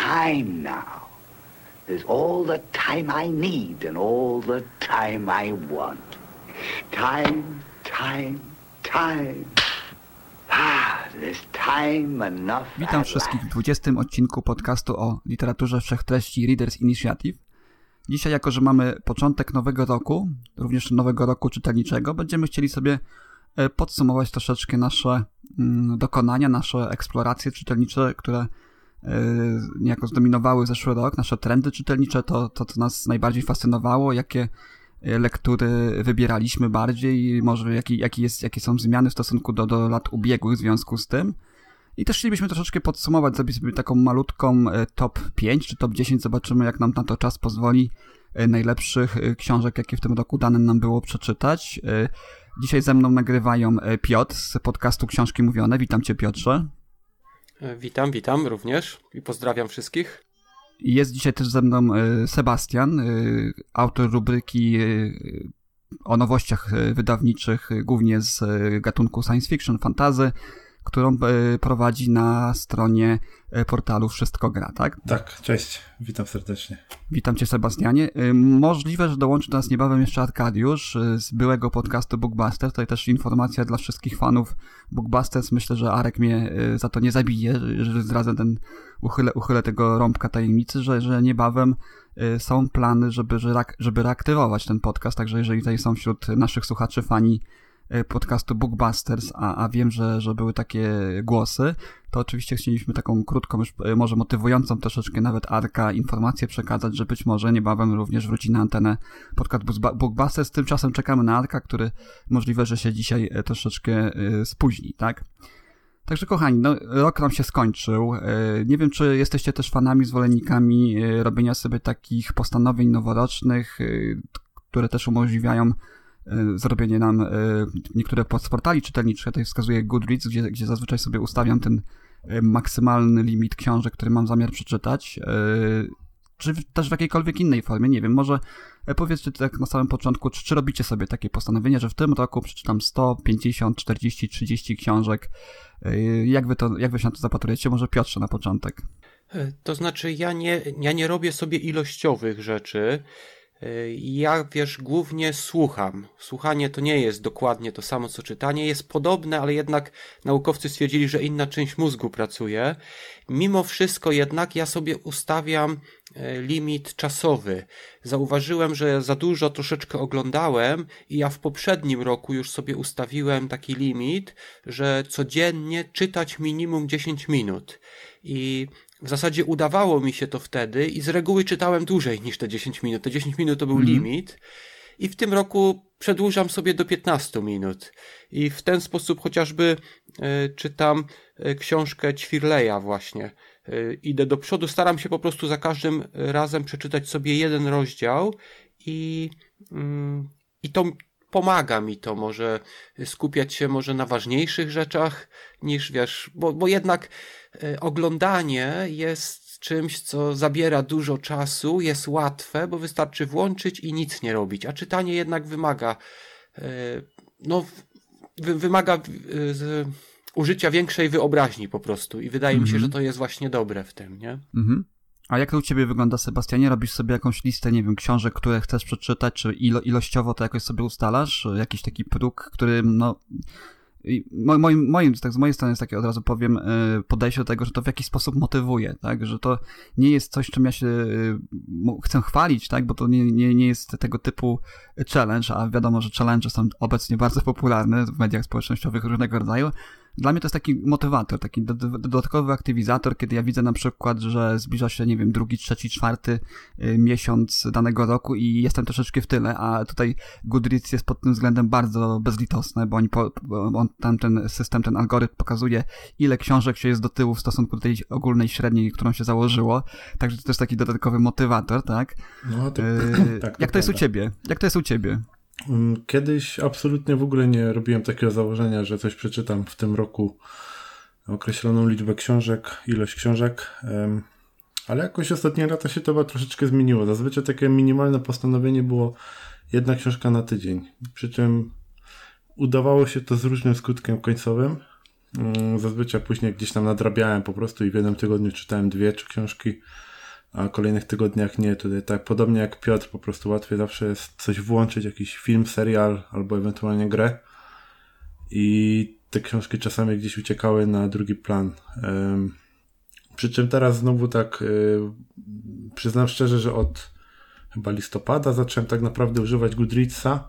time now. There's all the time I need and all the time I want. Time, time, time. Ah, there's time enough. Witam wszystkich w last. 20 odcinku podcastu o literaturze wszechtreści Readers Initiative. Dzisiaj, jako że mamy początek nowego roku, również nowego roku czytelniczego, będziemy chcieli sobie e, podsumować troszeczkę nasze mm, dokonania, nasze eksploracje czytelnicze, które niejako zdominowały zeszły rok, nasze trendy czytelnicze, to, to co nas najbardziej fascynowało, jakie e, lektury wybieraliśmy bardziej, może jaki, jaki jest, jakie są zmiany w stosunku do, do lat ubiegłych w związku z tym. I też chcielibyśmy troszeczkę podsumować, zrobić sobie taką malutką e, top 5 czy top 10, zobaczymy jak nam na to czas pozwoli e, najlepszych e, książek, jakie w tym roku dane nam było przeczytać. E, Dzisiaj ze mną nagrywają e, Piotr z podcastu Książki Mówione. Witam Cię Piotrze. E, Witam, witam również i pozdrawiam wszystkich. Jest dzisiaj też ze mną e, Sebastian, e, autor rubryki o nowościach wydawniczych, głównie z gatunku science fiction, fantazy, którą e, prowadzi na stronie e, portalu Wszystko Gra, tak? Tak, cześć, witam serdecznie. Witam Cię Sebastianie. Y, Możliwe, że dołączy do nas niebawem jeszcze Arkadiusz y, z byłego podcastu Bookbuster. Tutaj też informacja dla wszystkich fanów Bookbusters. Myślę, że Arek mnie y, za to nie zabije, że- zdradzę ten, uchylę, uchylę tego rąbka tajemnicy, że, że niebawem są plany, żeby, żeby reaktywować ten podcast. Także jeżeli tutaj są wśród naszych słuchaczy fani podcastu Bookbusters, a, a wiem, że, że były takie głosy, to oczywiście chcieliśmy taką krótką, już e, może motywującą troszeczkę nawet Arka informację przekazać, że być może niebawem również wróci na antenę podcast Bookbusters. Tymczasem czekamy na Arka, który możliwe, że się dzisiaj e, troszeczkę e, spóźni, tak? Także kochani, no, rok nam się skończył. E, Nie wiem, czy jesteście też fanami, zwolennikami e, robienia sobie takich postanowień noworocznych, e, które też umożliwiają e, zrobienie nam e, niektóre portali czytelniczych, ja tutaj wskazuję Goodreads, gdzie, gdzie zazwyczaj sobie ustawiam ten e, maksymalny limit książek, który mam zamiar przeczytać, czy też w jakiejkolwiek innej formie, nie wiem, może powiedzcie tak na samym początku, czy, czy robicie sobie takie postanowienie, że w tym roku przeczytam 100, 50, 40, 30 książek, jak wy, to, jak wy się na to zapatrujecie? Może Piotrze na początek. To znaczy, ja nie, ja nie robię sobie ilościowych rzeczy. Ja, wiesz, głównie słucham. Słuchanie to nie jest dokładnie to samo co czytanie. Jest podobne, ale jednak naukowcy stwierdzili, że inna część mózgu pracuje. Mimo wszystko jednak ja sobie ustawiam e, limit czasowy. Zauważyłem, że za dużo troszeczkę oglądałem i ja w poprzednim roku już sobie ustawiłem taki limit, że codziennie czytać minimum 10 minut. I w zasadzie udawało mi się to wtedy i z reguły czytałem dłużej niż te 10 minut. Te 10 minut to był limit. I w tym roku przedłużam sobie do 15 minut. I w ten sposób chociażby e, czytam e, książkę Ćwirleja właśnie. E, idę do przodu, staram się po prostu za każdym razem przeczytać sobie jeden rozdział i, mm, i to pomaga mi to może skupiać się może na ważniejszych rzeczach niż wiesz, bo, bo jednak e, oglądanie jest czymś, co zabiera dużo czasu, jest łatwe, bo wystarczy włączyć i nic nie robić, a czytanie jednak wymaga e, no wy, wymaga użycia większej wyobraźni po prostu i wydaje mi się, Mhm. że to jest właśnie dobre w tym, nie? Mhm. A jak to u ciebie wygląda, Sebastianie? Robisz sobie jakąś listę, nie wiem, książek, które chcesz przeczytać, czy ilo, ilościowo to jakoś sobie ustalasz? Jakiś taki próg, który, no... Moim, moim, tak z mojej strony jest takie, od razu powiem, y, podejście do tego, że to w jakiś sposób motywuje, tak? Że to nie jest coś, czym ja się y, chcę chwalić, tak? Bo to nie, nie, nie jest tego typu challenge, a wiadomo, że challenge są obecnie bardzo popularne w mediach społecznościowych różnego rodzaju, dla mnie to jest taki motywator, taki dodatkowy aktywizator, kiedy ja widzę na przykład, że zbliża się, nie wiem, drugi, trzeci, czwarty y, miesiąc danego roku i jestem troszeczkę w tyle, a tutaj Goodreads jest pod tym względem bardzo bezlitosny, bo oni po, on, tam ten system, ten algorytm pokazuje, ile książek się jest do tyłu w stosunku do tej ogólnej średniej, którą się założyło, także to też taki dodatkowy motywator, tak? No, to, yy, tak, to Jak to jest u ciebie? Jak to jest u ciebie? Mm, kiedyś absolutnie w ogóle nie robiłem takiego założenia, że coś przeczytam w tym roku określoną liczbę książek, ilość książek, ale jakoś ostatnie lata się to troszeczkę zmieniło. Zazwyczaj takie minimalne postanowienie było jedna książka na tydzień. Przy czym udawało się to z różnym skutkiem końcowym. Mm, zazwyczaj później gdzieś tam nadrabiałem po prostu i w jednym tygodniu czytałem dwie, trzy książki a kolejnych tygodniach nie. Tutaj tak podobnie jak Piotr, po prostu łatwiej zawsze jest coś włączyć, jakiś film, serial albo ewentualnie grę. I te książki czasami gdzieś uciekały na drugi plan. Um, przy czym teraz znowu tak y, przyznam szczerze, że od chyba listopada zacząłem tak naprawdę używać Goodreadsa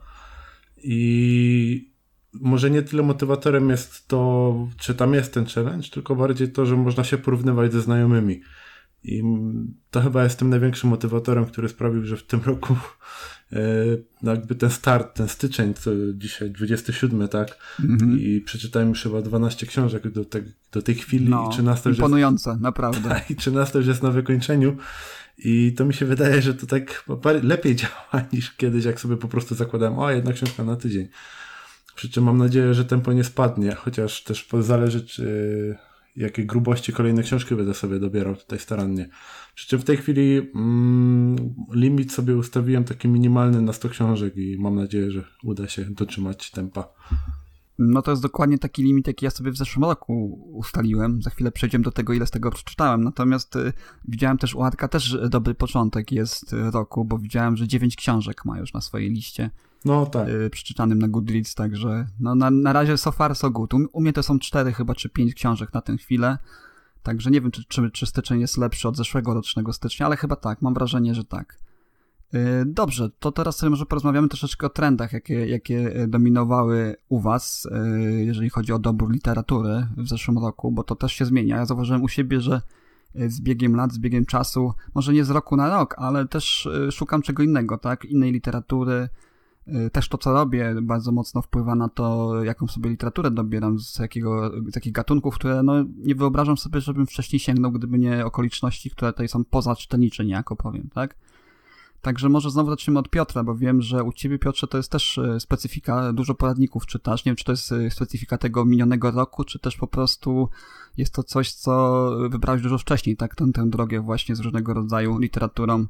i może nie tyle motywatorem jest to, czy tam jest ten challenge, tylko bardziej to, że można się porównywać ze znajomymi. I to chyba jest tym największym motywatorem, który sprawił, że w tym roku e, no jakby ten start, ten styczeń, co dzisiaj 27, tak? Mm-hmm. I przeczytałem już chyba 12 książek do, te, do tej chwili. No, i 13 imponujące, jest, naprawdę. I 13 już jest na wykończeniu. I to mi się wydaje, że to tak lepiej działa niż kiedyś, jak sobie po prostu zakładałem, o, jedna książka na tydzień. Przy czym mam nadzieję, że tempo nie spadnie, chociaż też zależy, czy jakiej grubości kolejne książki będę sobie dobierał tutaj starannie. Przy czym w tej chwili mm, limit sobie ustawiłem taki minimalny na 100 książek i mam nadzieję, że uda się dotrzymać tempa. No to jest dokładnie taki limit, jaki ja sobie w zeszłym roku ustaliłem. Za chwilę przejdziemy do tego, ile z tego przeczytałem. Natomiast y, widziałem też u Arka też dobry początek jest y, roku, bo widziałem, że 9 książek ma już na swojej liście. No tak. Y, przeczytanym na Goodreads, także no, na, na razie so far so good. U, u mnie to są cztery chyba, czy pięć książek na tę chwilę. Także nie wiem, czy, czy, czy styczeń jest lepszy od zeszłego rocznego stycznia, ale chyba tak, mam wrażenie, że tak. Y, dobrze, to teraz sobie może porozmawiamy troszeczkę o trendach, jakie, jakie dominowały u Was, y, jeżeli chodzi o dobór literatury w zeszłym roku, bo to też się zmienia. Ja zauważyłem u siebie, że z biegiem lat, z biegiem czasu, może nie z roku na rok, ale też szukam czego innego, tak? Innej literatury, Y, też to, co robię, bardzo mocno wpływa na to, jaką sobie literaturę dobieram, z, jakiego, z jakich gatunków, które no, nie wyobrażam sobie, żebym wcześniej sięgnął, gdyby nie okoliczności, które tutaj są poza czytelnicze, niejako powiem, tak? Także może znowu zaczniemy od Piotra, bo wiem, że u ciebie, Piotrze, to jest też y, specyfika, dużo poradników czytasz. Nie wiem, czy to jest y, specyfika tego minionego roku, czy też po prostu jest to coś, co wybrałeś dużo wcześniej, tak? Tę, tę drogę właśnie z różnego rodzaju literaturą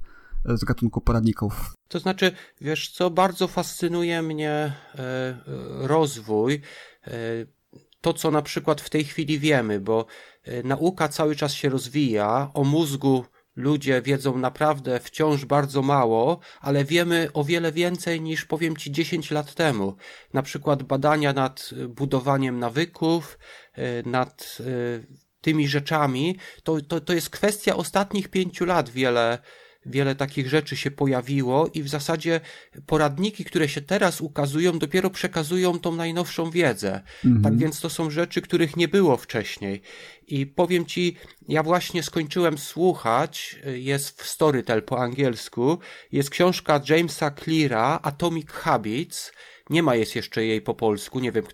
z gatunku poradników. To znaczy, wiesz co, bardzo fascynuje mnie e, rozwój, e, to co na przykład w tej chwili wiemy, bo e, nauka cały czas się rozwija, o mózgu ludzie wiedzą naprawdę wciąż bardzo mało, ale wiemy o wiele więcej niż powiem ci 10 lat temu. Na przykład badania nad budowaniem nawyków, nad tymi rzeczami, to, to, to jest kwestia ostatnich pięciu lat wiele wiele takich rzeczy się pojawiło i w zasadzie poradniki, które się teraz ukazują, dopiero przekazują tą najnowszą wiedzę. Mhm. Tak więc to są rzeczy, których nie było wcześniej. I powiem ci, ja właśnie skończyłem słuchać, jest w Storytel po angielsku, jest książka Jamesa Cleara, Atomic Habits, nie ma jest jeszcze jej po polsku, nie wiem,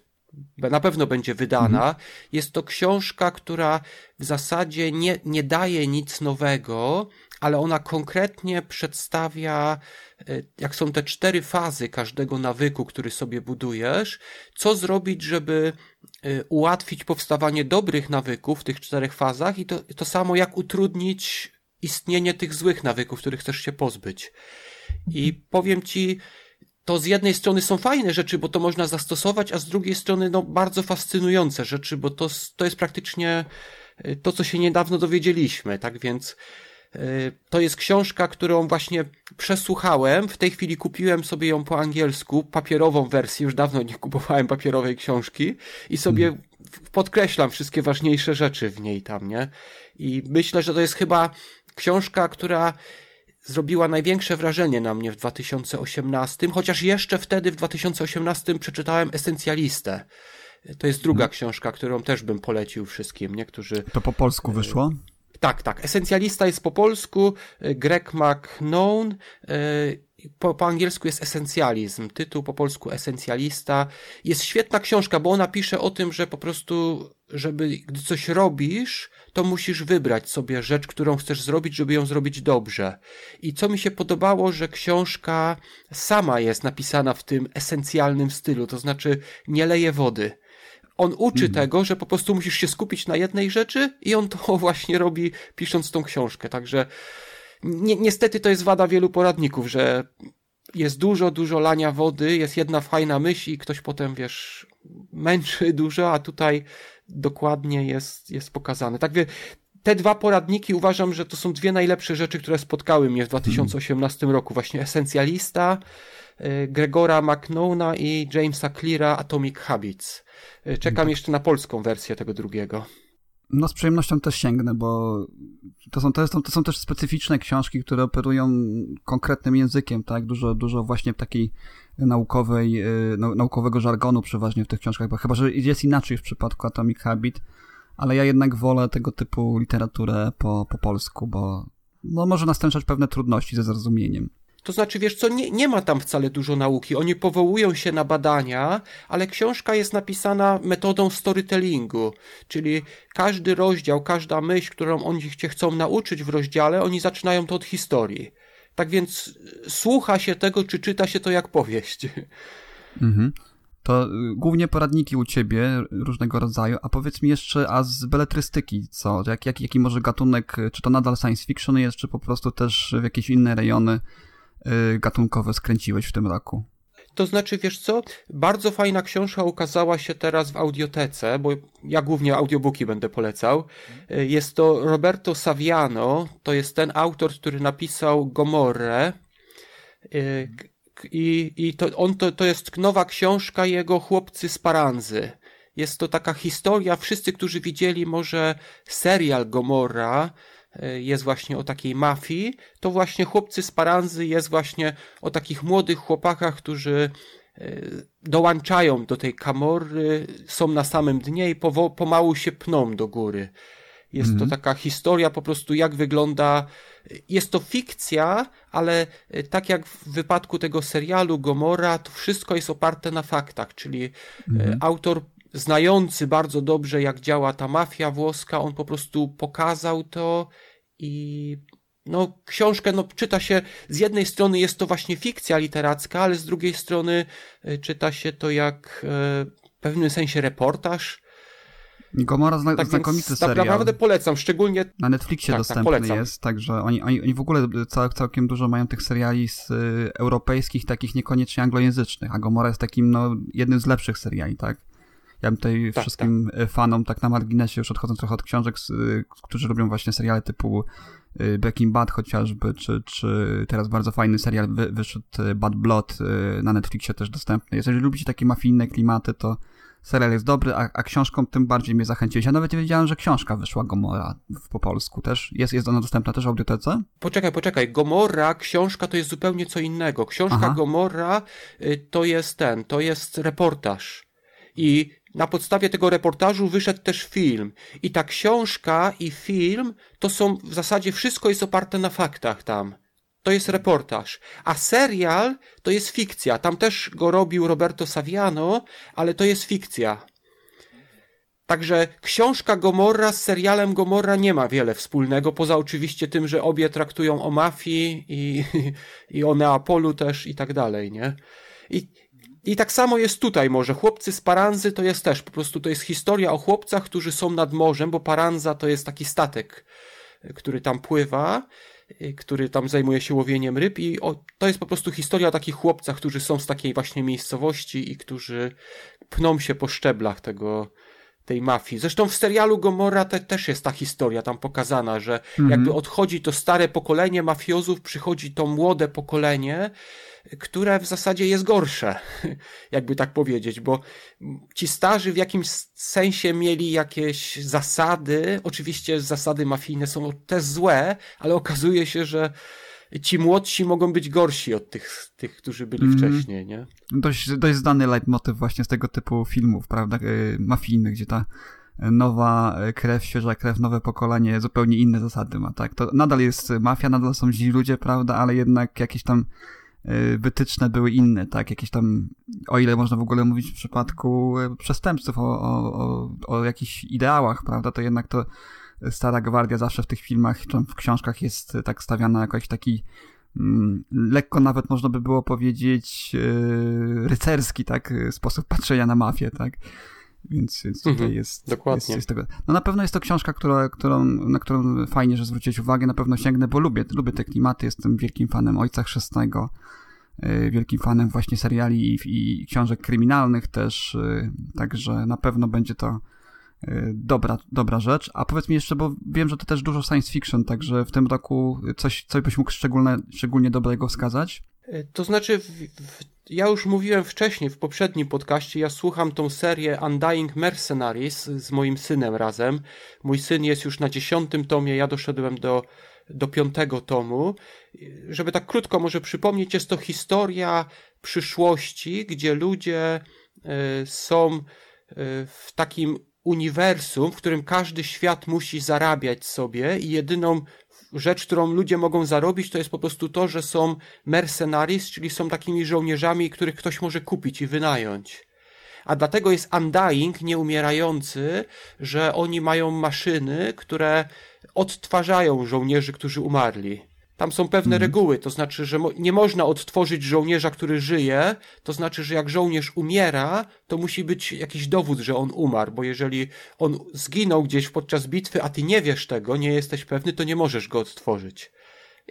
na pewno będzie wydana. Mhm. Jest to książka, która w zasadzie nie, nie daje nic nowego, ale ona konkretnie przedstawia, e, jak są te cztery fazy każdego nawyku, który sobie budujesz, co zrobić, żeby e, ułatwić powstawanie dobrych nawyków w tych czterech fazach i to, to samo jak utrudnić istnienie tych złych nawyków, których chcesz się pozbyć. I powiem ci, to z jednej strony są fajne rzeczy, bo to można zastosować, a z drugiej strony no, bardzo fascynujące rzeczy, bo to, to jest praktycznie e, to, co się niedawno dowiedzieliśmy. Tak więc to jest książka, którą właśnie przesłuchałem. W tej chwili kupiłem sobie ją po angielsku, papierową wersję. Już dawno nie kupowałem papierowej książki i sobie hmm. podkreślam wszystkie ważniejsze rzeczy w niej tam, nie? I myślę, że to jest chyba książka, która zrobiła największe wrażenie na mnie w 2018, chociaż jeszcze wtedy w 2018 przeczytałem Esencjalistę To jest druga hmm. książka, którą też bym polecił wszystkim, niektórzy. To po polsku wyszło? Tak, tak. Esencjalista jest po polsku, Greg McKnown po, po angielsku jest esencjalizm, tytuł po polsku esencjalista. Jest świetna książka, bo ona pisze o tym, że po prostu, żeby gdy coś robisz, to musisz wybrać sobie rzecz, którą chcesz zrobić, żeby ją zrobić dobrze. I co mi się podobało, że książka sama jest napisana w tym esencjalnym stylu, to znaczy nie leje wody. On uczy mhm. tego, że po prostu musisz się skupić na jednej rzeczy i on to właśnie robi pisząc tą książkę. Także ni niestety to jest wada wielu poradników, że jest dużo, dużo lania wody, jest jedna fajna myśl i ktoś potem, wiesz, męczy dużo, a tutaj dokładnie jest, jest pokazane. Tak wie, te dwa poradniki uważam, że to są dwie najlepsze rzeczy, które spotkały mnie w 2018 roku. Właśnie Esencjalista, y, Gregora McNona i Jamesa Cleara Atomic Habits. Y, czekam mhm. jeszcze na polską wersję tego drugiego. No z przyjemnością też sięgnę, bo to są, to, są, to są też specyficzne książki, które operują konkretnym językiem, tak? Dużo, dużo właśnie takiej naukowej, y, naukowego żargonu przeważnie w tych książkach, bo chyba, że jest inaczej w przypadku Atomic Habit, ale ja jednak wolę tego typu literaturę po, po polsku, bo no, może następczać pewne trudności ze zrozumieniem. To znaczy, wiesz co, nie, nie ma tam wcale dużo nauki. Oni powołują się na badania, ale książka jest napisana metodą storytellingu, czyli każdy rozdział, każda myśl, którą oni cię chcą nauczyć w rozdziale, oni zaczynają to od historii. Tak więc słucha się tego, czy czyta się to jak powieść. Mhm. To y, głównie poradniki u ciebie różnego rodzaju, a powiedz mi jeszcze, a z beletrystyki co? Jak, jak, jaki może gatunek, czy to nadal science fiction jest, czy po prostu też w jakieś inne rejony Y, gatunkowe skręciłeś w tym roku? To znaczy, wiesz co, bardzo fajna książka ukazała się teraz w audiotece, bo ja głównie audiobooki będę polecał. Y, jest to Roberto Saviano, to jest ten autor, który napisał Gomorrę. Y, I, i to, on, to, to jest nowa książka jego Chłopcy z Paranzy. Jest to taka historia, wszyscy, którzy widzieli może serial Gomorra, jest właśnie o takiej mafii, to właśnie chłopcy z Paranzy jest właśnie o takich młodych chłopakach, którzy e, dołączają do tej kamory, są na samym dnie i powo- pomału się pną do góry. Jest to mhm. taka historia po prostu, jak wygląda. Jest to fikcja, ale tak jak w wypadku tego serialu Gomora, to wszystko jest oparte na faktach, czyli mhm. autor znający bardzo dobrze, jak działa ta mafia włoska, on po prostu pokazał to i no, książkę no, czyta się, z jednej strony jest to właśnie fikcja literacka, ale z drugiej strony e, czyta się to jak e, w pewnym sensie reportaż. Gomora zna, tak znakomity serial. Tak naprawdę polecam, szczególnie... Na Netflixie tak, tak dostępny tak, jest, także oni, oni, oni w ogóle cał, całkiem dużo mają tych seriali z y, europejskich, takich niekoniecznie anglojęzycznych, a Gomora jest takim, no, jednym z lepszych seriali, tak? Ja bym tutaj tak, wszystkim tak. fanom, tak na marginesie, już odchodząc trochę od książek, którzy robią właśnie seriale typu y, Breaking Bad chociażby, czy, czy teraz bardzo fajny serial wy, wyszedł Bad Blood na Netflixie też dostępny. Jeżeli lubicie takie mafijne klimaty, to serial jest dobry, a, a książką tym bardziej mnie zachęciłeś. Ja nawet nie wiedziałem, że książka wyszła Gomora w, po polsku też. Jest, jest ona dostępna też w audiotece? Poczekaj, poczekaj. Gomora, książka to jest zupełnie co innego. Książka Aha. Gomora y, to jest ten, to jest reportaż. I na podstawie tego reportażu wyszedł też film. I ta książka i film to są w zasadzie wszystko jest oparte na faktach tam. To jest reportaż. A serial to jest fikcja. Tam też go robił Roberto Saviano, ale to jest fikcja. Także książka Gomorra z serialem Gomorra nie ma wiele wspólnego, poza oczywiście tym, że obie traktują o mafii i, i o Neapolu też i tak dalej, nie? I, i tak samo jest tutaj może. Chłopcy z Paranzy to jest też, po prostu to jest historia o chłopcach, którzy są nad morzem, bo Paranza to jest taki statek, który tam pływa, który tam zajmuje się łowieniem ryb i o, to jest po prostu historia o takich chłopcach, którzy są z takiej właśnie miejscowości i którzy pną się po szczeblach tego, tej mafii. Zresztą w serialu Gomorra te, też jest ta historia tam pokazana, że mhm. jakby odchodzi to stare pokolenie mafiozów, przychodzi to młode pokolenie, które w zasadzie jest gorsze, jakby tak powiedzieć, bo ci starzy w jakimś sensie mieli jakieś zasady, oczywiście zasady mafijne są też złe, ale okazuje się, że ci młodsi mogą być gorsi od tych, tych którzy byli Mhm. wcześniej, nie? Dość, dość znany leitmotyw właśnie z tego typu filmów, prawda, y, mafijnych, gdzie ta nowa krew, świeża krew, nowe pokolenie zupełnie inne zasady ma, tak? To nadal jest mafia, nadal są źli ludzie, prawda, ale jednak jakieś tam wytyczne były inne, tak? Jakieś tam, o ile można w ogóle mówić w przypadku y, przestępców o, o, o, jakichś ideałach, prawda, to jednak to Stara Gwardia zawsze w tych filmach, czy w książkach jest y, tak stawiana jako jakiś taki mm, lekko nawet można by było powiedzieć rycerski, tak, y, sposób patrzenia na mafię, tak. Więc, więc tutaj Mhm, jest, dokładnie. jest, jest tego. No na pewno jest to książka, która, którą, na którą fajnie, że zwróciłeś uwagę, na pewno sięgnę, bo lubię, lubię te klimaty, jestem wielkim fanem Ojca Chrzestnego, yy, wielkim fanem właśnie seriali i, i książek kryminalnych też, yy, także na pewno będzie to yy, dobra, dobra rzecz. A powiedz mi jeszcze, bo wiem, że to też dużo science fiction, także w tym roku coś, coś byś mógł szczególne, szczególnie dobrego wskazać? To znaczy, w, w, ja już mówiłem wcześniej, w poprzednim podcaście, ja słucham tą serię Undying Mercenaries z moim synem razem. Mój syn jest już na dziesiątym tomie, ja doszedłem do, do piątego tomu. Żeby tak krótko może przypomnieć, jest to historia przyszłości, gdzie ludzie e, są e, w takim uniwersum, w którym każdy świat musi zarabiać sobie i jedyną rzecz, którą ludzie mogą zarobić, to jest po prostu to, że są mercenaries, czyli są takimi żołnierzami, których ktoś może kupić i wynająć. A dlatego jest Undying, nieumierający, że oni mają maszyny, które odtwarzają żołnierzy, którzy umarli. Tam są pewne reguły, to znaczy, że mo- nie można odtworzyć żołnierza, który żyje, to znaczy, że jak żołnierz umiera, to musi być jakiś dowód, że on umarł, bo jeżeli on zginął gdzieś podczas bitwy, a ty nie wiesz tego, nie jesteś pewny, to nie możesz go odtworzyć.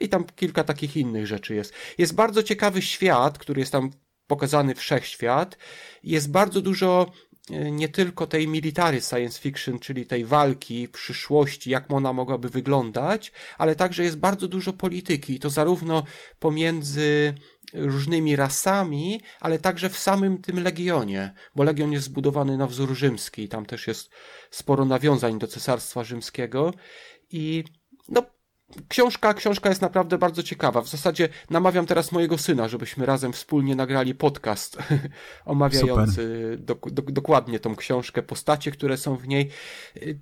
I tam kilka takich innych rzeczy jest. Jest bardzo ciekawy świat, który jest tam pokazany wszechświat. Jest bardzo dużo nie tylko tej military science fiction, czyli tej walki przyszłości, jak ona mogłaby wyglądać, ale także jest bardzo dużo polityki i to zarówno pomiędzy różnymi rasami, ale także w samym tym Legionie, bo Legion jest zbudowany na wzór rzymski tam też jest sporo nawiązań do Cesarstwa Rzymskiego. I no Książka, książka jest naprawdę bardzo ciekawa. W zasadzie namawiam teraz mojego syna, żebyśmy razem wspólnie nagrali podcast omawiający dok- dok- dokładnie tą książkę, postacie, które są w niej.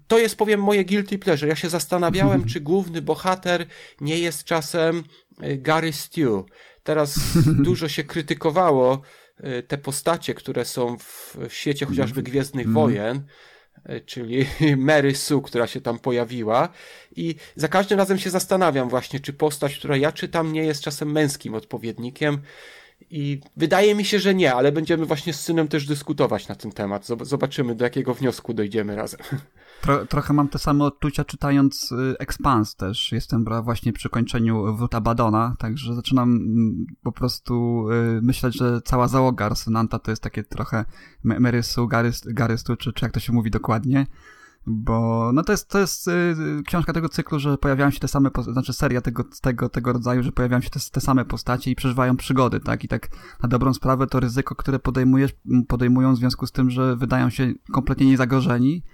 To jest, powiem, moje guilty pleasure. Ja się zastanawiałem, czy główny bohater nie jest czasem y, Gary Stew. Teraz dużo się krytykowało y, te postacie, które są w świecie chociażby Gwiezdnych Wojen y, czyli Mary Sue, która się tam pojawiła. I za każdym razem się zastanawiam właśnie, czy postać, która ja czytam, nie jest czasem męskim odpowiednikiem. I wydaje mi się, że nie, ale będziemy właśnie z synem też dyskutować na ten temat. Zob- Zobaczymy, do jakiego wniosku dojdziemy razem. Tro, trochę mam te same odczucia czytając y, Expans też. Jestem właśnie przy kończeniu Wruta Badona, także zaczynam mm, po prostu y, myśleć, że cała załoga Arsonanta to jest takie trochę Me- Marysu, Garystu, czy, czy jak to się mówi dokładnie. Bo no to jest, to jest y, książka tego cyklu, że pojawiają się te same, znaczy seria tego, tego, tego rodzaju, że pojawiają się te, te same postacie i przeżywają przygody, tak? I tak na dobrą sprawę to ryzyko, które podejmujesz, podejmują w związku z tym, że wydają się kompletnie niezagrożeni, y,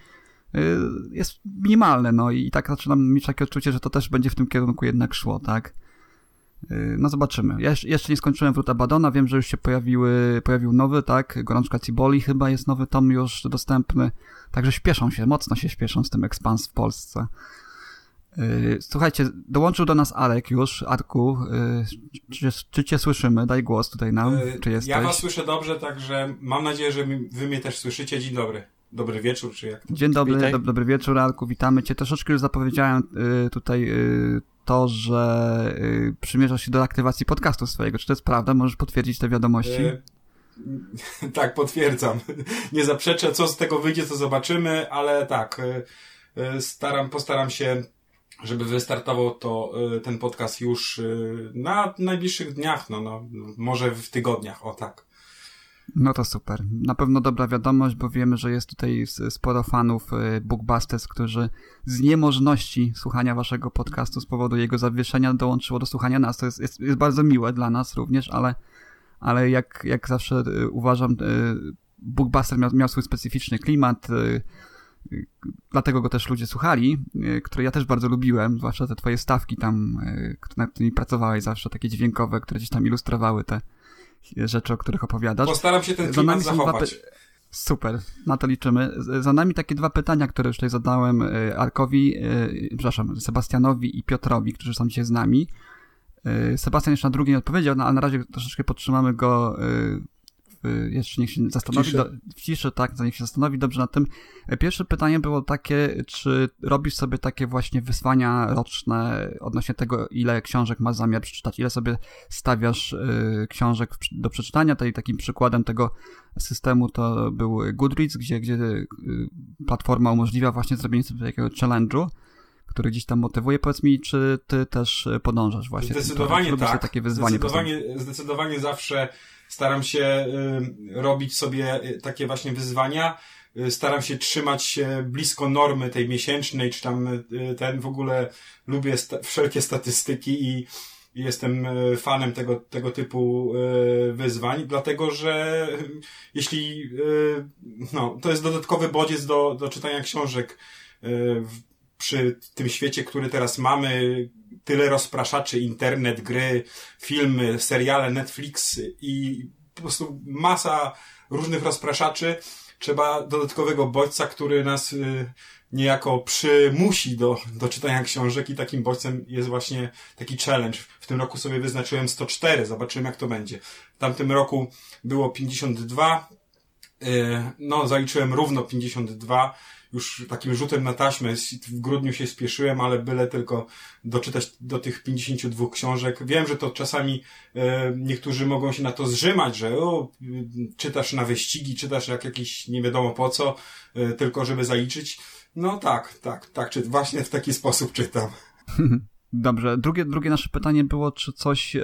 jest minimalne, no i tak zaczynam mieć takie odczucie, że to też będzie w tym kierunku jednak szło, tak? Y, No zobaczymy. Ja jeszcze- nie skończyłem Wruta Badona, wiem, że już się pojawiły, pojawił nowy, tak? Gorączka Ciboli chyba jest nowy tom już dostępny, także śpieszą się, mocno się śpieszą z tym Expans w Polsce. Y, Słuchajcie, dołączył do nas Arek już. Arku, y, czy, czy cię słyszymy? Daj głos tutaj nam, czy jesteś? Ja was słyszę dobrze, także mam nadzieję, że wy mnie też słyszycie. Dzień dobry. Dobry wieczór, czy jak? Dzień dobry, dobry wieczór, Arku, witamy cię. Troszeczkę już zapowiedziałem y, tutaj y, to, że y, przymierzasz się do aktywacji podcastu swojego. Czy to jest prawda? Możesz potwierdzić te wiadomości? E, tak, potwierdzam. Nie zaprzeczę, co z tego wyjdzie, to zobaczymy, ale tak, e, e, staram, postaram się, żeby wystartował to e, ten podcast już na najbliższych dniach, no, no, może w tygodniach, o tak. No to super. Na pewno dobra wiadomość, bo wiemy, że jest tutaj sporo fanów y, Bookbusters, którzy z niemożności słuchania waszego podcastu z powodu jego zawieszenia dołączyło do słuchania nas. To jest, jest, jest bardzo miłe dla nas również, ale, ale jak, jak zawsze y, uważam, y, Bookbuster miał, miał swój specyficzny klimat. dlatego go też ludzie słuchali, które ja też bardzo lubiłem, zwłaszcza te twoje stawki tam, nad którymi pracowałeś zawsze, takie dźwiękowe, które gdzieś tam ilustrowały te rzeczy, o których opowiadasz. Postaram się ten klimat zachować. Super, na to liczymy. Za nami takie dwa pytania, które już tutaj zadałem y, Arkowi, przepraszam, Sebastianowi i Piotrowi, którzy są dzisiaj z nami. Sebastian jeszcze na drugie nie odpowiedział, no, ale na razie troszeczkę podtrzymamy go jeszcze niech się zastanowi. Do, w ciszy, tak, niech się zastanowi dobrze nad tym. Pierwsze pytanie było takie, czy robisz sobie takie właśnie wyzwania roczne odnośnie tego, ile książek masz zamiar przeczytać, ile sobie stawiasz y, książek do przeczytania. Tutaj takim przykładem tego systemu to był Goodreads, gdzie, gdzie y, platforma umożliwia właśnie zrobienie sobie takiego challenge'u który gdzieś tam motywuje. Powiedz mi, czy ty też podążasz właśnie Zdecydowanie tak. takie wyzwanie zdecydowanie, zdecydowanie zawsze staram się y, robić sobie y, takie właśnie wyzwania. Y, staram się trzymać się blisko normy tej miesięcznej, czy tam ten w ogóle lubię sta wszelkie statystyki i jestem fanem tego, tego typu wyzwań, dlatego że jeśli, no, to jest dodatkowy bodziec do, do czytania książek przy tym świecie, który teraz mamy, tyle rozpraszaczy, internet, gry, filmy, seriale, Netflix i po prostu masa różnych rozpraszaczy. Trzeba dodatkowego bodźca, który nas y, niejako przymusi do, do czytania książek i takim bodźcem jest właśnie taki challenge. W tym roku sobie wyznaczyłem 104, zobaczymy jak to będzie. W tamtym roku było 52, y, no zaliczyłem równo 52 już takim rzutem na taśmę w grudniu się spieszyłem, ale byle tylko doczytać do tych 52 książek. Wiem, że to czasami e, niektórzy mogą się na to zrzymać, że o, czytasz na wyścigi, czytasz jak jakiś nie wiadomo po co, e, tylko żeby zaliczyć. No tak, tak, tak, czy właśnie w taki sposób czytam. Dobrze. Drugie, drugie nasze pytanie było, czy coś yy,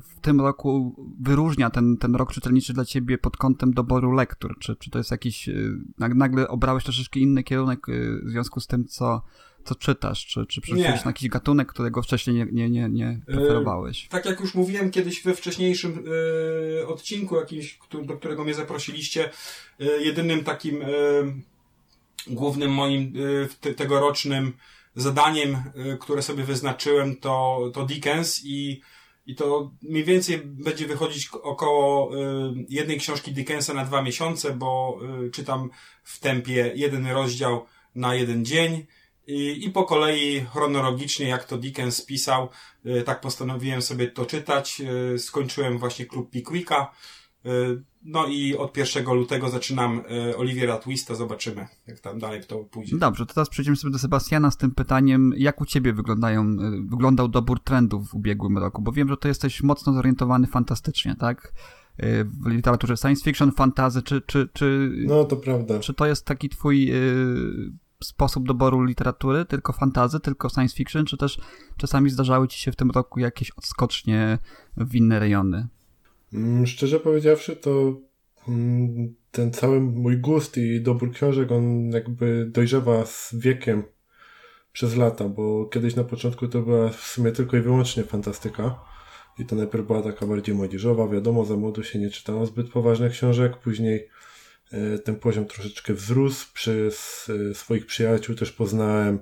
w tym roku wyróżnia ten, ten rok czytelniczy dla ciebie pod kątem doboru lektur? Czy, czy to jest jakiś, yy, nagle obrałeś troszeczkę inny kierunek yy, w związku z tym, co, co czytasz? Czy, czy przeszedłeś na jakiś gatunek, którego wcześniej nie, nie, nie, nie preferowałeś? tak jak już mówiłem kiedyś we wcześniejszym odcinku jakimś, do którego mnie zaprosiliście, jedynym takim głównym moim tegorocznym zadaniem, y, które sobie wyznaczyłem, to, to Dickens i, i to mniej więcej będzie wychodzić około y, jednej książki Dickensa na dwa miesiące, bo y, czytam w tempie jeden rozdział na jeden dzień. I, I po kolei chronologicznie, jak to Dickens pisał, tak postanowiłem sobie to czytać. Skończyłem właśnie klub Pickwicka. No i od 1 lutego zaczynam e, Oliwiera Twista, zobaczymy, jak tam dalej to pójdzie. Dobrze, to teraz przejdziemy sobie do Sebastiana z tym pytaniem, jak u ciebie wyglądają, e, wyglądał dobór trendów w ubiegłym roku, bo wiem, że to jesteś mocno zorientowany fantastycznie, tak? E, w literaturze science fiction, fantazy, czy, czy, czy... No, to prawda. Czy to jest taki twój sposób doboru literatury, tylko fantazy, tylko science fiction, czy też czasami zdarzały ci się w tym roku jakieś odskocznie w inne rejony? Mm, szczerze powiedziawszy, to mm, ten cały mój gust i dobór książek, on jakby dojrzewa z wiekiem przez lata, bo kiedyś na początku to była w sumie tylko i wyłącznie fantastyka. I to najpierw była taka bardziej młodzieżowa, wiadomo, za młodu się nie czytało zbyt poważnych książek, później e, ten poziom troszeczkę wzrósł, przez e, swoich przyjaciół też poznałem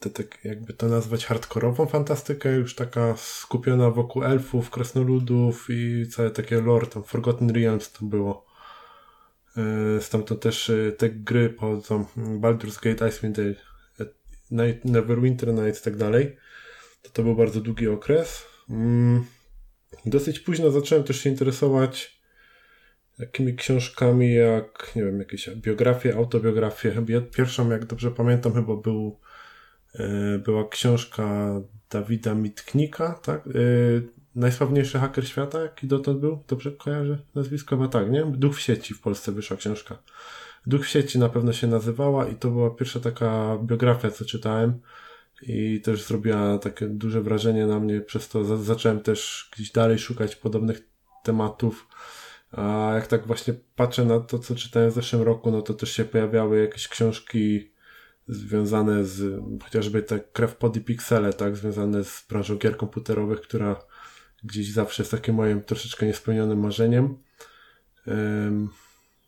te, tak jakby to nazwać hardkorową fantastykę, już taka skupiona wokół elfów, krasnoludów i całe takie lore, tam Forgotten Realms to było. Stamtąd też e, te gry pochodzą Baldur's Gate, Icewind Dale, e, Night, Neverwinter Nights i tak dalej. To to był bardzo długi okres. Mm, dosyć późno zacząłem też się interesować takimi książkami jak, nie wiem, jakieś biografie, autobiografie. Pierwszą, jak dobrze pamiętam, chyba był była książka Dawida Mitknika, tak? E, najsławniejszy haker świata, jaki dotąd był? Dobrze kojarzę nazwisko? Chyba tak, nie? Duch w sieci w Polsce wyszła książka. Duch w sieci na pewno się nazywała i to była pierwsza taka biografia, co czytałem i też zrobiła takie duże wrażenie na mnie, przez to zacząłem też gdzieś dalej szukać podobnych tematów. A jak tak właśnie patrzę na to, co czytałem w zeszłym roku, no to też się pojawiały jakieś książki związane z chociażby te krew pod i piksele, tak, związane z branżą gier komputerowych, która gdzieś zawsze jest takim moim troszeczkę niespełnionym marzeniem.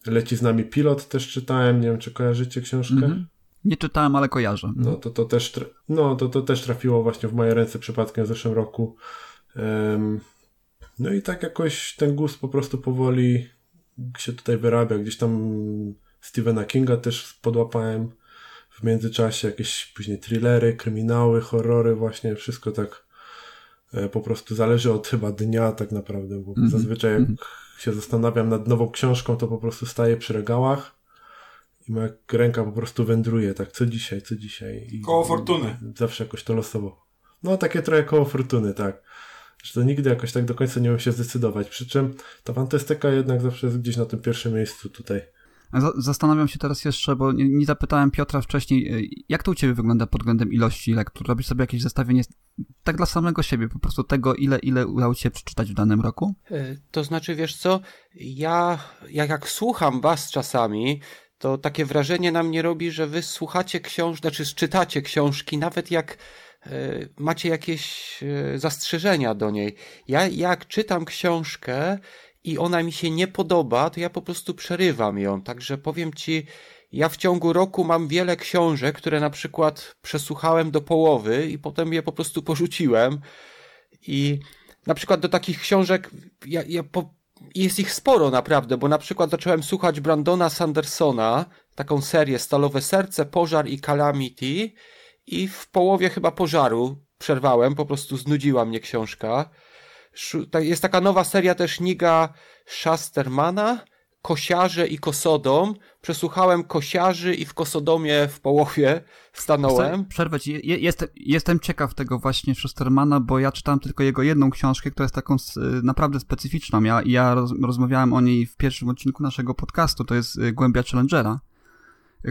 Leci z nami pilot też czytałem, nie wiem czy kojarzycie książkę. Mhm. Nie czytałem, ale kojarzę. No to, to, też, no, to, to też trafiło właśnie w moje ręce przypadkiem w zeszłym roku. No i tak jakoś ten gust po prostu powoli się tutaj wyrabia. Gdzieś tam Stephena Kinga też podłapałem międzyczasie, jakieś później thrillery, kryminały, horrory, właśnie wszystko tak e, po prostu zależy od chyba dnia tak naprawdę, bo mm -hmm. zazwyczaj jak mm -hmm. się zastanawiam nad nową książką, to po prostu staję przy regałach i moja ręka po prostu wędruje, tak, co dzisiaj, co dzisiaj. I koło fortuny. Zawsze jakoś to losowo. No, takie trochę koło fortuny, tak. Że to nigdy jakoś tak do końca nie umiem się zdecydować. Przy czym ta fantastyka jednak zawsze jest gdzieś na tym pierwszym miejscu tutaj. Zastanawiam się teraz jeszcze, bo nie, nie, zapytałem Piotra wcześniej, y, jak to u Ciebie wygląda pod względem ilości lektur? Robisz sobie jakieś zestawienie tak dla samego siebie, po prostu tego, ile, ile udało Ci się przeczytać w danym roku? Y, to znaczy, wiesz co, ja jak, jak słucham Was czasami, to takie wrażenie na mnie robi, że Wy słuchacie książki, znaczy czytacie książki, nawet jak y, macie jakieś zastrzeżenia do niej. Ja jak czytam książkę, i ona mi się nie podoba, to ja po prostu przerywam ją. Także powiem ci, ja w ciągu roku mam wiele książek, które na przykład przesłuchałem do połowy i potem je po prostu porzuciłem. I na przykład do takich książek, ja, ja po, jest ich sporo naprawdę, bo na przykład zacząłem słuchać Brandona Sandersona, taką serię Stalowe Serce, Pożar i Calamity i w połowie chyba pożaru przerwałem, po prostu znudziła mnie książka. Jest taka nowa seria też Niga Schastermana, Kosiarze i Kosodom. Przesłuchałem Kosiarzy i w Kosodomie w połowie stanąłem. Przerwę ci. Jestem, jestem ciekaw tego właśnie Schustermana, bo ja czytałem tylko jego jedną książkę, która jest taką naprawdę specyficzną. Ja, ja roz, rozmawiałem o niej w pierwszym odcinku naszego podcastu, to jest y, Głębia Challengera.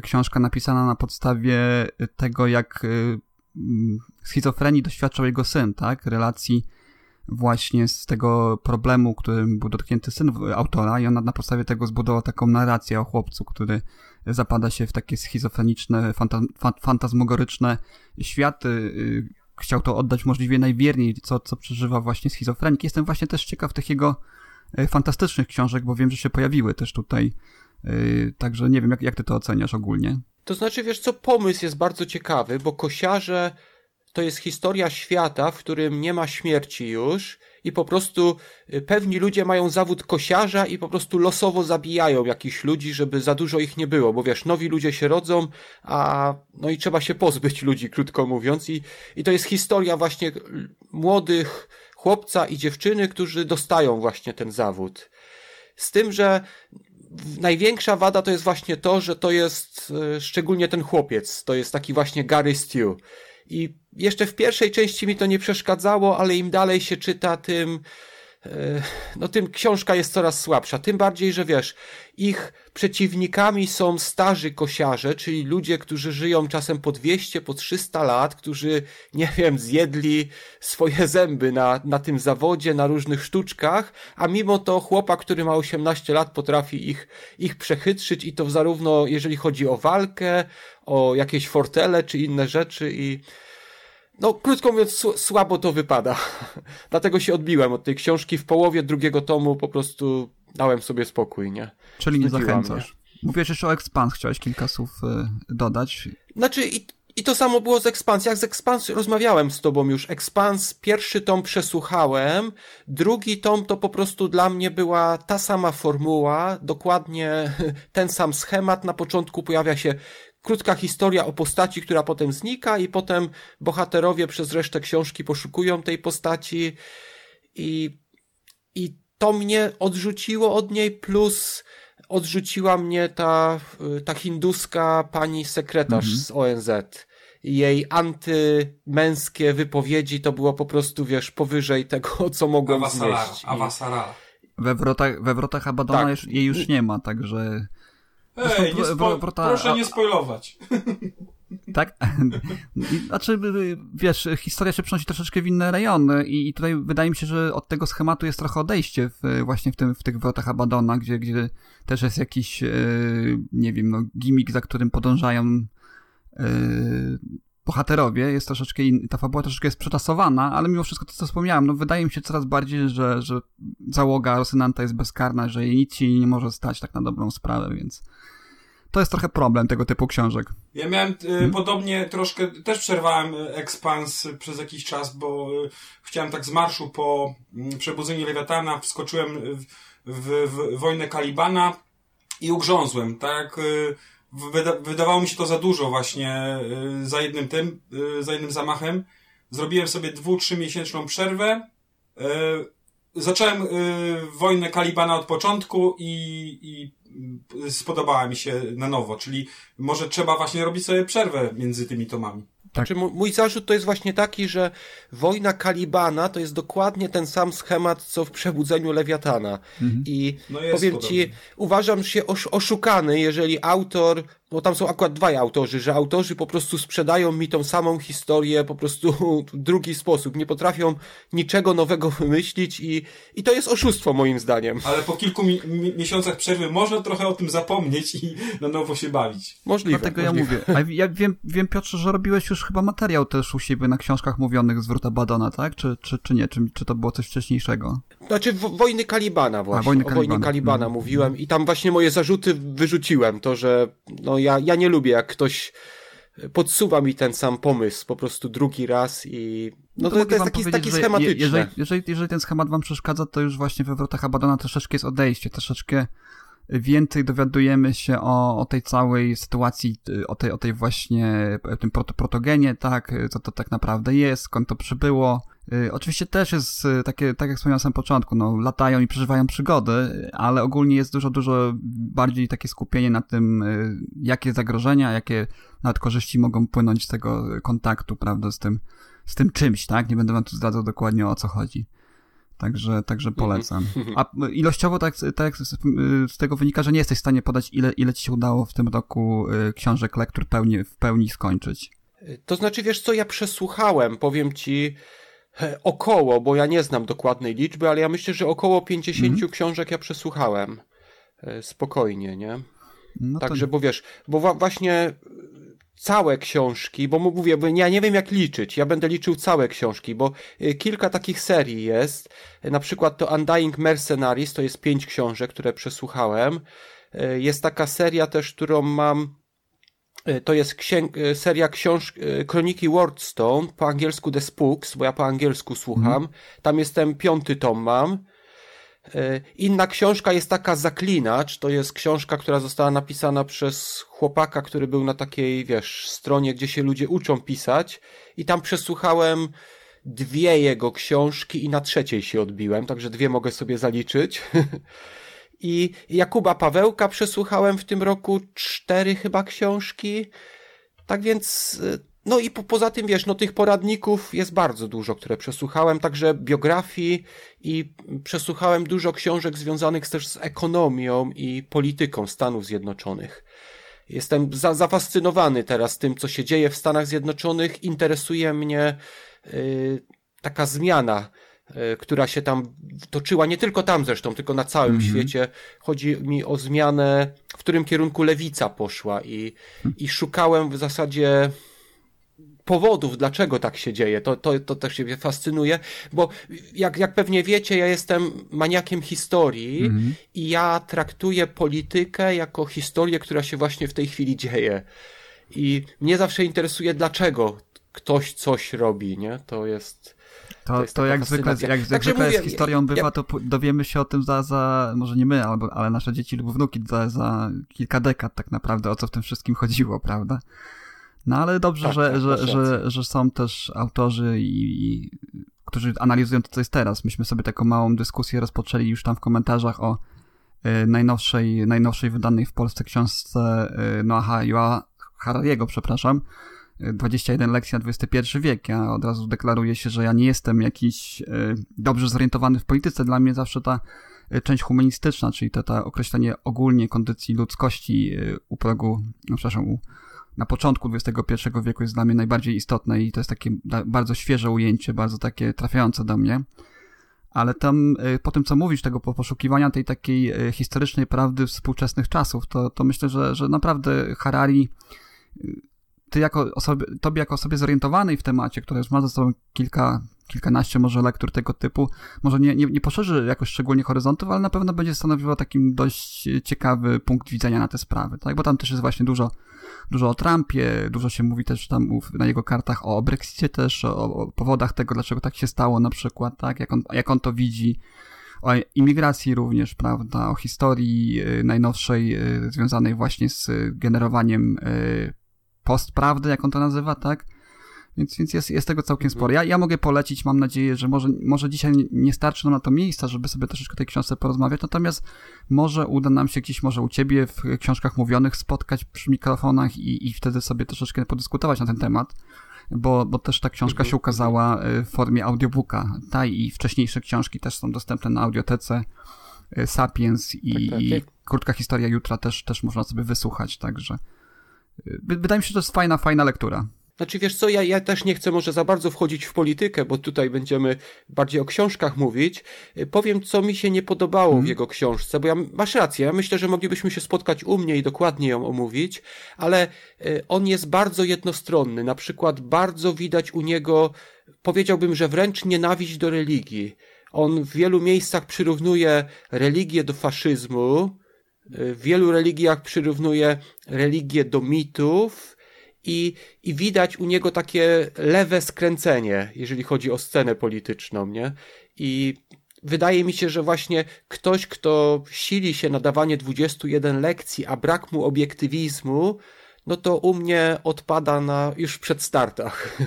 Książka napisana na podstawie tego, jak y, mm, schizofrenii doświadczał jego syn, tak? Relacji właśnie z tego problemu, którym był dotknięty syn autora i on na podstawie tego zbudował taką narrację o chłopcu, który zapada się w takie schizofreniczne, fanta fantazmogoryczne światy. Y, chciał to oddać możliwie najwierniej, co, co przeżywa właśnie schizofrenik. Jestem właśnie też ciekaw tych jego y, fantastycznych książek, bo wiem, że się pojawiły też tutaj. Y, także nie wiem, jak, jak ty to oceniasz ogólnie. To znaczy, wiesz co, pomysł jest bardzo ciekawy, bo kosiarze to jest historia świata, w którym nie ma śmierci już i po prostu y, pewni ludzie mają zawód kosiarza i po prostu losowo zabijają jakichś ludzi, żeby za dużo ich nie było, bo wiesz, nowi ludzie się rodzą, a no i trzeba się pozbyć ludzi, krótko mówiąc i, i to jest historia właśnie młodych chłopca i dziewczyny, którzy dostają właśnie ten zawód. Z tym, że największa wada to jest właśnie to, że to jest y, szczególnie ten chłopiec, to jest taki właśnie Gary Stew i jeszcze w pierwszej części mi to nie przeszkadzało, ale im dalej się czyta, tym e, no tym książka jest coraz słabsza. Tym bardziej, że wiesz, ich przeciwnikami są starzy kosiarze, czyli ludzie, którzy żyją czasem po 200, po 300 lat, którzy, nie wiem, zjedli swoje zęby na, na tym zawodzie, na różnych sztuczkach, a mimo to chłopak, który ma 18 lat, potrafi ich, ich przechytrzyć i to zarówno jeżeli chodzi o walkę, o jakieś fortele czy inne rzeczy i no, krótko mówiąc, słabo to wypada. Dlatego się odbiłem od tej książki. W połowie drugiego tomu po prostu dałem sobie spokój, nie? Czyli nie zachęcasz. Mnie. Mówisz jeszcze o Expans, chciałeś kilka słów y, dodać. Znaczy, i, i to samo było z Expans. Jak z Expans rozmawiałem z tobą już. Expans, pierwszy tom przesłuchałem, drugi tom to po prostu dla mnie była ta sama formuła, dokładnie ten sam schemat. Na początku pojawia się krótka historia o postaci, która potem znika i potem bohaterowie przez resztę książki poszukują tej postaci i, i to mnie odrzuciło od niej, plus odrzuciła mnie ta, ta hinduska pani sekretarz mhm. z ONZ. Jej antymęskie wypowiedzi to było po prostu, wiesz, powyżej tego, co mogłem Awasara, znieść. Awasara. We wrotach, we wrotach Abadona tak. jej już nie ma, także... Ej, nie spo... proszę nie spoilować. Tak? Znaczy, wiesz, historia się przenosi troszeczkę w inne rejony i tutaj wydaje mi się, że od tego schematu jest trochę odejście w, właśnie w, tym, w tych wrotach Abadona, gdzie, gdzie też jest jakiś, nie wiem, no, gimmick, za którym podążają bohaterowie, jest troszeczkę in, ta fabuła troszeczkę jest przetasowana, ale mimo wszystko to, co wspomniałem, no wydaje mi się coraz bardziej, że, że załoga Rosynanta jest bezkarna, że jej nic się nie może stać tak na dobrą sprawę, więc to jest trochę problem tego typu książek. Ja miałem y, hmm? podobnie troszkę, też przerwałem y, Expans przez jakiś czas, bo y, chciałem tak z marszu po y, przebudzeniu Lewiatana, wskoczyłem w, w, w wojnę Kalibana i ugrzązłem, tak? Wyda wydawało mi się to za dużo właśnie za jednym tym, za jednym zamachem. Zrobiłem sobie dwu, trzy miesięczną przerwę. Zacząłem wojnę Kalibana od początku i, i spodobała mi się na nowo, czyli może trzeba właśnie robić sobie przerwę między tymi tomami. Tak. Znaczy, mój zarzut to jest właśnie taki, że wojna Kalibana to jest dokładnie ten sam schemat, co w przebudzeniu Lewiatana. Mhm. I no powiem podobnie. ci, uważam się oszukany, jeżeli autor bo tam są akurat dwaj autorzy, że autorzy po prostu sprzedają mi tą samą historię po prostu w drugi sposób. Nie potrafią niczego nowego wymyślić i, i to jest oszustwo moim zdaniem. Ale po kilku mi miesiącach przerwy można trochę o tym zapomnieć i na nowo się bawić. Możliwe. Dlatego możliwe. ja mówię. A ja wiem, wiem, Piotrze, że robiłeś już chyba materiał też u siebie na książkach mówionych z Wróta Badona, tak? Czy, czy, czy nie? Czy, czy to było coś wcześniejszego? Znaczy w, Wojny Kalibana właśnie. A, Wojny Kalibana. O Wojnie Kalibana mm. mówiłem i tam właśnie moje zarzuty wyrzuciłem. To, że no ja, ja nie lubię, jak ktoś podsuwa mi ten sam pomysł po prostu drugi raz i no, no to, to, to jest taki, taki schematyczny. Jeżeli, jeżeli, jeżeli ten schemat wam przeszkadza, to już właśnie we Wrotach Abadona troszeczkę jest odejście, troszeczkę więcej dowiadujemy się o, o tej całej sytuacji, o tej, o tej właśnie, tym protogenie, tak, co to tak naprawdę jest, skąd to przybyło, oczywiście też jest y, takie, tak jak wspomniałem na samym początku, no, latają i przeżywają przygody, ale ogólnie jest dużo, dużo bardziej takie skupienie na tym, y, jakie zagrożenia, jakie nawet korzyści mogą płynąć z tego kontaktu, prawda, z tym, z tym czymś, tak? Nie będę wam tu zdradzał dokładnie o co chodzi. Także, także polecam. A ilościowo tak, tak z tego wynika, że nie jesteś w stanie podać, ile, ile ci się udało w tym roku książek, lektur pełni, w pełni skończyć. To znaczy, wiesz co, ja przesłuchałem, powiem ci, Około, bo ja nie znam dokładnej liczby, ale ja myślę, że około 50 mm. książek ja przesłuchałem. E, spokojnie, nie? No Także, to... bo wiesz, bo właśnie całe książki, bo mówię, bo ja nie wiem jak liczyć, ja będę liczył całe książki, bo e, kilka takich serii jest, e, na przykład to Undying Mercenaries, to jest pięć książek, które przesłuchałem, jest taka seria też, którą mam E, to jest księg, e, seria książek, kroniki Wordstone, po angielsku The Spooks, bo ja po angielsku słucham. Mm. Tam jestem piąty tom mam. E, inna książka jest taka Zaklinacz, to jest książka, która została napisana przez chłopaka, który był na takiej, wiesz, stronie, gdzie się ludzie uczą pisać i tam przesłuchałem dwie jego książki i na trzeciej się odbiłem, także dwie mogę sobie zaliczyć. I Jakuba Pawełka przesłuchałem w tym roku cztery chyba książki. Tak więc, y, no i po, poza tym, wiesz, no tych poradników jest bardzo dużo, które przesłuchałem, także biografii i przesłuchałem dużo książek związanych też z ekonomią i polityką Stanów Zjednoczonych. Jestem za, zafascynowany teraz tym, co się dzieje w Stanach Zjednoczonych. Interesuje mnie yy, taka zmiana która się tam toczyła, nie tylko tam zresztą, tylko na całym mm -hmm. świecie. Chodzi mi o zmianę, w którym kierunku lewica poszła i, i szukałem w zasadzie powodów, dlaczego tak się dzieje. To, to, to też się fascynuje, bo jak, jak pewnie wiecie, ja jestem maniakiem historii mm -hmm. i ja traktuję politykę jako historię, która się właśnie w tej chwili dzieje. I mnie zawsze interesuje, dlaczego ktoś coś robi, nie? To jest to, to, to jak zwykle, jak, jak zwykle mówię, z historią bywa, ja... to dowiemy się o tym za, za może nie my, albo, ale nasze dzieci lub wnuki za, za kilka dekad tak naprawdę, o co w tym wszystkim chodziło, prawda? No ale dobrze, tak, że, tak, że, że, że są też autorzy, i, i, którzy analizują to, co jest teraz. Myśmy sobie taką małą dyskusję rozpoczęli już tam w komentarzach o y, najnowszej, najnowszej wydanej w Polsce książce y, Noaha Joa Harariego, przepraszam, 21 lekcji na XXI wiek. Ja od razu deklaruję się, że ja nie jestem jakiś e, dobrze zorientowany w polityce. Dla mnie zawsze ta e, część humanistyczna, czyli to, to określenie ogólnie kondycji ludzkości e, u progu, no przepraszam, u, na początku XXI wieku jest dla mnie najbardziej istotne i to jest takie bardzo świeże ujęcie, bardzo takie trafiające do mnie. Ale tam, po tym co mówisz, tego poszukiwania tej takiej historycznej prawdy współczesnych czasów, to, to myślę, że, że naprawdę Harari ty jako osoby, tobie jako osobie zorientowanej w temacie, która już ma ze sobą kilka, kilkanaście może lektur tego typu, może nie, nie, nie poszerzy jakoś szczególnie horyzontów, ale na pewno będzie stanowiło takim dość ciekawy punkt widzenia na te sprawy, tak? Bo tam też jest właśnie dużo, dużo o Trumpie, dużo się mówi też tam na jego kartach o Brexicie też, o, o powodach tego, dlaczego tak się stało na przykład, tak? Jak on, jak on to widzi, o imigracji również, prawda, o historii y, najnowszej y, związanej właśnie z generowaniem y, postprawdy, jak on to nazywa, tak? Więc, więc jest, jest tego całkiem sporo. Ja, ja mogę polecić, mam nadzieję, że może, może dzisiaj nie starczy nam na to miejsca, żeby sobie troszeczkę o tej książce porozmawiać, natomiast może uda nam się gdzieś, może u ciebie w książkach mówionych spotkać przy mikrofonach i, i wtedy sobie troszeczkę podyskutować na ten temat bo, bo też ta książka Mhm. się ukazała y, w formie audiobooka. Ta i wcześniejsze książki też są dostępne na audiotece. y, Sapiens i, Tak, tak. i krótka historia jutra też, też można sobie wysłuchać, także wydaje mi się, że to jest fajna, fajna lektura. Znaczy, wiesz co, ja, ja też nie chcę może za bardzo wchodzić w politykę, bo tutaj będziemy bardziej o książkach mówić. Y, Powiem, co mi się nie podobało w jego książce, bo ja, masz rację, ja myślę, że moglibyśmy się spotkać u mnie i dokładnie ją omówić, ale y, on jest bardzo jednostronny. Na przykład bardzo widać u niego, powiedziałbym, że wręcz nienawiść do religii. On w wielu miejscach przyrównuje religię do faszyzmu, w wielu religiach przyrównuje religię do mitów, i, i widać u niego takie lewe skręcenie, jeżeli chodzi o scenę polityczną, nie? I wydaje mi się, że właśnie ktoś, kto sili się na dawanie 21 lekcji, a brak mu obiektywizmu, no to u mnie odpada na już przed startach.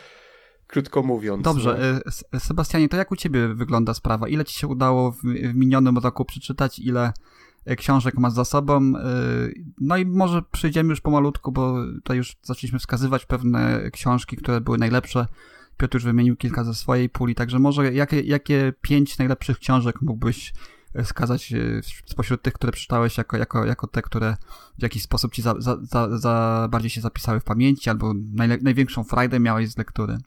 Krótko mówiąc. Dobrze, no. S- Sebastianie, to jak u ciebie wygląda sprawa? Ile ci się udało w, minionym roku przeczytać? Ile książek masz za sobą? Y, No i może przejdziemy już pomalutku, bo tutaj już zaczęliśmy wskazywać pewne książki, które były najlepsze. Piotr już wymienił kilka ze swojej puli, także może jakie, jakie pięć najlepszych książek mógłbyś y, wskazać y, spośród tych, które przeczytałeś jako, jako, jako te, które w jakiś sposób ci za, za, za, za bardziej się zapisały w pamięci albo najle, największą frajdę miałeś z lektury?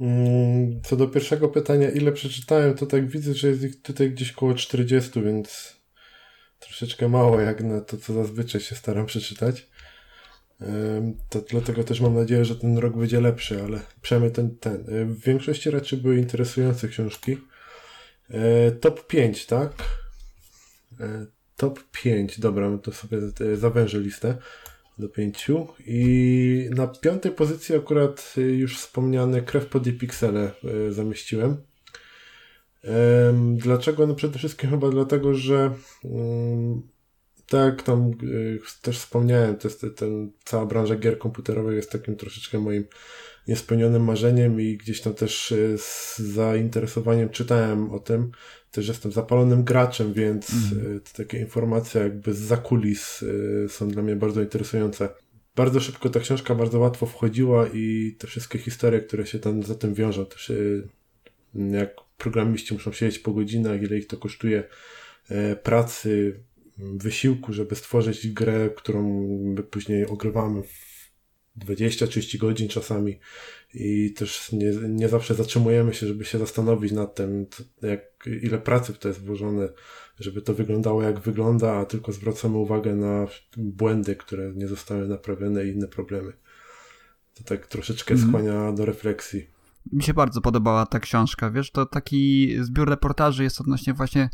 Mm, Co do pierwszego pytania, ile przeczytałem, to tak widzę, że jest ich tutaj gdzieś koło 40, więc troszeczkę mało jak na to, co zazwyczaj się staram przeczytać. To dlatego też mam nadzieję, że ten rok będzie lepszy, ale przynajmniej ten, ten. W większości raczej były interesujące książki. E, Top 5, tak? E, Top 5, dobra, no to sobie e, zawężę listę do pięciu. I na piątej pozycji akurat już wspomniane Krew pod jej piksele zamieściłem. Dlaczego? No przede wszystkim chyba dlatego, że mm, tak tam y, też wspomniałem, to jest ten, cała branża gier komputerowych jest takim troszeczkę moim niespełnionym marzeniem i gdzieś tam też y, z zainteresowaniem czytałem o tym. Też jestem zapalonym graczem, więc te takie informacje jakby z zakulis są dla mnie bardzo interesujące. Bardzo szybko ta książka bardzo łatwo wchodziła i te wszystkie historie, które się tam za tym wiążą, też jak programiści muszą siedzieć po godzinach, ile ich to kosztuje e, pracy, wysiłku, żeby stworzyć grę, którą my później ogrywamy w 20-30 godzin czasami i też nie, nie zawsze zatrzymujemy się, żeby się zastanowić nad tym, jak, ile pracy w to jest włożone, żeby to wyglądało jak wygląda, a tylko zwracamy uwagę na błędy, które nie zostały naprawione i inne problemy. To tak troszeczkę Mhm. skłania do refleksji. Mi się bardzo podobała ta książka, wiesz, to taki zbiór reportaży jest odnośnie właśnie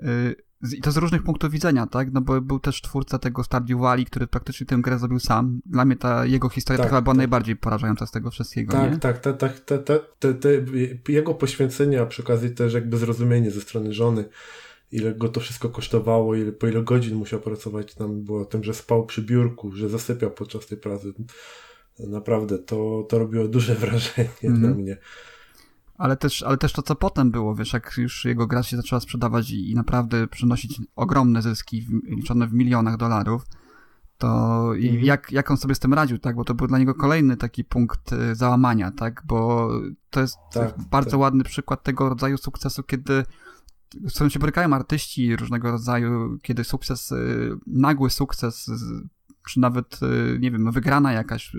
y, i to z różnych punktów widzenia, tak, no bo był też twórca tego Stardew Valley, który praktycznie tę grę zrobił sam. Dla mnie ta jego historia Tak, chyba była tak. najbardziej porażająca z tego wszystkiego, Tak, nie? tak, tak, tak, te, te, te, te, jego poświęcenie, a przy okazji też jakby zrozumienie ze strony żony, ile go to wszystko kosztowało, ile, po ile godzin musiał pracować, tam było o tym, że spał przy biurku, że zasypiał podczas tej pracy. Naprawdę, to, to robiło duże wrażenie Mhm. na mnie. Ale też, ale też to, co potem było, wiesz, jak już jego gra się zaczęła sprzedawać i, i naprawdę przynosić ogromne zyski, w, liczone w milionach dolarów, to i Mhm. jak, jak on sobie z tym radził, tak? Bo to był dla niego kolejny taki punkt y, załamania, tak? Bo to jest Tak, bardzo tak. ładny przykład tego rodzaju sukcesu, kiedy z którym się borykają artyści różnego rodzaju, kiedy sukces, y, nagły sukces, czy nawet, y, nie wiem, wygrana jakaś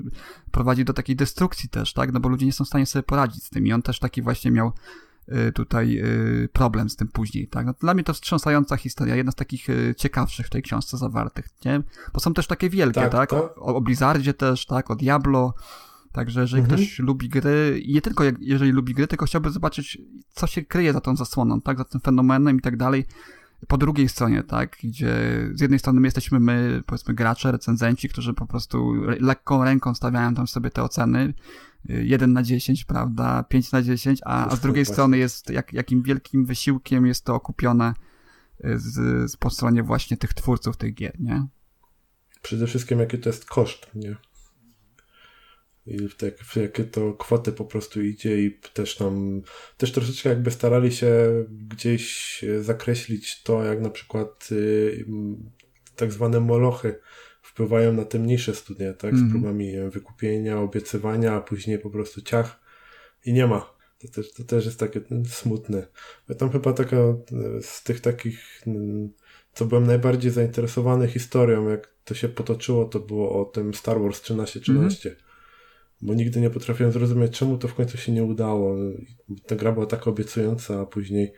prowadzi do takiej destrukcji też, tak? No bo ludzie nie są w stanie sobie poradzić z tym i on też taki właśnie miał y, tutaj y, problem z tym później, tak? No, dla mnie to wstrząsająca historia, jedna z takich ciekawszych w tej książce zawartych, nie? Bo są też takie wielkie, tak? Tak. O, o Blizzardzie też, tak? O Diablo, Także jeżeli Mhm. ktoś lubi gry, i nie tylko jeżeli lubi gry, tylko chciałby zobaczyć, co się kryje za tą zasłoną, tak, za tym fenomenem i tak dalej, po drugiej stronie, tak, gdzie z jednej strony my jesteśmy my, powiedzmy, gracze, recenzenci, którzy po prostu lekką ręką stawiają tam sobie te oceny, y, 1 na 10, prawda, 5 na 10, a, a z drugiej strony jest, jak, jakim wielkim wysiłkiem jest to okupione y, z, z po stronie właśnie tych twórców tych gier, nie? Przede wszystkim jaki to jest koszt, nie? I w, te, w jakie to kwoty po prostu idzie i też tam, też troszeczkę jakby starali się gdzieś e, zakreślić to, jak na przykład y, tak zwane molochy wpływają na te mniejsze studia, tak? Z Mhm. próbami wykupienia, obiecywania, a później po prostu ciach i nie ma. To też, to też jest takie mm, smutne. Ja tam chyba taka e, z tych takich, mm, co byłem najbardziej zainteresowany historią, jak to się potoczyło, to było o tym Star Wars 1313. Bo nigdy nie potrafiłem zrozumieć, czemu to w końcu się nie udało. Ta gra była tak obiecująca, a później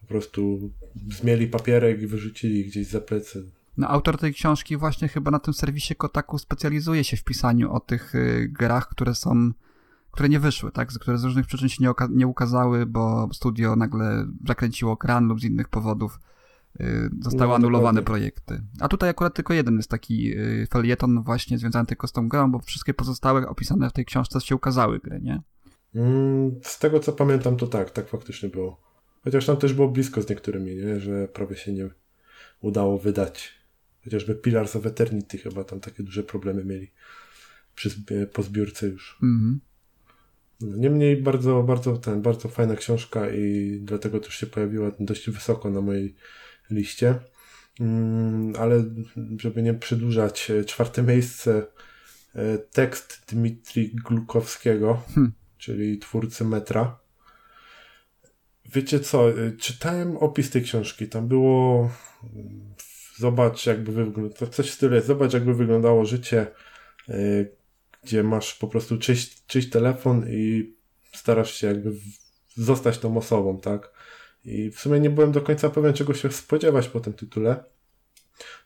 po prostu zmieli papierek i wyrzucili gdzieś za plecy. No, autor tej książki właśnie chyba na tym serwisie Kotaku specjalizuje się w pisaniu o tych y, grach, które są, które nie wyszły, tak? Które z różnych przyczyn się nie, nie ukazały, bo studio nagle zakręciło kran lub z innych powodów zostały No, anulowane dokładnie. projekty. A tutaj akurat tylko jeden jest taki y, felieton właśnie związany tylko z tą grą, bo wszystkie pozostałe opisane w tej książce się ukazały gry, nie? Mm, z tego co pamiętam, to tak, tak faktycznie było. Chociaż tam też było blisko z niektórymi, nie? że prawie się nie udało wydać. Chociażby Pillars of Eternity chyba tam takie duże problemy mieli przy, po zbiórce już. Mhm. Niemniej bardzo, bardzo, ten, bardzo fajna książka i dlatego też się pojawiła dość wysoko na mojej liście. Mm, ale żeby nie przedłużać, e, czwarte miejsce e, tekst Dmitri Glukowskiego, Hmm. czyli twórcy Metra. Wiecie co, e, czytałem opis tej książki, tam było mm, zobacz jakby wyglądało, coś w stylu, zobacz jakby wyglądało życie gdzie masz po prostu czyjś telefon i starasz się jakby w- zostać tą osobą, tak? I w sumie nie byłem do końca pewien, czego się spodziewać po tym tytule.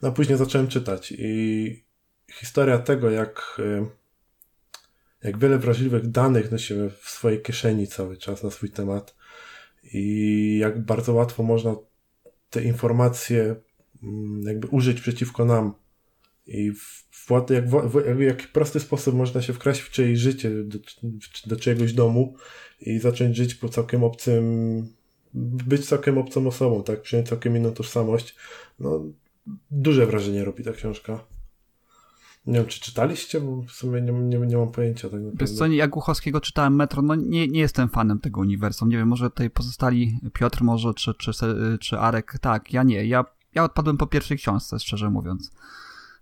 No a później zacząłem czytać i historia tego, jak, e, jak wiele wrażliwych danych nosimy w swojej kieszeni cały czas na swój temat i jak bardzo łatwo można te informacje mm, jakby użyć przeciwko nam i w, w, jak, w, prosty sposób można się wkraść w czyjeś życie, do, do czyjegoś domu i zacząć żyć po całkiem obcym, być całkiem obcą osobą, tak? Przyjąć całkiem inną tożsamość. No, duże wrażenie robi ta książka. Nie wiem, czy czytaliście, bo w sumie nie, nie, nie mam pojęcia tak Wiesz naprawdę. co, ja Głuchowskiego czytałem Metro, no nie, nie jestem fanem tego uniwersum, nie wiem, może tutaj pozostali Piotr może, czy, czy, czy Arek, tak, ja nie, ja, ja odpadłem po pierwszej książce, szczerze mówiąc.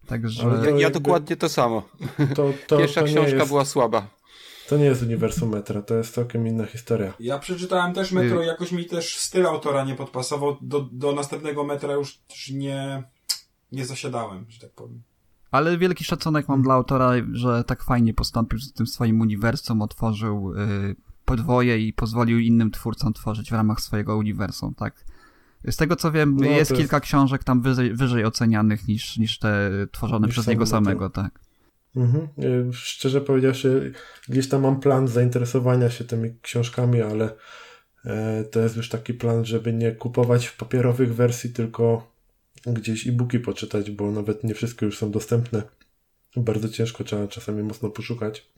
Także... Ja, ja dokładnie to samo. To, to, Pierwsza to książka jest, była słaba. To nie jest uniwersum metra, to jest całkiem inna historia. Ja przeczytałem też Metro, jakoś mi też styl autora nie podpasował. Do, do następnego metra już nie, nie zasiadałem, że tak powiem. Ale wielki szacunek mam dla autora, że tak fajnie postąpił z tym swoim uniwersum, otworzył y, podwoje i pozwolił innym twórcom tworzyć w ramach swojego uniwersum, tak? Z tego co wiem, No, jest jest- kilka książek tam wyżej, wyżej ocenianych niż, niż te tworzone Niż przez niego Metro. samego, tak. Mhm. Y, Szczerze powiedziawszy, gdzieś tam mam plan zainteresowania się tymi książkami, ale e, to jest już taki plan, żeby nie kupować papierowych wersji, tylko gdzieś e-booki poczytać, bo nawet nie wszystkie już są dostępne. Bardzo ciężko, trzeba czasami mocno poszukać.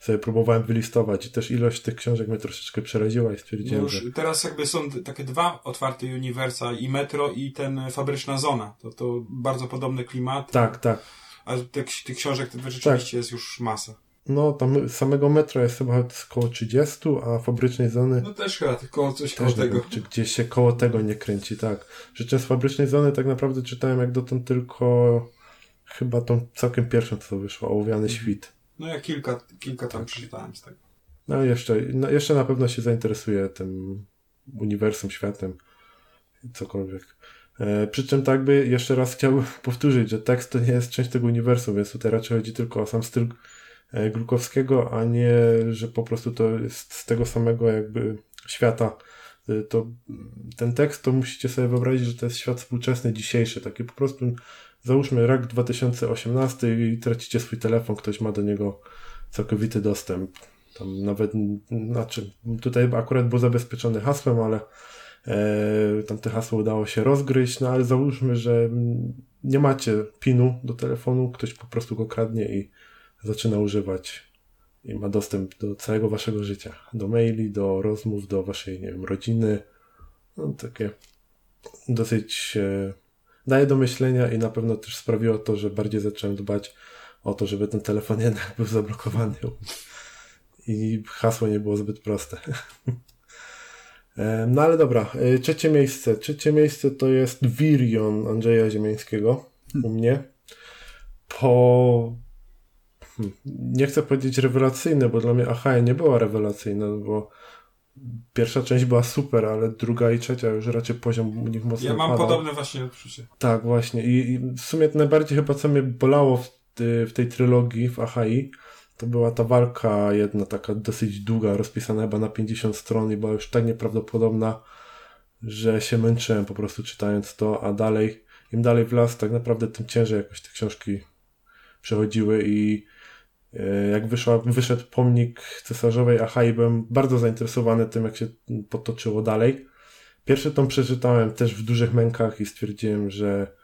Sobie próbowałem wylistować i też ilość tych książek mnie troszeczkę przeraziła i No stwierdziłem, już że teraz jakby są takie dwa otwarte uniwersa, i Metro, i ten Fabryczna Zona. To, to bardzo podobny klimat. tak, tak. A tych, tych książek to rzeczywiście jest już masa. No, tam samego metra jest chyba około 30, a fabrycznej zony No też chyba tylko coś koło Też nie tego. wiem, czy gdzieś się koło tego nie kręci, tak. Przy czym z fabrycznej zony tak naprawdę czytałem jak dotąd tylko chyba tą całkiem pierwszą, co wyszło, Ołowiany Świt. No ja kilka, kilka tam przeczytałem z tego. No jeszcze, no jeszcze na pewno się zainteresuje tym uniwersum, światem, cokolwiek. E, przy czym tak by jeszcze raz chciałbym powtórzyć, że tekst to nie jest część tego uniwersum, więc tutaj raczej chodzi tylko o sam styl e, Glukowskiego, a nie, że po prostu to jest z tego samego jakby świata y, to ten tekst to musicie sobie wyobrazić, że to jest świat współczesny, dzisiejszy, taki po prostu załóżmy rok 2018 i tracicie swój telefon, ktoś ma do niego całkowity dostęp. Tam nawet, znaczy, tutaj akurat był zabezpieczony hasłem, ale e, tam te hasło udało się rozgryźć, no ale załóżmy, że nie macie pinu do telefonu, ktoś po prostu go kradnie i zaczyna używać i ma dostęp do całego waszego życia. Do maili, do rozmów, do waszej, nie wiem, rodziny. No, takie dosyć e, daje do myślenia i na pewno też sprawiło to, że bardziej zacząłem dbać o to, żeby ten telefon jednak był zablokowany i hasło nie było zbyt proste. E, no ale dobra, e, trzecie miejsce. Trzecie miejsce to jest Virion Andrzeja Ziemiańskiego u mnie. Po hmm, nie chcę powiedzieć rewelacyjne, bo dla mnie Achaja nie była rewelacyjna, bo pierwsza część była super, ale druga i trzecia już raczej poziom u nich mocno Ja mam padał. podobne właśnie odczucie. Tak, właśnie. I, I w sumie najbardziej chyba co mnie bolało w, w tej trylogii, w Achai, to była ta walka jedna taka dosyć długa, rozpisana chyba na 50 stron i była już tak nieprawdopodobna, że się męczyłem po prostu czytając to, a dalej, im dalej w las, tak naprawdę tym ciężej jakoś te książki przechodziły i e, jak wyszła, wyszedł pomnik cesarzowej Achai, byłem bardzo zainteresowany tym, jak się potoczyło dalej. Pierwszy tom przeczytałem też w dużych mękach i stwierdziłem, że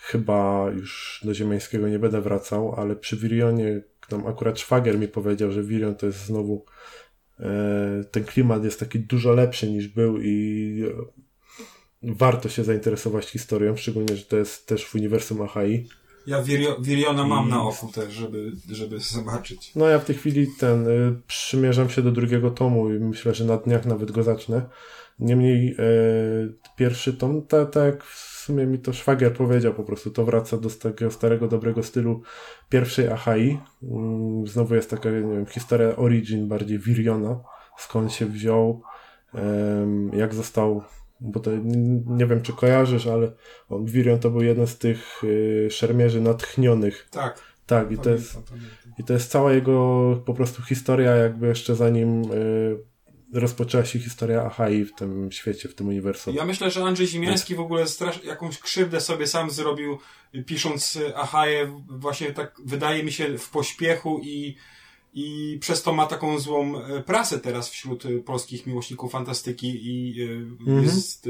chyba już do Ziemiańskiego nie będę wracał, ale przy Wirionie, tam akurat szwagier mi powiedział, że Wirion to jest znowu e, ten klimat jest taki dużo lepszy niż był i e, warto się zainteresować historią, szczególnie, że to jest też w uniwersum Achai. Ja Wirio, Wiriona mam I- na oku też, żeby, żeby zobaczyć. No ja w tej chwili ten y, przymierzam się do drugiego tomu i myślę, że na dniach nawet go zacznę. Niemniej y, pierwszy tom, tak ta, jak sumie mi to szwagier powiedział po prostu, to wraca do takiego starego, dobrego stylu pierwszej Achai. Mm, znowu jest taka, nie wiem, historia origin bardziej Viriona, skąd się wziął, jak został, bo to nie wiem czy kojarzysz, ale on, Virion to był jeden z tych y, szermierzy natchnionych. Tak. Tak, i to jest i to jest cała jego po prostu historia, jakby jeszcze zanim y, rozpoczęła się historia Achai w tym świecie, w tym uniwersum. Ja myślę, że Andrzej Zimiański w ogóle strasz... jakąś krzywdę sobie sam zrobił, pisząc Achaję, właśnie tak wydaje mi się w pośpiechu i, i przez to ma taką złą y, prasę teraz wśród y, polskich miłośników fantastyki i y, Mhm. jest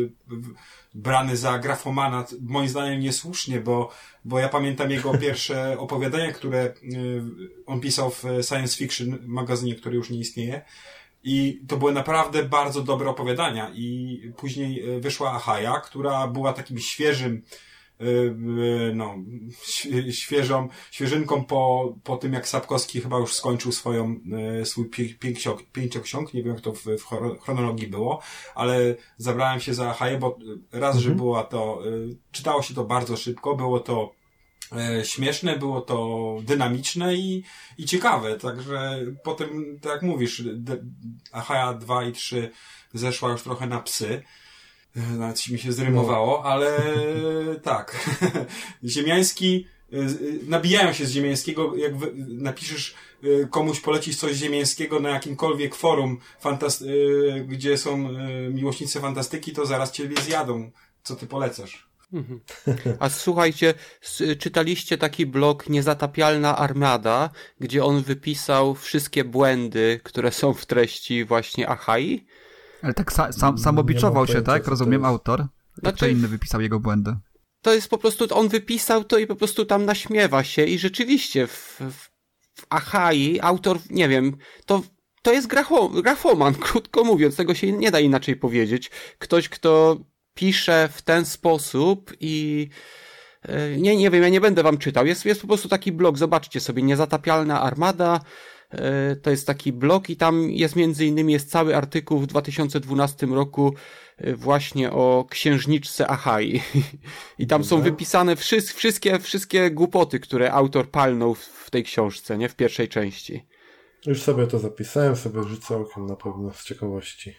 brany za grafomana, moim zdaniem niesłusznie, bo, bo ja pamiętam jego pierwsze opowiadania, które on pisał w Science Fiction magazynie, który już nie istnieje. I to były naprawdę bardzo dobre opowiadania. I później e, wyszła Achaja, która była takim świeżym, e, e, no, świe- świeżą, świeżynką po, po tym, jak Sapkowski chyba już skończył swoją, swój pię- pięcio- pięcioksiąg. Nie wiem, jak to w, w chro- chronologii było, ale zabrałem się za Achaję, bo raz, że była to, czytało się to bardzo szybko, było to śmieszne, było to dynamiczne i, i ciekawe, także potem, tak jak mówisz, Achaja 2 i 3 zeszła już trochę na psy, E, nawet mi się zrymowało, ale tak, Ziemiański, e, e, nabijają się z Ziemiańskiego, jak napiszesz e, komuś polecić coś Ziemiańskiego na jakimkolwiek forum, e, gdzie są e, miłośnicy fantastyki, to zaraz ciebie zjadą, co ty polecasz. A słuchajcie, czytaliście taki blog Niezatapialna Armada, gdzie on wypisał wszystkie błędy, które są w treści właśnie Achai? Ale tak sa, sam, samobiczował się, pojęcia, tak? Rozumiem, autor. Znaczy- Kto inny wypisał jego błędy? To jest po prostu, on wypisał to i po prostu tam naśmiewa się i rzeczywiście w, w, w Achai autor, nie wiem, to, to jest grafoman, krótko mówiąc, tego się nie da inaczej powiedzieć. Ktoś, kto pisze w ten sposób i e, nie, nie wiem, ja nie będę wam czytał. Jest, jest po prostu taki blog, zobaczcie sobie, Niezatapialna Armada, e, to jest taki blog i tam jest między innymi jest cały artykuł w 2012 roku e, właśnie o księżniczce Achai. I tam są wypisane wszys- wszystkie, wszystkie głupoty, które autor palnął w- w tej książce, nie? W pierwszej części. Już sobie to zapisałem, sobie rzucę okiem na pewno z ciekawości.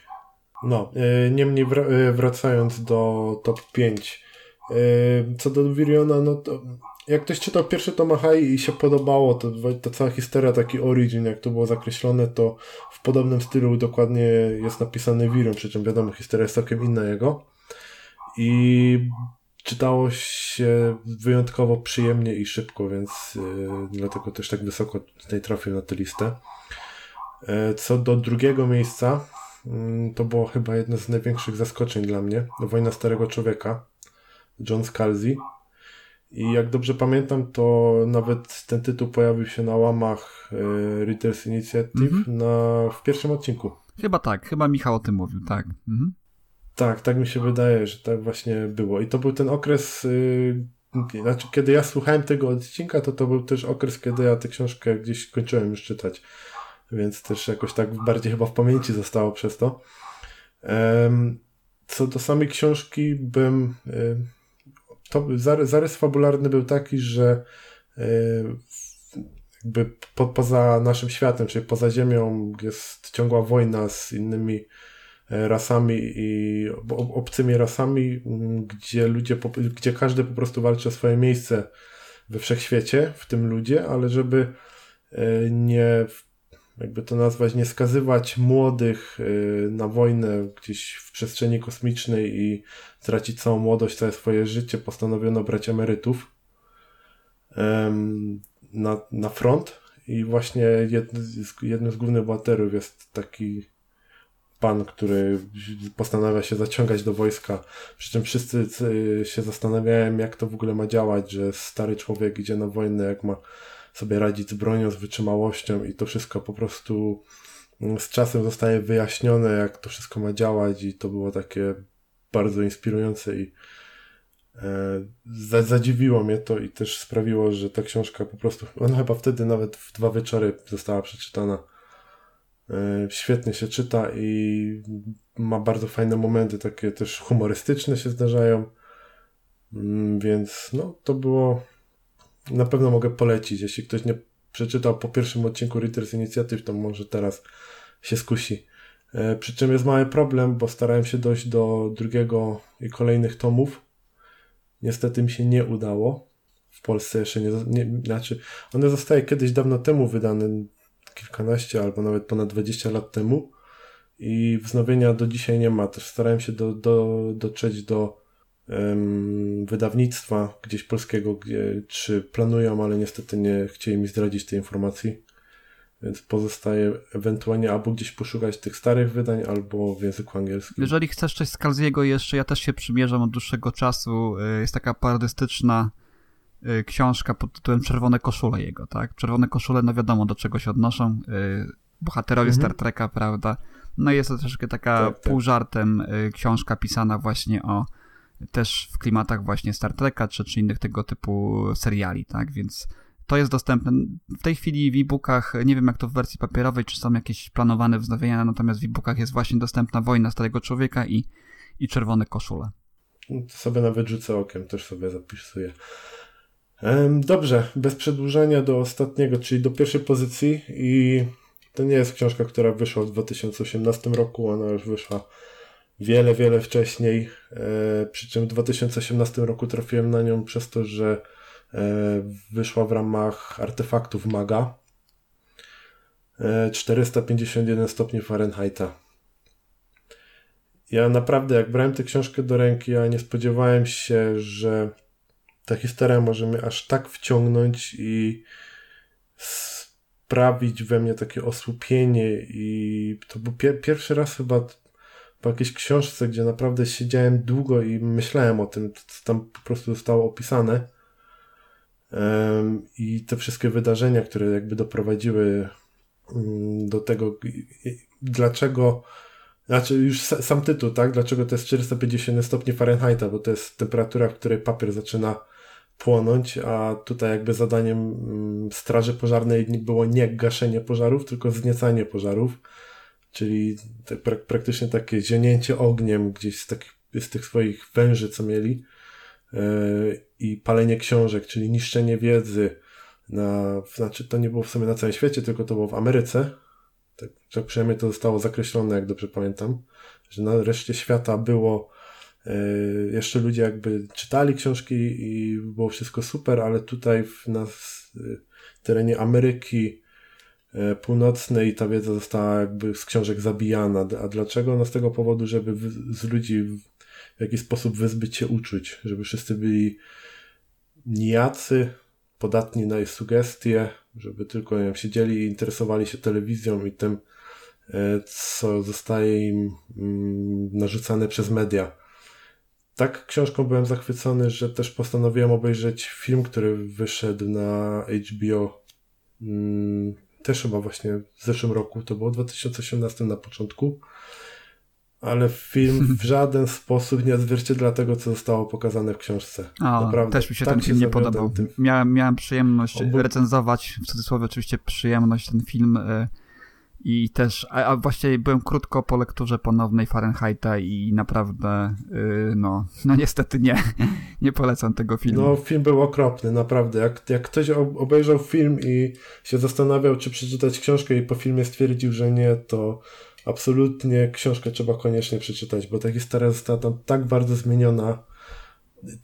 No, e, niemniej e, wracając do top 5. Yy, co do Viriona, no to jak ktoś czytał pierwszy tom i się podobało, to ta cała historia, taki origin, jak to było zakreślone, to w podobnym stylu dokładnie jest napisany Virion, przy czym wiadomo, historia jest całkiem inna jego. I czytało się wyjątkowo przyjemnie i szybko, więc dlatego też tak wysoko tutaj trafił na tę listę. Co do drugiego miejsca, to było chyba jedno z największych zaskoczeń dla mnie. Wojna Starego Człowieka, John Scalzi. I jak dobrze pamiętam, to nawet ten tytuł pojawił się na łamach yy, Readers Initiative Mhm. na, w pierwszym odcinku. Chyba tak, chyba Michał o tym mówił, tak. Mhm. Tak, tak mi się wydaje, że tak właśnie było. I to był ten okres, yy, znaczy kiedy ja słuchałem tego odcinka, to to był też okres, kiedy ja tę książkę gdzieś kończyłem już czytać. Więc też jakoś tak bardziej chyba w pamięci zostało przez to. Co do samej książki, bym. y, To zarys, fabularny był taki, że y, jakby po, poza naszym światem, czyli poza Ziemią, jest ciągła wojna z innymi e, rasami i ob- obcymi rasami, m, gdzie ludzie, gdzie każdy po prostu walczy o swoje miejsce we wszechświecie, w tym ludzie, ale żeby e, nie, jakby to nazwać, nie skazywać młodych e, na wojnę gdzieś w przestrzeni kosmicznej i tracić całą młodość, całe swoje życie, postanowiono brać emerytów em, na, na front i właśnie jednym z, jednym z głównych bohaterów jest taki pan, który postanawia się zaciągać do wojska. Przy czym wszyscy y, się zastanawiają, jak to w ogóle ma działać, że stary człowiek idzie na wojnę, jak ma sobie radzić z bronią, z wytrzymałością i to wszystko po prostu mm, z czasem zostaje wyjaśnione, jak to wszystko ma działać i to było takie bardzo inspirujące i e, za- zadziwiło mnie to i też sprawiło, że ta książka po prostu, ona chyba wtedy nawet w dwa wieczory została przeczytana. E, Świetnie się czyta i ma bardzo fajne momenty, takie też humorystyczne się zdarzają. Mm, Więc no, to było na pewno mogę polecić. Jeśli ktoś nie przeczytał po pierwszym odcinku Readers Initiative, to może teraz się skusi. E, Przy czym jest mały problem, bo starałem się dojść do drugiego i kolejnych tomów. Niestety mi się nie udało. W Polsce jeszcze nie, nie znaczy, one zostały kiedyś dawno temu wydane, kilkanaście albo nawet ponad 20 lat temu i wznowienia do dzisiaj nie ma. Też starałem się do, do, dotrzeć do wydawnictwa gdzieś polskiego, gdzie, czy planują, ale niestety nie chcieli mi zdradzić tej informacji. Więc pozostaje ewentualnie albo gdzieś poszukać tych starych wydań, albo w języku angielskim. Jeżeli chcesz coś z Kalziego jeszcze, ja też się przymierzam od dłuższego czasu. Y, Jest taka parodystyczna y, książka pod tytułem Czerwone koszule jego, tak? Czerwone koszule, no wiadomo do czego się odnoszą. y, Bohaterowie Mhm. Star Treka, prawda? No i jest to troszeczkę taka Tak, tak. pół żartem książka pisana właśnie o też w klimatach właśnie Star Treka czy, czy innych tego typu seriali, tak? Więc to jest dostępne. W tej chwili w e-bookach, nie wiem jak to w wersji papierowej, czy są jakieś planowane wznowienia, natomiast w e-bookach jest właśnie dostępna Wojna Starego Człowieka i, i Czerwone Koszule. To sobie nawet rzucę okiem, też sobie zapisuję. Dobrze, bez przedłużania do ostatniego, czyli do pierwszej pozycji i to nie jest książka, która wyszła w 2018 roku, ona już wyszła wiele, wiele wcześniej, e, przy czym w 2018 roku trafiłem na nią przez to, że e, wyszła w ramach artefaktów Maga. E, 451 stopni Fahrenheita. Ja naprawdę, jak brałem tę książkę do ręki, ja nie spodziewałem się, że ta historia może mnie aż tak wciągnąć i sprawić we mnie takie osłupienie i to był pier pierwszy raz chyba po jakiejś książce, gdzie naprawdę siedziałem długo i myślałem o tym, co tam po prostu zostało opisane. I te wszystkie wydarzenia, które jakby doprowadziły mm, do tego, dlaczego znaczy już sa- sam tytuł, tak? Dlaczego to jest 450 stopni Fahrenheita, bo to jest temperatura, w której papier zaczyna płonąć, a tutaj jakby zadaniem mm, straży pożarnej było nie gaszenie pożarów, tylko wzniecanie pożarów, czyli te, pra praktycznie takie zionięcie ogniem gdzieś z, takich, z tych swoich węży, co mieli yy, i palenie książek, czyli niszczenie wiedzy na, znaczy to nie było w sumie na całym świecie, tylko to było w Ameryce, tak, tak przynajmniej to zostało zakreślone, jak dobrze pamiętam, że na reszcie świata było Yy, jeszcze ludzie jakby czytali książki i było wszystko super, ale tutaj w nas yy, terenie Ameryki yy, Północnej ta wiedza została jakby z książek zabijana. A dlaczego? No z tego powodu, żeby z ludzi w jakiś sposób wyzbyć się uczuć, żeby wszyscy byli nijacy, podatni na jej sugestie, żeby tylko wiem, siedzieli i interesowali się telewizją i tym, co zostaje im mm, narzucane przez media tak książką byłem zachwycony, że też postanowiłem obejrzeć film, który wyszedł na HBO hmm, też chyba właśnie w zeszłym roku, to było w 2018 na początku, ale film w żaden sposób nie odzwierciedla tego, co zostało pokazane w książce. O, Naprawdę, też mi się tak ten film nie podobał. Tym... Miałem, miałem przyjemność Obu... recenzować, w cudzysłowie oczywiście przyjemność, ten film y, i też, a, a właściwie byłem krótko po lekturze ponownej Fahrenheita i naprawdę, yy, no, no niestety nie, nie polecam tego filmu. No, film był okropny, naprawdę. Jak, jak ktoś obejrzał film i się zastanawiał, czy przeczytać książkę i po filmie stwierdził, że nie, to absolutnie książkę trzeba koniecznie przeczytać, bo ta historia została tam tak bardzo zmieniona,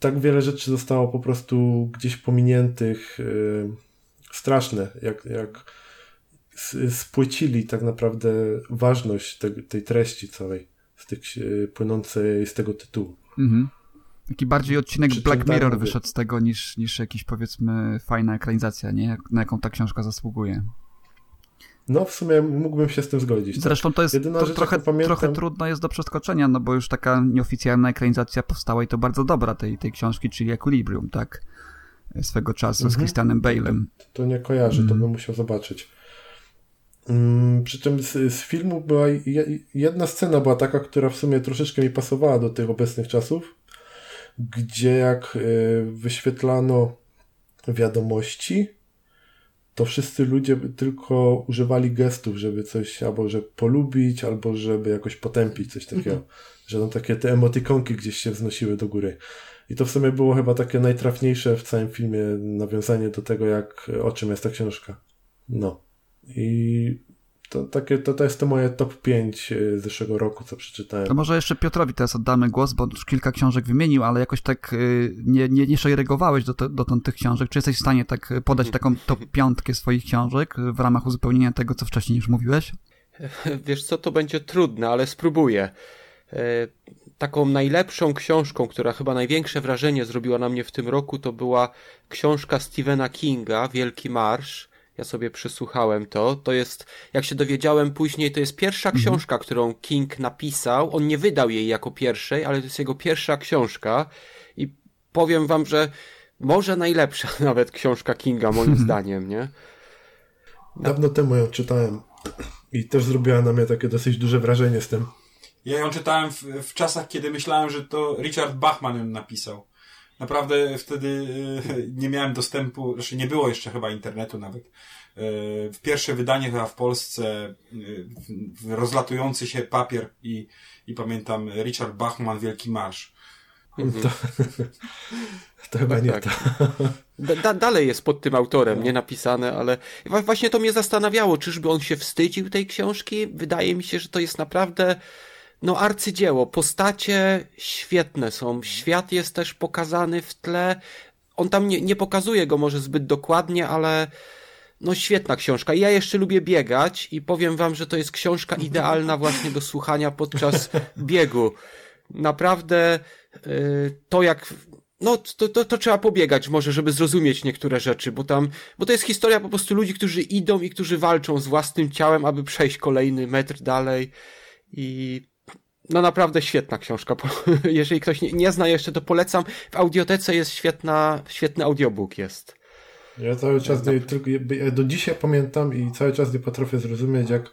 tak wiele rzeczy zostało po prostu gdzieś pominiętych, yy, straszne, jak, jak spłycili tak naprawdę ważność te, tej treści całej, z tych, płynącej z tego tytułu. Mhm. Taki bardziej odcinek Przy Black Mirror tak wyszedł z tego niż, niż jakiś powiedzmy fajna ekranizacja, nie? Na jaką ta książka zasługuje. No, w sumie mógłbym się z tym zgodzić. Tak. Zresztą to jest to rzecz, trochę, pamiętam... trochę trudno jest do przeskoczenia, no bo już taka nieoficjalna ekranizacja powstała i to bardzo dobra tej, tej książki, czyli Equilibrium, tak? Swego czasu mhm. z Christianem Bale'em. To, to, nie kojarzę, mhm. to bym musiał zobaczyć. Mm, przy czym z, z, filmu była jedna scena była taka, która w sumie troszeczkę mi pasowała do tych obecnych czasów, gdzie jak y, wyświetlano wiadomości, to wszyscy ludzie tylko używali gestów, żeby coś albo że polubić, albo żeby jakoś potępić coś takiego. Mhm. Że tam takie te emotikonki gdzieś się wznosiły do góry. I to w sumie było chyba takie najtrafniejsze w całym filmie nawiązanie do tego, jak o czym jest ta książka. No. I to, takie, to, to jest to moje top 5 e, zeszłego roku, co przeczytałem. To może jeszcze Piotrowi teraz oddamy głos, bo już kilka książek wymienił, ale jakoś tak e, nie, nie, nie szajregowałeś do, do, tych książek. Czy jesteś w stanie tak podać taką top piątkę swoich książek w ramach uzupełnienia tego, co wcześniej już mówiłeś? Wiesz co, to będzie trudne, ale spróbuję. E, taką najlepszą książką, która chyba największe wrażenie zrobiła na mnie w tym roku, to była książka Stephena Kinga, Wielki Marsz ja sobie przysłuchałem to. To jest, jak się dowiedziałem później, to jest pierwsza mhm. książka, którą King napisał. On nie wydał jej jako pierwszej, ale to jest jego pierwsza książka. I powiem wam, że może najlepsza nawet książka Kinga, moim mhm. zdaniem, nie? Dawno temu ją czytałem i też zrobiła na mnie takie dosyć duże wrażenie z tym. Ja ją czytałem w, w czasach, kiedy myślałem, że to Richard Bachman ją napisał. Naprawdę wtedy e, nie miałem dostępu, znaczy nie było jeszcze chyba internetu nawet. E, w pierwsze wydanie chyba w Polsce e, rozlatujący się papier i, i pamiętam Richard Bachman Wielki Marsz. Mhm. To, to chyba nie tak. to. Da, dalej jest pod tym autorem, nie napisane, ale właśnie to mnie zastanawiało, czyżby on się wstydził tej książki? Wydaje mi się, że to jest naprawdę no arcydzieło. Postacie świetne są. Świat jest też pokazany w tle. On tam nie, nie pokazuje go może zbyt dokładnie, ale no świetna książka. Ja jeszcze lubię biegać i powiem wam, że to jest książka idealna właśnie do słuchania podczas biegu. Naprawdę yy, to jak no, to, to, to trzeba pobiegać może, żeby zrozumieć niektóre rzeczy, bo tam, bo to jest historia po prostu ludzi, którzy idą i którzy walczą z własnym ciałem, aby przejść kolejny metr dalej i no naprawdę świetna książka. Jeżeli ktoś nie, nie, zna jeszcze, to polecam. W audiotece jest świetna, świetny audiobook jest. Ja cały czas nie, do dzisiaj pamiętam i cały czas nie potrafię zrozumieć, jak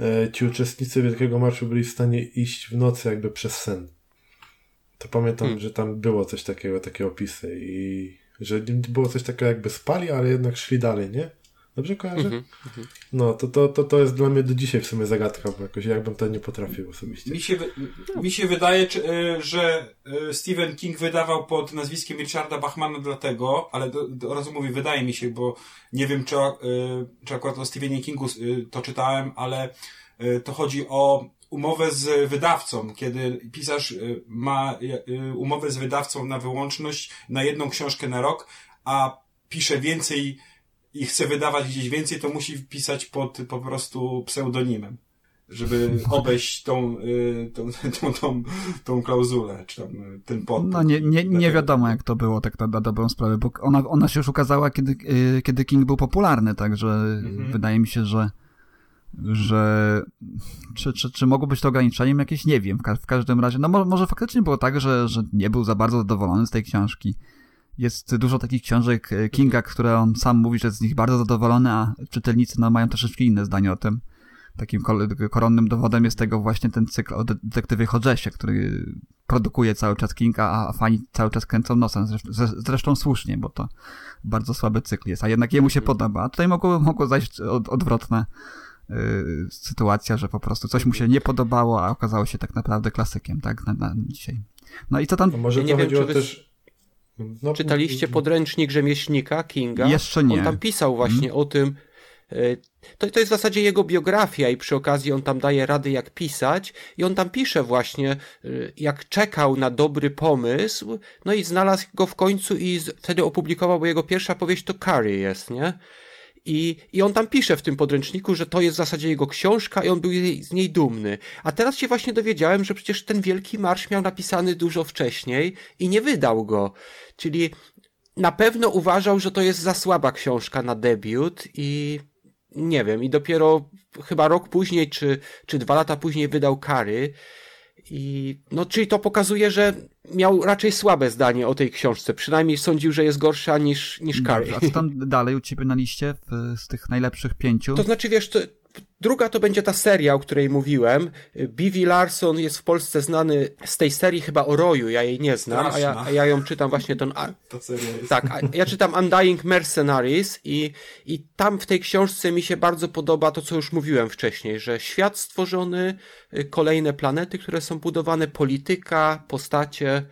e, ci uczestnicy Wielkiego Marszu byli w stanie iść w nocy jakby przez sen. To pamiętam, hmm. że tam było coś takiego, takie opisy i że było coś takiego jakby spali, ale jednak szli dalej, nie? Dobrze kojarzę? Mm -hmm. No, to, to, to, to jest dla mnie do dzisiaj w sumie zagadka, bo jakoś jakbym to nie potrafił osobiście. Mi się, mi się wydaje, czy, e, że e, Stephen King wydawał pod nazwiskiem Richarda Bachmana dlatego, ale do, do, od razu mówię, wydaje mi się, bo nie wiem, czy, e, czy akurat o Stephenie Kingu to czytałem, ale to chodzi o umowę z wydawcą, kiedy pisarz y, ma y, umowę z wydawcą na wyłączność na jedną książkę na rok, a pisze więcej i chce wydawać gdzieś więcej, to musi pisać pod po prostu pseudonimem żeby obejść tą, y, tą, tą, tą, tą klauzulę, czy tam y, ten pod. No nie, nie, nie wiadomo jak to było tak na, na dobrą sprawę, bo ona, ona się już ukazała, kiedy, y, kiedy King był popularny, także mhm. wydaje mi się, że że czy, czy, czy mogło być to ograniczeniem jakieś, nie wiem, w, ka w każdym razie, no może, może faktycznie było tak, że, że nie był za bardzo zadowolony z tej książki. Jest dużo takich książek Kinga, które on sam mówi, że jest z nich bardzo zadowolony, a czytelnicy no, mają troszeczkę inne zdanie o tym takim koronnym dowodem jest tego właśnie ten cykl o detektywie Hodgesie, który produkuje cały czas Kinga, a fani cały czas kręcą nosem. Zresztą, słusznie, bo to bardzo słaby cykl jest, a jednak jemu się podoba. A tutaj mogło, mogło zajść od, odwrotne yy, sytuacja, że po prostu coś mu się nie podobało, a okazało się tak naprawdę klasykiem, tak, na, na dzisiaj. No i co tam... A może nie wiem, czy wy... też... No, Czytaliście podręcznik rzemieślnika Kinga? Jeszcze nie. On tam pisał właśnie hmm. o tym, E, to, to jest w zasadzie jego biografia i przy okazji on tam daje rady jak pisać i on tam pisze właśnie jak czekał na dobry pomysł no i znalazł go w końcu i wtedy opublikował, bo jego pierwsza powieść to Carrie jest, nie? I, I on tam pisze w tym podręczniku, że to jest w zasadzie jego książka i on był z niej dumny. A teraz się właśnie dowiedziałem, że przecież ten Wielki Marsz miał napisany dużo wcześniej i nie wydał go. Czyli na pewno uważał, że to jest za słaba książka na debiut i nie wiem, i dopiero chyba rok później, czy, czy dwa lata później wydał Kary. I, no, czyli to pokazuje, że miał raczej słabe zdanie o tej książce. Przynajmniej sądził, że jest gorsza niż, niż Kary. A co tam dalej u ciebie na liście w, z tych najlepszych pięciu? To znaczy, wiesz, to, Druga to będzie ta seria, o której mówiłem. B.V. Larson jest w Polsce znany z tej serii chyba o Roju, ja jej nie znam, a ja, a ja, ją czytam właśnie ten... To seria jest. Tak, ja czytam Undying Mercenaries i, i tam w tej książce mi się bardzo podoba to, co już mówiłem wcześniej, że świat stworzony, y, kolejne planety, które są budowane, polityka, postacie,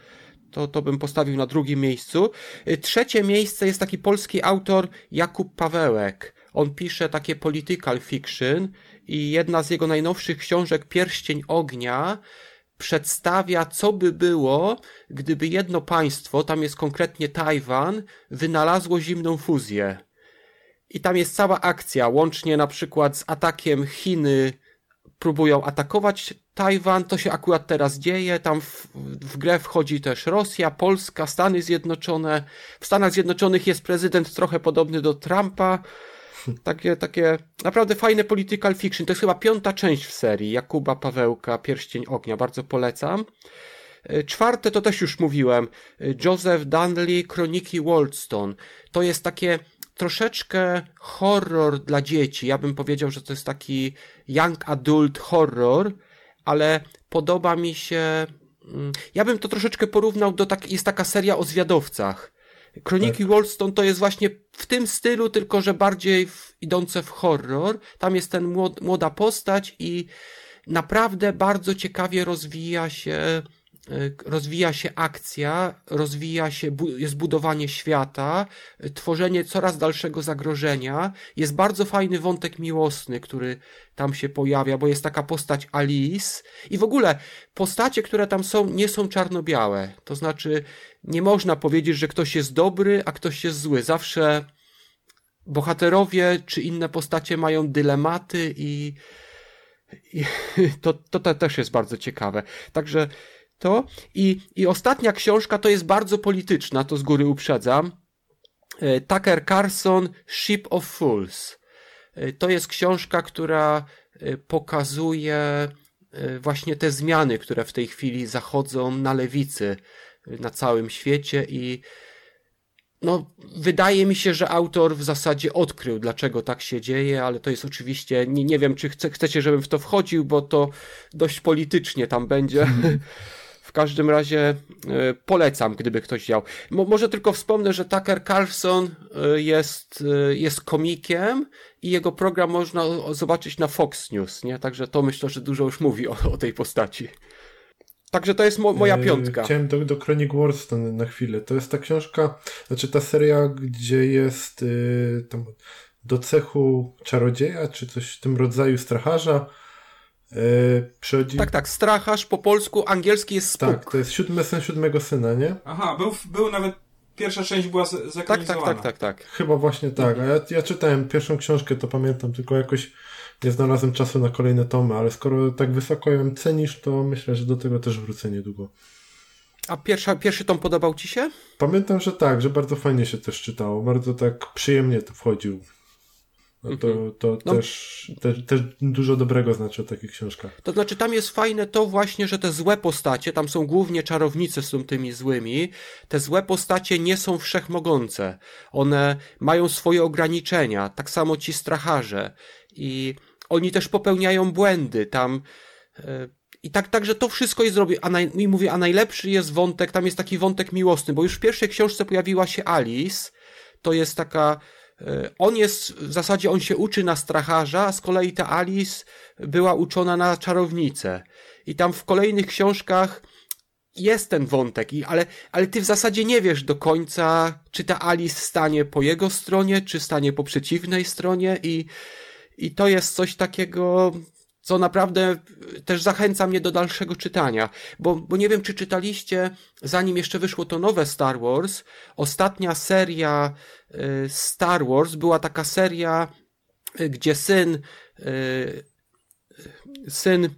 to, to bym postawił na drugim miejscu. Y, trzecie miejsce jest taki polski autor Jakub Pawełek. On pisze takie political fiction i jedna z jego najnowszych książek, Pierścień Ognia, przedstawia, co by było, gdyby jedno państwo, tam jest konkretnie Tajwan, wynalazło zimną fuzję. I tam jest cała akcja, łącznie na przykład z atakiem Chiny, próbują atakować Tajwan, to się akurat teraz dzieje, tam w, w grę wchodzi też Rosja, Polska, Stany Zjednoczone. W Stanach Zjednoczonych jest prezydent trochę podobny do Trumpa, takie, takie naprawdę fajne political fiction. To jest chyba piąta część w serii Jakuba Pawełka, Pierścień Ognia. Bardzo polecam. E, czwarte to też już mówiłem. E, Joseph Dunley, Kroniki Waldstone. To jest takie troszeczkę horror dla dzieci. Ja bym powiedział, że to jest taki young adult horror, ale podoba mi się. Mm, ja bym to troszeczkę porównał do tak. Jest taka seria o zwiadowcach. Kroniki tak. Wallstone to jest właśnie w tym stylu, tylko że bardziej w, idące w horror. Tam jest ten młod, młoda postać i naprawdę bardzo ciekawie rozwija się E, rozwija się akcja, rozwija się, jest budowanie świata, e, tworzenie coraz dalszego zagrożenia. Jest bardzo fajny wątek miłosny, który tam się pojawia, bo jest taka postać Alice. I w ogóle postacie, które tam są, nie są czarno-białe. To znaczy, nie można powiedzieć, że ktoś jest dobry, a ktoś jest zły. Zawsze bohaterowie czy inne postacie mają dylematy i, i to, to też jest bardzo ciekawe. Także to. I, I ostatnia książka to jest bardzo polityczna, to z góry uprzedzam. E, Tucker Carlson, Ship of Fools. E, to jest książka, która e, pokazuje właśnie te zmiany, które w tej chwili zachodzą na lewicy na całym świecie i no, wydaje mi się, że autor w zasadzie odkrył, dlaczego tak się dzieje, ale to jest oczywiście, nie, nie wiem, czy chce, chcecie, żebym w to wchodził, bo to dość politycznie tam będzie. W każdym razie e, polecam, gdyby ktoś chciał. może tylko wspomnę, że Tucker Carlson e, jest, e, jest komikiem i jego program można zobaczyć na Fox News, nie? Także to myślę, że dużo już mówi o, o tej postaci. Także to jest mo moja piątka. Chciałem do, do Chronic Wars na chwilę. To jest ta książka, znaczy ta seria, gdzie jest yy, tam do cechu czarodzieja, czy coś w tym rodzaju stracharza Yy, przychodzi... Tak, tak, stracharz po polsku, angielski jest spuk. Tak, to jest siódmy syn siódmego syna, nie? Aha, był, był nawet, pierwsza część była z- tak, tak, zekranizowana. tak, tak, tak. Chyba właśnie tak. A ja, ja czytałem pierwszą książkę, to pamiętam, tylko jakoś nie znalazłem czasu na kolejne tomy, ale skoro tak wysoko ją cenisz, to myślę, że do tego też wrócę niedługo. A pierwsza, pierwszy tom podobał ci się? Pamiętam, że tak, że bardzo fajnie się też czytało, bardzo tak przyjemnie to wchodził. No to, to No. też, też, też dużo dobrego znaczy o takich książkach. To znaczy, tam jest fajne to właśnie, że te złe postacie, tam są głównie czarownice są tymi złymi, te złe postacie nie są wszechmogące. One mają swoje ograniczenia, tak samo ci stracharze. I oni też popełniają błędy tam. e, I tak, także to wszystko jest zrobione. A naj, mówię, a najlepszy jest wątek, tam jest taki wątek miłosny, bo już w pierwszej książce pojawiła się Alice. To jest taka. e, On jest, w zasadzie on się uczy na stracharza, a z kolei ta Alice była uczona na czarownicę. I tam w kolejnych książkach jest ten wątek, i, ale, ale ty w zasadzie nie wiesz do końca, czy ta Alice stanie po jego stronie, czy stanie po przeciwnej stronie i, i to jest coś takiego, co naprawdę też zachęca mnie do dalszego czytania. Bo, bo nie wiem, czy czytaliście, zanim jeszcze wyszło to nowe Star Wars, ostatnia seria y, Star Wars była taka seria, y, gdzie syn, y, syn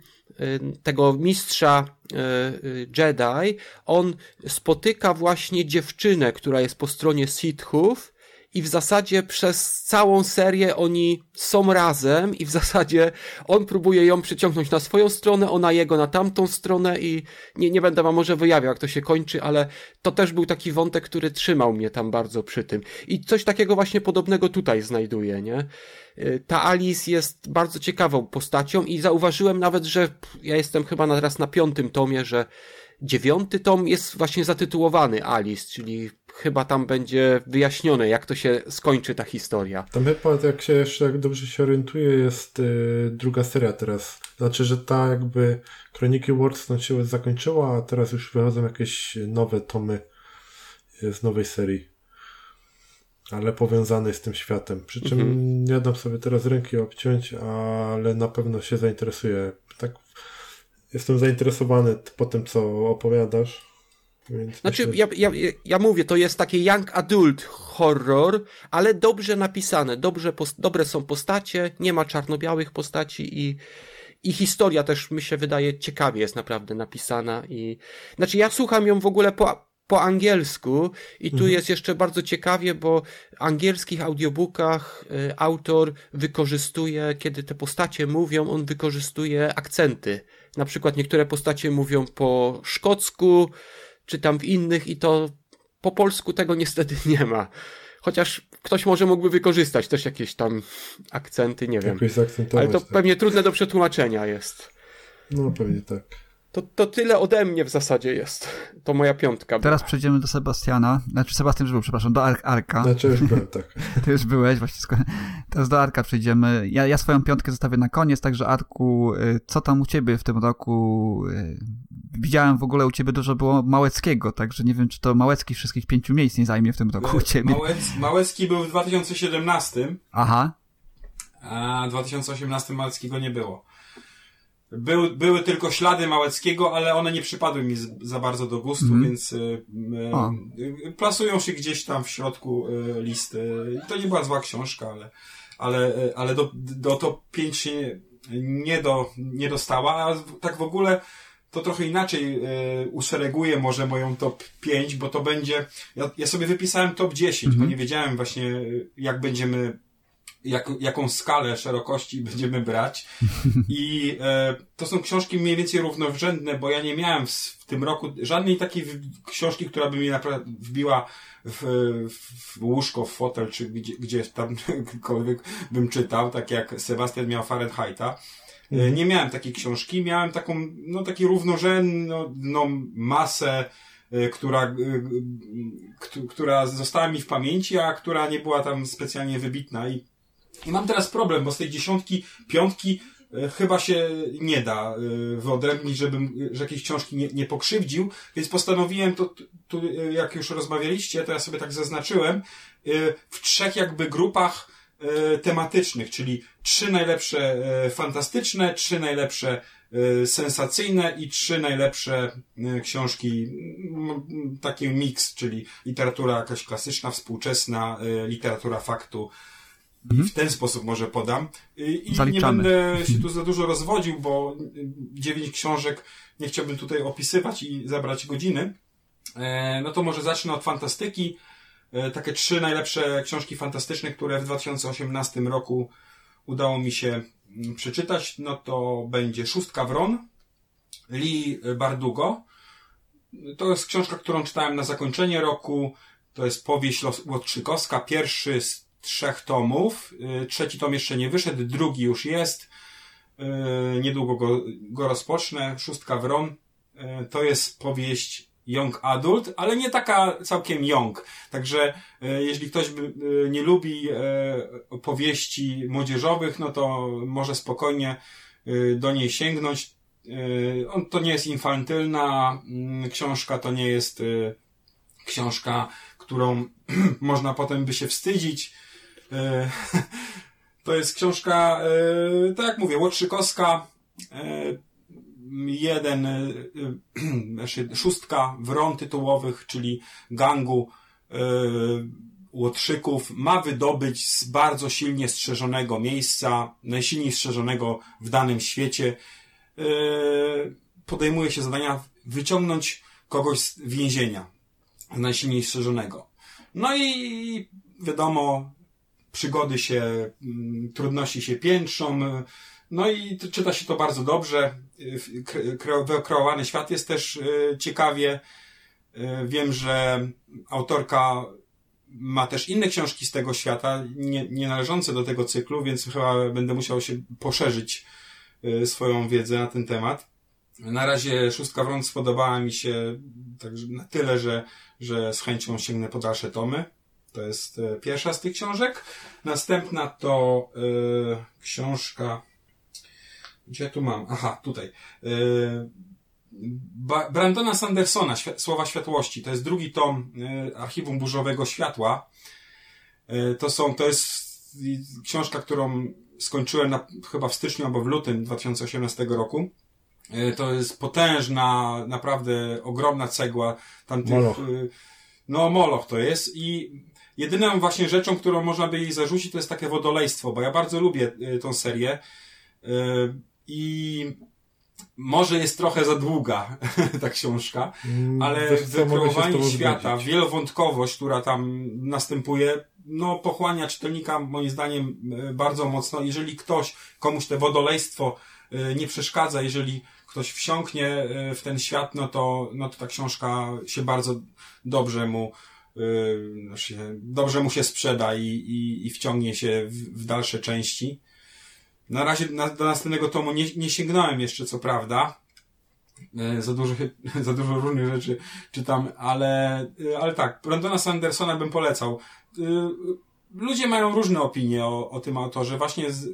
tego mistrza Jedi, on spotyka właśnie dziewczynę, która jest po stronie Sithów i w zasadzie przez całą serię oni są razem i w zasadzie on próbuje ją przyciągnąć na swoją stronę, ona jego na tamtą stronę i nie, nie będę wam może wyjawiał, jak to się kończy, ale to też był taki wątek, który trzymał mnie tam bardzo przy tym. I coś takiego właśnie podobnego tutaj znajduję, nie? Y, Ta Alice jest bardzo ciekawą postacią i zauważyłem nawet, że ja jestem chyba teraz na piątym tomie, że dziewiąty tom jest właśnie zatytułowany Alice, czyli chyba tam będzie wyjaśnione, jak to się skończy ta historia. Tam chyba, jak się jeszcze jak dobrze się orientuję, jest y, druga seria teraz. Znaczy, że ta jakby Kroniki Warston się zakończyła, a teraz już wychodzą jakieś nowe tomy y, z nowej serii. Ale powiązane z tym światem. Przy czym Mhm. nie dam sobie teraz ręki obciąć, ale na pewno się zainteresuję. Tak jestem zainteresowany po tym, co opowiadasz. Więc Znaczy, ja, ja, ja mówię, to jest taki young adult horror, ale dobrze napisane, dobrze, dobre są postacie, nie ma czarno-białych postaci i, i historia też mi się wydaje ciekawie jest naprawdę napisana i, znaczy ja słucham ją w ogóle po, po angielsku i tu jest jeszcze bardzo ciekawie, bo w angielskich audiobookach y, autor wykorzystuje, kiedy te postacie mówią, on wykorzystuje akcenty. Na przykład niektóre postacie mówią po szkocku, czy tam w innych i to po polsku tego niestety nie ma. Chociaż ktoś może mógłby wykorzystać też jakieś tam akcenty, nie wiem. Ale to tak. pewnie trudne do przetłumaczenia jest. No pewnie tak. To, to tyle ode mnie w zasadzie jest. To moja piątka. była. Teraz przejdziemy do Sebastiana, znaczy Sebastian już był, przepraszam, do Ar Arka. Znaczy już byłem tak. Ty już byłeś, właśnie teraz do Arka przejdziemy. Ja, ja swoją piątkę zostawię na koniec, także Arku, y, co tam u ciebie w tym roku? Widziałem w ogóle u ciebie dużo było Małeckiego, także nie wiem, czy to Małecki wszystkich pięciu miejsc nie zajmie w tym roku u ciebie. Małec, Małecki był w 2017, Aha, a w 2018 Małeckiego nie było. Był, były tylko ślady Małeckiego, ale one nie przypadły mi z, za bardzo do gustu, Mhm. więc y, y, plasują się gdzieś tam w środku y, listy. To nie była zła książka, ale, ale, ale do, do top 5 się nie, nie, do, nie dostała. A tak w ogóle to trochę inaczej y, uszereguję może moją top 5, bo to będzie. Ja, ja sobie wypisałem top 10, bo nie wiedziałem właśnie, jak będziemy jak, jaką skalę szerokości będziemy brać. I e, to są książki mniej więcej równorzędne, bo ja nie miałem w, w tym roku żadnej takiej w, książki, która by mnie wbiła w, w, łóżko, w fotel, czy gdzie, gdzieś tamkolwiek bym czytał, tak jak Sebastian miał Fahrenheita. E, Nie miałem takiej książki, miałem taką, no taki równorzędną no, masę, e, która, e, która została mi w pamięci, a która nie była tam specjalnie wybitna. I i mam teraz problem, bo z tej dziesiątki, piątki chyba się nie da wyodrębnić, żebym że jakiejś książki nie, nie pokrzywdził, więc postanowiłem to, tu, jak już rozmawialiście, to ja sobie tak zaznaczyłem, w trzech jakby grupach tematycznych, czyli trzy najlepsze e, fantastyczne, trzy najlepsze e, sensacyjne i trzy najlepsze e, książki, taki miks, czyli literatura jakaś klasyczna, współczesna, e, literatura faktu. I w ten sposób może podam. I, i nie Zaliczamy. będę się tu za dużo rozwodził, bo dziewięć książek nie chciałbym tutaj opisywać i zabrać godziny. E, no to może zacznę od fantastyki. E, takie trzy najlepsze książki fantastyczne, które w 2018 roku udało mi się mm, przeczytać, no to będzie Szóstka Wron, Lee Bardugo. To jest książka, którą czytałem na zakończenie roku. To jest powieść Łotrzykowska, pierwszy z trzech tomów. Y, Trzeci tom jeszcze nie wyszedł, drugi już jest. Y, Niedługo go, go rozpocznę. Szóstka Wron. To jest powieść young adult, ale nie taka całkiem young. Także e, jeśli ktoś by, e, nie lubi e, powieści młodzieżowych, no to może spokojnie do niej sięgnąć. On to nie jest infantylna mm, książka, to nie jest książka, którą można potem by się wstydzić. To jest książka, tak jak mówię, Łotrzykowska, jeden, e, e, znaczy szóstka wron tytułowych, czyli gangu e, Łotrzyków, ma wydobyć z bardzo silnie strzeżonego miejsca, najsilniej strzeżonego w danym świecie. Podejmuje się zadania wyciągnąć kogoś z więzienia, najsilniej strzeżonego. No i wiadomo, przygody się, mm, trudności się piętrzą, y, no i czyta się to bardzo dobrze. Y, Wykreowany świat jest też y, ciekawie. Y, Wiem, że autorka ma też inne książki z tego świata, nie, nie należące do tego cyklu, więc chyba będę musiał się poszerzyć swoją wiedzę na ten temat. Na razie Szóstka Wrąg spodobała mi się także na tyle, że, że z chęcią sięgnę po dalsze tomy. To jest pierwsza z tych książek. Następna to e, książka. Gdzie ja tu mam? Aha, tutaj. Ba- Brandona Sandersona, Słowa Światłości. To jest drugi tom e, Archiwum Burzowego Światła. E, to są, to jest książka, którą skończyłem na, chyba w styczniu albo w lutym 2018 roku. To jest potężna, naprawdę ogromna cegła tamtych, Moloch. no, Moloch to jest i jedyną właśnie rzeczą, którą można by jej zarzucić, to jest takie wodolejstwo, bo ja bardzo lubię tą serię i może jest trochę za długa ta książka, Mm, ale wykreowanie świata, zgodzić. wielowątkowość, która tam następuje, no pochłania czytelnika moim zdaniem y, bardzo mocno. Jeżeli ktoś, komuś te wodolejstwo y, nie przeszkadza, jeżeli ktoś wsiąknie y, w ten świat, no to, no to ta książka się bardzo dobrze mu znaczy, dobrze mu się sprzeda i, i, i wciągnie się w, w dalsze części. Na razie na, do następnego tomu nie, nie sięgnąłem jeszcze, co prawda. E, Za dużo, za dużo różnych rzeczy czytam, ale, e, ale tak, Brandona Sandersona bym polecał. E, Ludzie mają różne opinie o, o tym autorze. Właśnie z,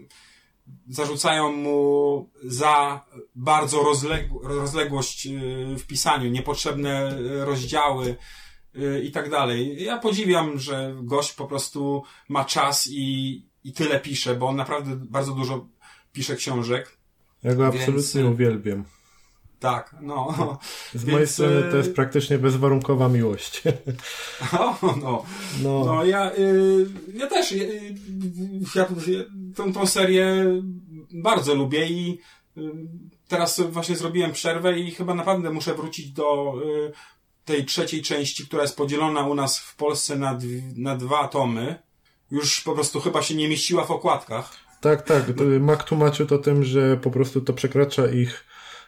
zarzucają mu za bardzo rozleg, rozległość e, w pisaniu, niepotrzebne rozdziały e, i tak dalej. Ja podziwiam, że gość po prostu ma czas i, i tyle pisze, bo on naprawdę bardzo dużo pisze książek. Ja go Więc- absolutnie uwielbiam. Tak, no. Z Więc, mojej strony to e, jest praktycznie bezwarunkowa miłość. O, no. No, No ja, y, ja też y, ja, tą, tą serię bardzo lubię i y, teraz właśnie zrobiłem przerwę i chyba naprawdę muszę wrócić do tej trzeciej części, która jest podzielona u nas w Polsce na, dw- na dwa tomy. Już po prostu chyba się nie mieściła w okładkach. tak, tak. Mac tłumaczył to tym, że po prostu to przekracza ich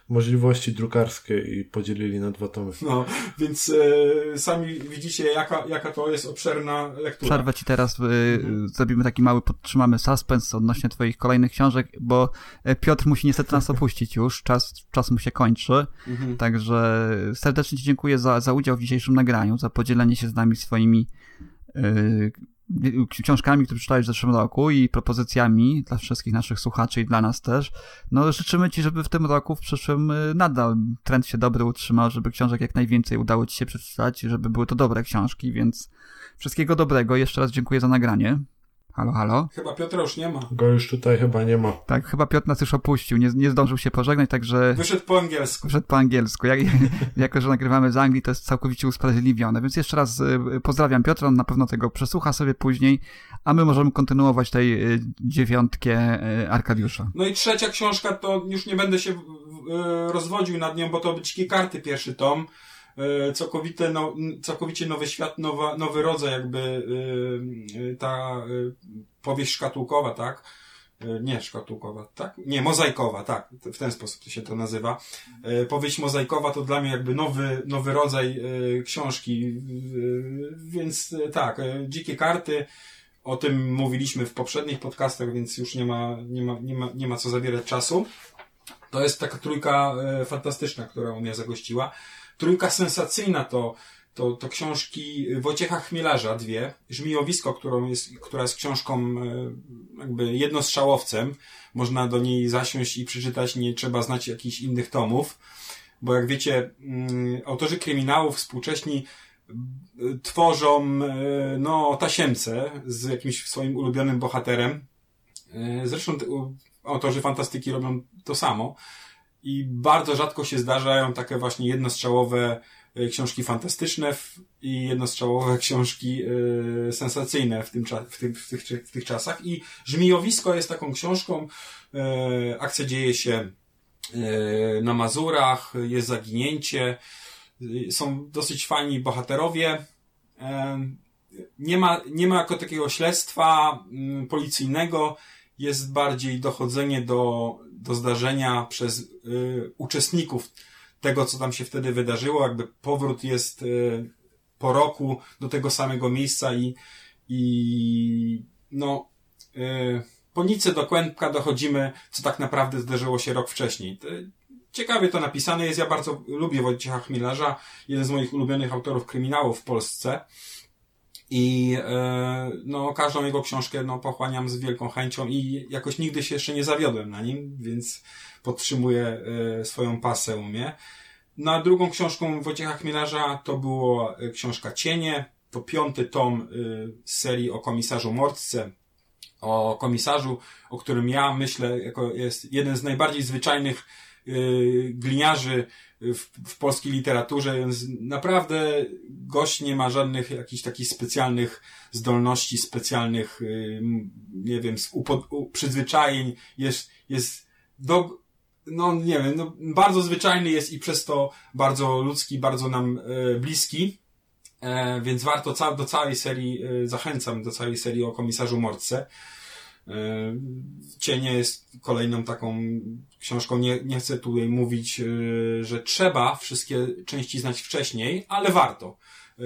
możliwości drukarskie i podzielili na dwa tomy. No, więc y, sami widzicie, jaka, jaka to jest obszerna lektura. Przerwę ci teraz, y, zrobimy taki mały, podtrzymamy suspens odnośnie twoich kolejnych książek, bo e, Piotr musi niestety nas opuścić już, czas, czas mu się kończy, Mhm. także serdecznie ci dziękuję za, za udział w dzisiejszym nagraniu, za podzielenie się z nami swoimi y, książkami, które czytałeś w zeszłym roku i propozycjami dla wszystkich naszych słuchaczy i dla nas też. No życzymy ci, żeby w tym roku, w przyszłym y, nadal trend się dobry utrzymał, żeby książek jak najwięcej udało ci się przeczytać, żeby były to dobre książki, więc wszystkiego dobrego. Jeszcze raz dziękuję za nagranie. Halo, halo? Chyba Piotra już nie ma. Go już tutaj chyba nie ma. Tak, chyba Piotr nas już opuścił, nie, nie zdążył się pożegnać, także Wyszedł po angielsku. wszedł po angielsku. Jak, jako, że nagrywamy z Anglii, to jest całkowicie usprawiedliwione. Więc jeszcze raz y, pozdrawiam Piotra, on na pewno tego przesłucha sobie później, a my możemy kontynuować tej y, dziewiątkę y, Arkadiusza. No i trzecia książka, to już nie będę się rozwodził nad nią, bo to Dzikie Karty, pierwszy tom. E, Całkowite, no, całkowicie nowy świat, nowa, nowy rodzaj, jakby e, e, ta powieść szkatułkowa, tak? Nie szkatułkowa, tak? Nie, mozaikowa, tak. W ten sposób się to nazywa. Powieść mozaikowa to dla mnie jakby nowy, nowy rodzaj książki. Więc tak, Dzikie Karty, o tym mówiliśmy w poprzednich podcastach, więc już nie ma, nie ma, nie ma, nie ma co zabierać czasu. To jest taka trójka fantastyczna, która u mnie zagościła. Trójka sensacyjna to, to, to książki Wojciecha Chmielarza, dwie. Żmijowisko, którą jest, która jest książką e, jakby jednostrzałowcem. Można do niej zasiąść i przeczytać, nie trzeba znać jakichś innych tomów. Bo jak wiecie, mm, autorzy kryminałów współcześni y, tworzą e, no tasiemce z jakimś swoim ulubionym bohaterem. E, Zresztą autorzy fantastyki robią to samo. I bardzo rzadko się zdarzają takie właśnie jednostrzałowe e, książki fantastyczne i jednostrzałowe książki e, sensacyjne w, tym, w, tym, w, tych, w tych czasach. I Żmijowisko jest taką książką. E, akcja dzieje się na Mazurach, jest zaginięcie, są dosyć fajni bohaterowie. Nie ma, nie ma jako takiego śledztwa mm, policyjnego, jest bardziej dochodzenie do, do zdarzenia przez y, uczestników tego, co tam się wtedy wydarzyło. Jakby powrót jest y, po roku do tego samego miejsca i, i no, y, po nicy do kłębka dochodzimy, co tak naprawdę zdarzyło się rok wcześniej. Ciekawie to napisane jest. Ja bardzo lubię Wojciecha Chmielarza, jeden z moich ulubionych autorów kryminałów w Polsce. I e, no, każdą jego książkę no, pochłaniam z wielką chęcią i jakoś nigdy się jeszcze nie zawiodłem na nim, więc podtrzymuję e, swoją pasę u mnie. Na drugą książką Wojciecha Chmielarza to była e, książka Cienie. To piąty tom z serii o komisarzu Mordce. O komisarzu, o którym ja myślę, jako jest jeden z najbardziej zwyczajnych gliniarzy w, w polskiej literaturze, więc naprawdę gość nie ma żadnych jakichś takich specjalnych zdolności, specjalnych, y, nie wiem, przyzwyczajeń, jest, jest do, no nie wiem, no, bardzo zwyczajny jest i przez to bardzo ludzki, bardzo nam e, bliski, e, więc warto ca do całej serii, e, zachęcam do całej serii o komisarzu Mordce. E, Cienie jest kolejną taką książką. Nie, nie chcę tutaj mówić, e, że trzeba wszystkie części znać wcześniej, ale warto. E,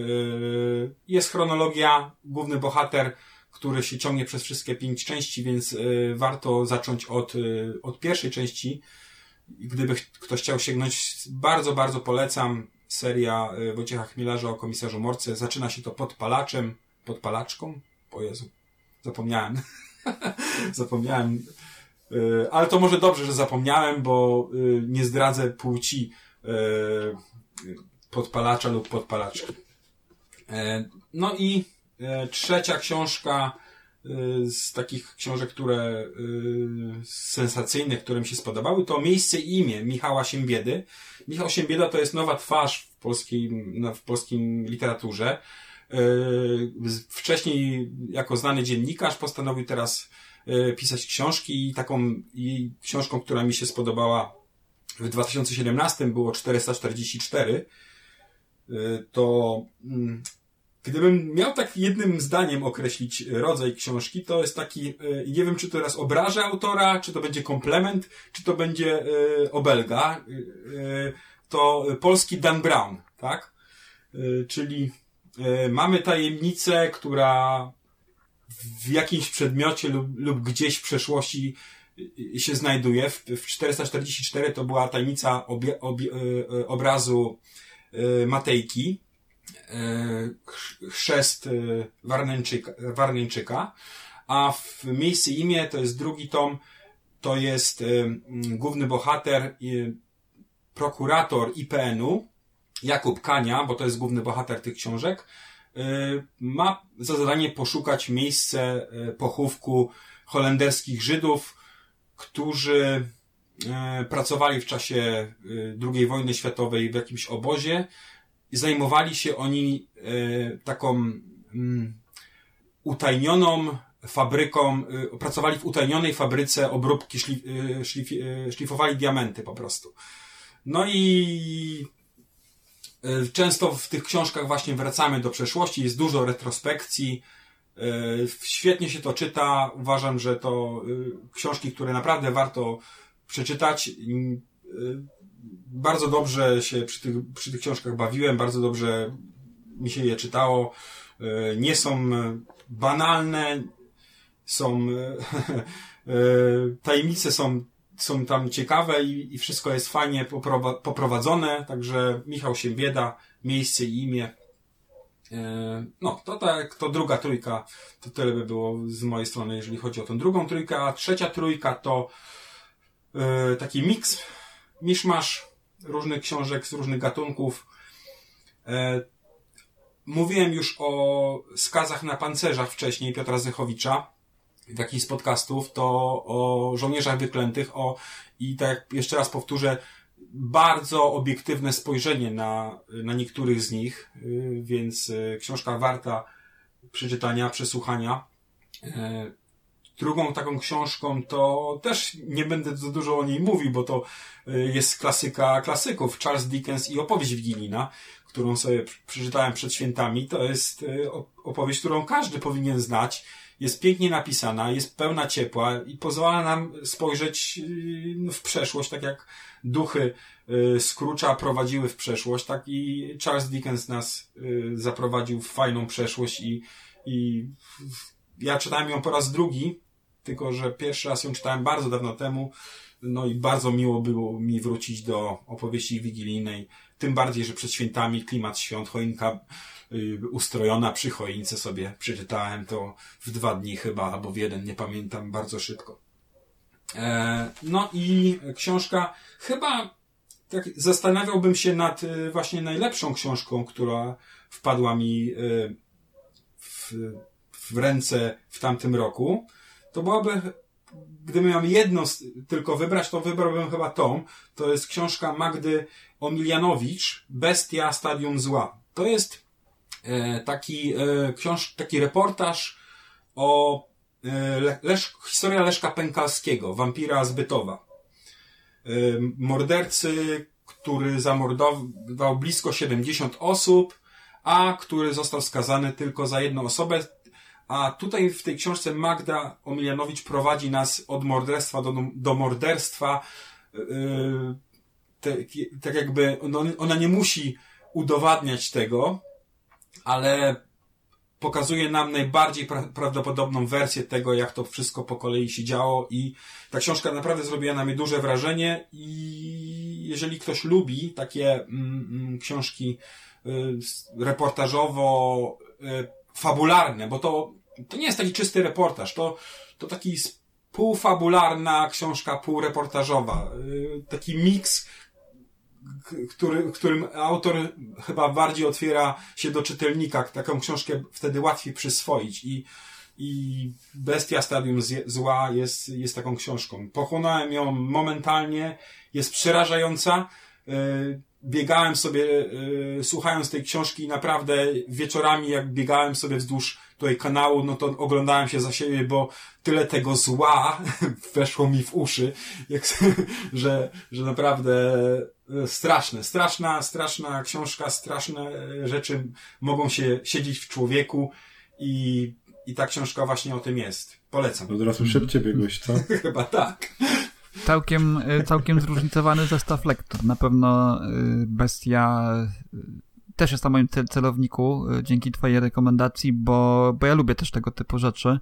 Jest chronologia, główny bohater, który się ciągnie przez wszystkie pięć części, więc warto zacząć od, od pierwszej części. Gdyby ktoś chciał sięgnąć, bardzo, bardzo polecam. Seria Wojciecha Chmielarza o komisarzu Morce. Zaczyna się to podpalaczem, podpalaczką. O Jezu, zapomniałem. zapomniałem. E, Ale to może dobrze, że zapomniałem, bo e, nie zdradzę płci e, podpalacza lub podpalaczki. No i trzecia książka z takich książek, które e, sensacyjnych, które mi się spodobały, to Miejsce i imię Michała Siembiedy. Michał Siembieda to jest nowa twarz w polskim, w polskim literaturze. Z- Wcześniej jako znany dziennikarz postanowił teraz e, pisać książki i taką i książką, która mi się spodobała w 2017 było 444 y, to mm, gdybym miał tak jednym zdaniem określić rodzaj książki, to jest taki, nie wiem, czy to teraz obrażę autora, czy to będzie komplement, czy to będzie obelga, to polski Dan Brown, tak? Czyli mamy tajemnicę, która w jakimś przedmiocie lub, lub gdzieś w przeszłości y, się znajduje. W, w 444 to była tajemnica obie, obie, y, y, obrazu y, Matejki, y, chrz- chrzest y, Warneńczyka, Warneńczyka, a w miejsce imię to jest drugi tom, to jest y, mm, główny bohater, y, prokurator IPN-u, Jakub Kania, bo to jest główny bohater tych książek, ma za zadanie poszukać miejsce pochówku holenderskich Żydów, którzy pracowali w czasie II wojny światowej w jakimś obozie i zajmowali się oni taką mm, utajnioną fabryką, y, pracowali w utajnionej fabryce obróbki, szlif, y, szlif, y, szlifowali diamenty po prostu. No i często w tych książkach właśnie wracamy do przeszłości, jest dużo retrospekcji, świetnie się to czyta, uważam, że to książki, które naprawdę warto przeczytać. Bardzo dobrze się przy tych, przy tych książkach bawiłem, bardzo dobrze mi się je czytało. Nie są banalne, są, tajemnice są, są tam ciekawe i, i wszystko jest fajnie poprowadzone, także Michał Siembieda, miejsce i imię. E, no, to tak, to druga trójka, to tyle by było z mojej strony, jeżeli chodzi o tę drugą trójkę, a trzecia trójka to taki miks, miszmasz różnych książek z różnych gatunków. Mówiłem już o skazach na pancerzach wcześniej Piotra Zychowicza jakiś z podcastów, to o żołnierzach wyklętych, o, i tak jeszcze raz powtórzę, bardzo obiektywne spojrzenie na, na niektórych z nich, y, więc y, książka warta przeczytania, przesłuchania. Y, drugą taką książką to też nie będę za dużo o niej mówił, bo to jest klasyka klasyków. Charles Dickens i opowieść Wigilina, którą sobie przeczytałem przed świętami. To jest opowieść, którą każdy powinien znać jest pięknie napisana, jest pełna ciepła i pozwala nam spojrzeć y, w przeszłość, tak jak duchy y, Scrooge'a prowadziły w przeszłość, tak i Charles Dickens nas y, zaprowadził w fajną przeszłość i, i ja czytałem ją po raz drugi, tylko że pierwszy raz ją czytałem bardzo dawno temu, no i bardzo miło było mi wrócić do opowieści wigilijnej, tym bardziej, że przed świętami klimat świąt, choinka ustrojona przy choince sobie przeczytałem to w dwa dni chyba, albo w jeden, nie pamiętam, bardzo szybko. E, no i książka chyba tak zastanawiałbym się nad y, właśnie najlepszą książką, która wpadła mi y, w, w ręce w tamtym roku. To byłaby gdybym miał jedno tylko wybrać, to wybrałbym chyba tą. To jest książka Magdy Omilianowicz, Bestia Stadium Zła. To jest taki e, książ, taki reportaż o e, Lesz, historia Leszka Pękalskiego, wampira z Bytowa. Mordercy, który zamordował blisko 70 osób, a który został skazany tylko za jedną osobę. A tutaj w tej książce Magda Omilianowicz prowadzi nas od morderstwa do, do morderstwa. tak jakby ona nie musi udowadniać tego, ale pokazuje nam najbardziej pra prawdopodobną wersję tego, jak to wszystko po kolei się działo i ta książka naprawdę zrobiła na mnie duże wrażenie i jeżeli ktoś lubi takie mm, mm książki y, reportażowo y, fabularne, bo to, to nie jest taki czysty reportaż, to, to taki półfabularna książka półreportażowa, y, taki miks który, którym autor chyba bardziej otwiera się do czytelnika, taką książkę wtedy łatwiej przyswoić i, i Bestia Stadium Zła jest, jest taką książką. Pochłonąłem ją momentalnie, jest przerażająca, yy, biegałem sobie, yy, słuchając tej książki i naprawdę wieczorami, jak biegałem sobie wzdłuż tutaj kanału, no to oglądałem się za siebie, bo tyle tego zła weszło mi w uszy, jak, że, że naprawdę e, straszne, straszna, straszna książka, straszne rzeczy mogą się siedzieć w człowieku i, i ta książka właśnie o tym jest. Polecam. Od razu szybciej biegłeś, co? Chyba tak. Całkiem, e, całkiem zróżnicowany zestaw lektur. Na pewno e, Bestia też jest na moim celowniku dzięki twojej rekomendacji, bo, bo ja lubię też tego typu rzeczy.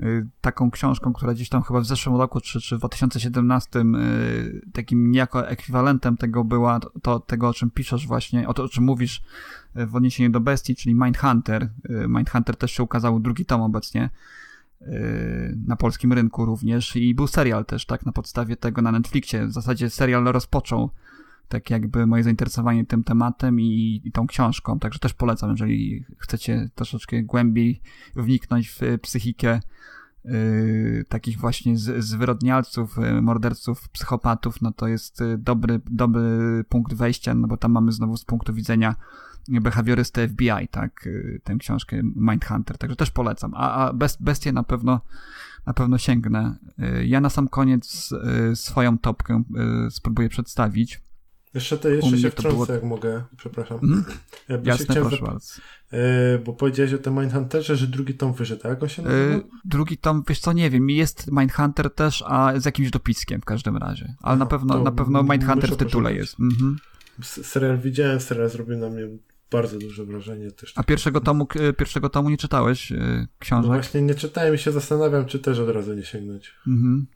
Y, taką książką, która gdzieś tam chyba w zeszłym roku, czy, czy w 2017 y, takim niejako ekwiwalentem tego była, to tego, o czym piszesz właśnie, o to, o czym mówisz y, w odniesieniu do bestii, czyli Mindhunter. Mindhunter też się ukazał drugi tom obecnie na polskim rynku również i był serial też, tak, na podstawie tego na Netflixie. W zasadzie serial rozpoczął tak jakby moje zainteresowanie tym tematem i, i tą książką. Także też polecam, jeżeli chcecie troszeczkę głębiej wniknąć w psychikę yy, takich właśnie z, zwyrodnialców, yy, morderców, psychopatów, no to jest yy, dobry, dobry punkt wejścia, no bo tam mamy znowu z punktu widzenia behawiorysty FBI, tak, yy, tę książkę Mindhunter, także też polecam. A, a best, bestie na pewno na pewno sięgnę. Yy, ja na sam koniec swoją topkę spróbuję przedstawić. Jeszcze, to, jeszcze się wtrącę, było- jak mogę, przepraszam. Mhm. Ja bym się Jasne, chciał proszę bardzo. e, bo powiedziałeś o tym Mindhunterze, że drugi tom wyszedł, a jak on się nazywa? Yy, drugi tom, wiesz co, nie wiem, jest Mindhunter też, a z jakimś dopiskiem w każdym razie. Ale Aha, na pewno, na pewno Mindhunter w tytule jest. Mhm. Serial widziałem, serial zrobił na mnie bardzo duże wrażenie też. A pierwszego tomu, pierwszego tomu nie czytałeś No książek? właśnie nie czytałem i się zastanawiam, czy też od razu nie sięgnąć. Mhm.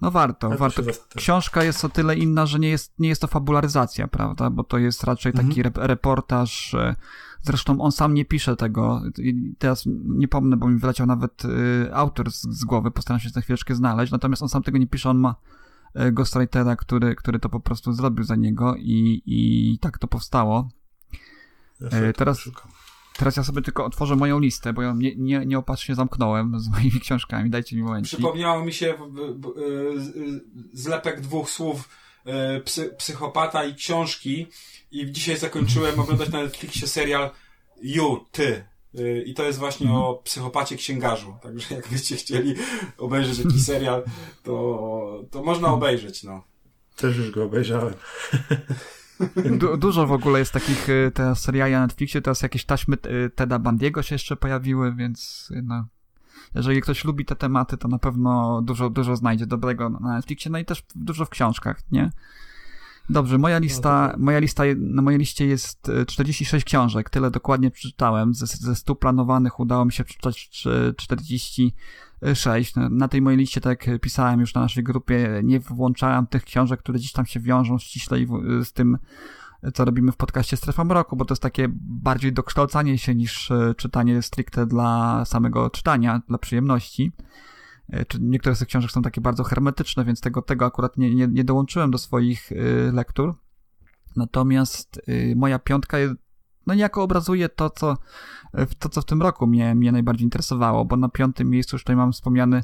No warto, warto. zast- Książka jest o tyle inna, że nie jest, nie jest to fabularyzacja, prawda? Bo to jest raczej taki rep- reportaż. e, Zresztą on sam nie pisze tego. I Teraz nie pomnę, bo mi wyleciał nawet e, autor z, z głowy, postaram się za chwileczkę znaleźć. Natomiast on sam tego nie pisze, on ma e, ghostwritera, który, który to po prostu zrobił za niego i, i tak to powstało. Ja to teraz- ja sobie tylko otworzę moją listę, bo ją nie, nie, nieopatrznie zamknąłem z moimi książkami. Dajcie mi moment. Przypomniało mi się z- y, zlepek dwóch słów y, psy, psychopata i książki i dzisiaj zakończyłem oglądać na Netflixie serial You, Ty. I to jest właśnie o psychopacie księgarzu. Także jakbyście chcieli obejrzeć jakiś serial, to, to można obejrzeć, no. Też już go obejrzałem. Du dużo w ogóle jest takich y, teraz seriali na Netflixie, teraz jakieś taśmy y, Teda Bandiego się jeszcze pojawiły, więc no, jeżeli ktoś lubi te tematy, to na pewno dużo, dużo znajdzie dobrego na Netflixie, no i też dużo w książkach, nie? Dobrze, moja lista, no, moja lista, na mojej liście jest y, 46 książek, tyle dokładnie przeczytałem. Ze, ze 100 planowanych udało mi się przeczytać 40 6. Na tej mojej liście, tak jak pisałem już na naszej grupie, nie włączałem tych książek, które gdzieś tam się wiążą ściśle z tym, co robimy w podcaście Strefa Mroku, bo to jest takie bardziej dokształcanie się niż e, czytanie stricte dla samego czytania, dla przyjemności. E, niektóre z tych książek są takie bardzo hermetyczne, więc tego, tego akurat nie, nie, nie dołączyłem do swoich e, lektur. Natomiast moja piątka jest no niejako obrazuje to, co, y, to, co w tym roku mnie, mnie najbardziej interesowało, bo na piątym miejscu już tutaj mam wspomniany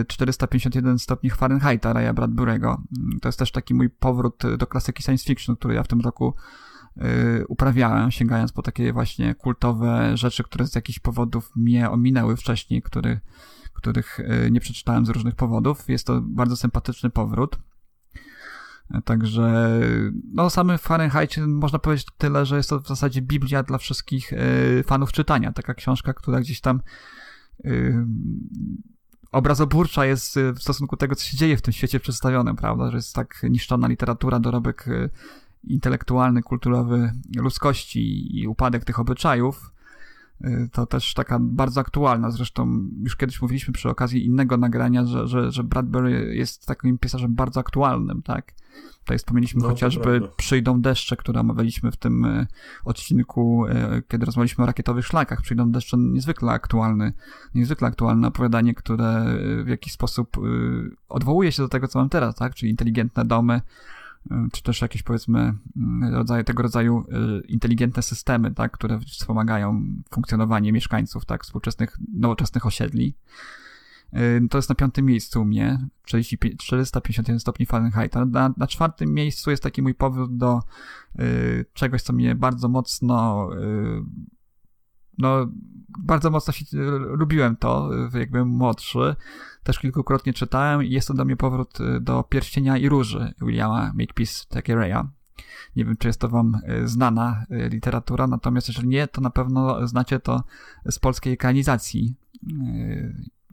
y, 451 stopni Fahrenheita Raya Bradbury'ego. Mm, To jest też taki mój powrót y, do klasyki science fiction, który ja w tym roku y, uprawiałem, sięgając po takie właśnie kultowe rzeczy, które z jakichś powodów mnie ominęły wcześniej, których, których y, nie przeczytałem z różnych powodów. Jest to bardzo sympatyczny powrót. E, Także, no, samym Fahrenheitie można powiedzieć tyle, że jest to w zasadzie Biblia dla wszystkich y, fanów czytania. Taka książka, która gdzieś tam y, obrazoburcza jest y, w stosunku do tego, co się dzieje w tym świecie przedstawionym, prawda? Że jest tak niszczona literatura, dorobek intelektualny, kulturowy ludzkości i upadek tych obyczajów. Y, To też taka bardzo aktualna. Zresztą już kiedyś mówiliśmy przy okazji innego nagrania, że, że, że Bradbury jest takim pisarzem bardzo aktualnym, tak? Tutaj wspomnieliśmy No, chociażby. Przyjdą deszcze, które omawialiśmy w tym y, odcinku, y, kiedy rozmawialiśmy o rakietowych szlakach. Przyjdą deszcze niezwykle aktualny, niezwykle aktualne opowiadanie, które w jakiś sposób odwołuje się do tego, co mam teraz, tak? Czyli inteligentne domy, czy też jakieś powiedzmy y, rodzaje, tego rodzaju y, inteligentne systemy, tak? Które wspomagają funkcjonowanie mieszkańców, tak? Współczesnych, nowoczesnych osiedli. Y, To jest na piątym miejscu u mnie, 45 451 stopni Fahrenheita. Na, na czwartym miejscu jest taki mój powrót do y, czegoś, co mnie bardzo mocno y, no, bardzo mocno się, y, lubiłem to, y, jak byłem młodszy. Też kilkukrotnie czytałem i jest to dla mnie powrót y, do Pierścienia i Róży Williama Makepeace Thackeraya. Nie wiem, czy jest to wam znana literatura, natomiast jeżeli nie, to na pewno znacie to z polskiej ekranizacji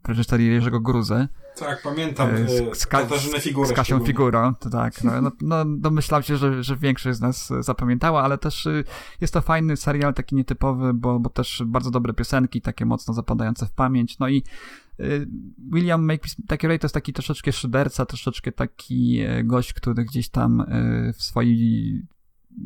reżyserii Jerzego Gruzy. Tak, pamiętam E, y, z, z, Ka- Figurę. z Kasią. Figurą, to tak. No, no, no domyślam się, że, że większość z nas zapamiętała, ale też y, jest to fajny serial, taki nietypowy, bo, bo też bardzo dobre piosenki, takie mocno zapadające w pamięć. No i y, William Makepeace to jest taki troszeczkę szyderca, troszeczkę taki e, gość, który gdzieś tam e, w swojej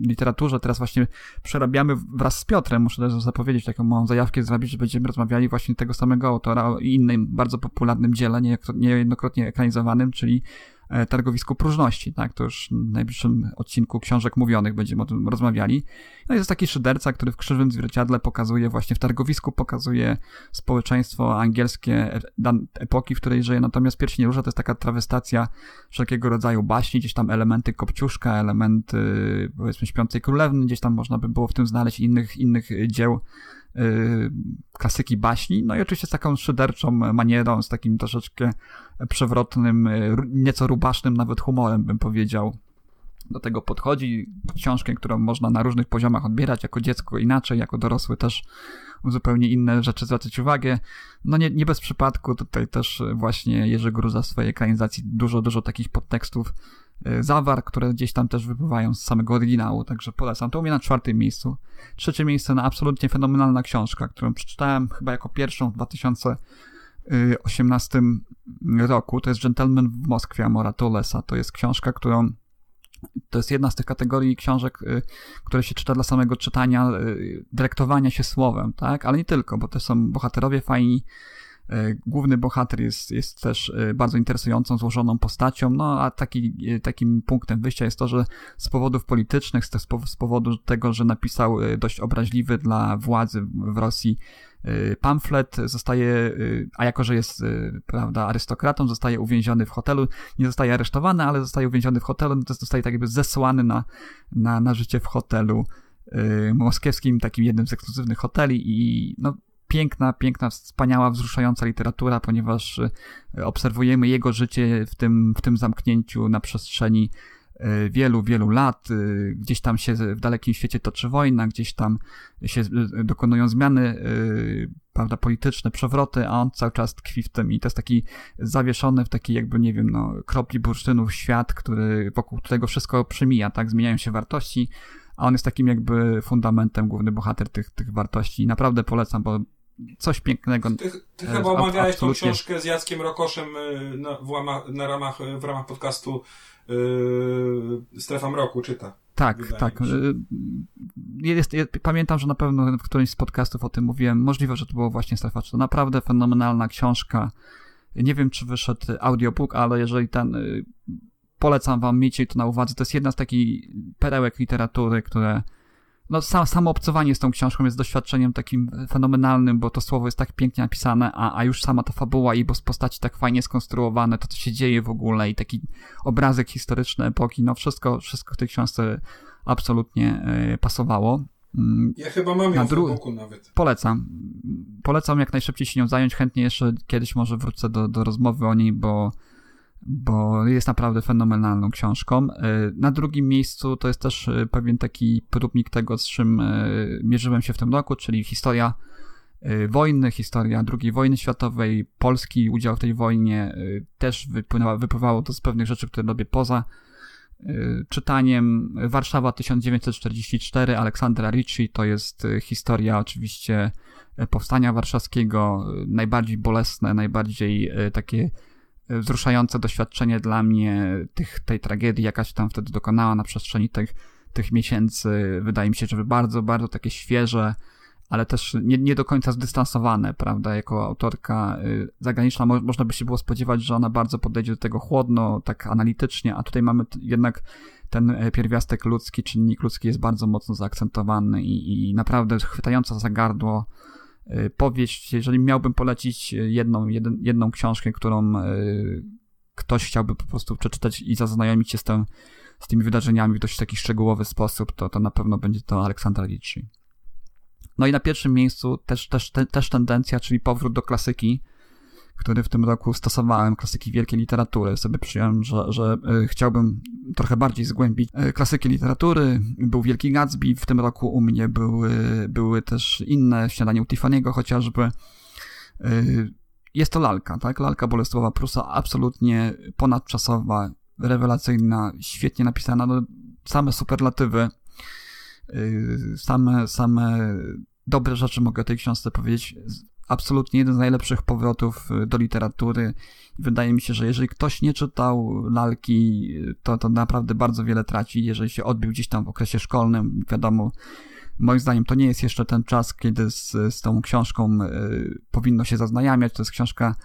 literaturze teraz właśnie przerabiamy wraz z Piotrem, muszę też zapowiedzieć taką małą zajawkę zrobić, że będziemy rozmawiali właśnie tego samego autora o innym bardzo popularnym dziele, niejednokrotnie ekranizowanym, czyli targowisku próżności, tak? To już w najbliższym odcinku książek mówionych będziemy o tym rozmawiali. No jest taki szyderca, który w krzywym zwierciadle pokazuje właśnie w targowisku, pokazuje społeczeństwo angielskie epoki, w której żyje, natomiast pierś nie róża to jest taka trawestacja wszelkiego rodzaju baśni, gdzieś tam elementy Kopciuszka, elementy powiedzmy Śpiącej Królewny, gdzieś tam można by było w tym znaleźć innych, innych dzieł klasyki baśni, no i oczywiście z taką szyderczą manierą, z takim troszeczkę przewrotnym, y, nieco rubasznym nawet humorem, bym powiedział. Do tego podchodzi książkę, którą można na różnych poziomach odbierać, jako dziecko inaczej, jako dorosły też zupełnie inne rzeczy zwracać uwagę. No nie, nie bez przypadku tutaj też właśnie Jerzy Gruza w swojej ekranizacji dużo, dużo takich podtekstów zawar, które gdzieś tam też wypływają z samego oryginału, także polecam. To u mnie na czwartym miejscu. Trzecie miejsce na absolutnie fenomenalna książka, którą przeczytałem chyba jako pierwszą w 2018 roku. To jest Gentleman w Moskwie Amora Tolesa. To jest książka, którą to jest jedna z tych kategorii książek, y, które się czyta dla samego czytania, y, dyrektowania się słowem, tak? Ale nie tylko, bo to są bohaterowie fajni, główny bohater jest, jest też e, bardzo interesującą, złożoną postacią, no a taki, e, takim punktem wyjścia jest to, że z powodów politycznych, z powodu tego, że napisał dość obraźliwy dla władzy w Rosji pamflet, zostaje, a jako, że jest, prawda, arystokratą, zostaje uwięziony w hotelu, nie zostaje aresztowany, ale zostaje uwięziony w hotelu, no to zostaje tak jakby zesłany na, na, na życie w hotelu moskiewskim, takim jednym z ekskluzywnych hoteli i no, piękna, piękna, wspaniała, wzruszająca literatura, ponieważ e, obserwujemy jego życie w tym, w tym zamknięciu na przestrzeni e, wielu, wielu lat. E, gdzieś tam się w dalekim świecie toczy wojna, gdzieś tam się dokonują zmiany, prawda, polityczne, przewroty, a on cały czas tkwi w tym i to jest taki zawieszony w takiej jakby, nie wiem, no, kropli bursztynu świat, który, wokół którego wszystko przemija, tak, zmieniają się wartości, a on jest takim jakby fundamentem, główny bohater tych, tych wartości. Naprawdę polecam, bo coś pięknego. Ty, ty chyba omawiałeś absolutnie... tą książkę z Jackiem Rokoszem y, na, w, łamach, na ramach, w ramach podcastu yy, Strefa Mroku, czyta. Tak, tak. Jest, jest, pamiętam, że na pewno w którymś z podcastów o tym mówiłem. Możliwe, że to było właśnie Strefa. To naprawdę fenomenalna książka. Nie wiem, czy wyszedł audiobook, ale jeżeli ten. Polecam wam, miejcie to na uwadze. To jest jedna z takich perełek literatury, które no, sam, samo obcowanie z tą książką jest doświadczeniem takim fenomenalnym, bo to słowo jest tak pięknie napisane, a, a już sama ta fabuła i bo z postaci tak fajnie skonstruowane, to co się dzieje w ogóle i taki obrazek historyczny epoki, no wszystko, wszystko w tej książce absolutnie y, pasowało. Mm, ja chyba mam ją dru- w nawet. Polecam. Polecam jak najszybciej się nią zająć. Chętnie jeszcze kiedyś może wrócę do, do rozmowy o niej, bo bo jest naprawdę fenomenalną książką. E, na drugim miejscu to jest też e, pewien taki próbnik tego, z czym e, mierzyłem się w tym roku, czyli historia wojny, historia II wojny światowej, Polski udział w tej wojnie też wypływało to z pewnych rzeczy, które robię poza czytaniem. Warszawa 1944 Aleksandra Ricci to jest historia oczywiście powstania warszawskiego, najbardziej bolesne, najbardziej takie wzruszające doświadczenie dla mnie tych, tej tragedii, jaka się tam wtedy dokonała na przestrzeni tych, tych miesięcy. Wydaje mi się, że bardzo, bardzo takie świeże, ale też nie, nie do końca zdystansowane, prawda? Jako autorka y, zagraniczna mo można by się było spodziewać, że ona bardzo podejdzie do tego chłodno, tak analitycznie, a tutaj mamy jednak ten e, pierwiastek ludzki, czynnik ludzki jest bardzo mocno zaakcentowany i, i naprawdę chwytająca za gardło Y, powieść, jeżeli miałbym polecić jedną, jeden, jedną książkę, którą y, ktoś chciałby po prostu przeczytać i zaznajomić się z, tym, z tymi wydarzeniami w dość taki szczegółowy sposób, to, to na pewno będzie to Aleksandra Ricci. No i na pierwszym miejscu też, też, te, też tendencja, czyli powrót do klasyki, który w tym roku stosowałem, klasyki wielkiej literatury. Sobie przyjąłem, że, że e, chciałbym trochę bardziej zgłębić e, klasyki literatury. Był Wielki Gatsby, w tym roku u mnie były, były też inne, Śniadanie u Tiffany'ego chociażby. E, jest to lalka, tak? Lalka Bolesława Prusa, absolutnie ponadczasowa, rewelacyjna, świetnie napisana, no, same superlatywy, same, same dobre rzeczy mogę o tej książce powiedzieć absolutnie jeden z najlepszych powrotów y, do literatury. Wydaje mi się, że jeżeli ktoś nie czytał lalki, to, to naprawdę bardzo wiele traci, jeżeli się odbił gdzieś tam w okresie szkolnym. Wiadomo, moim zdaniem to nie jest jeszcze ten czas, kiedy z, z tą książką y, powinno się zaznajamiać. To jest książka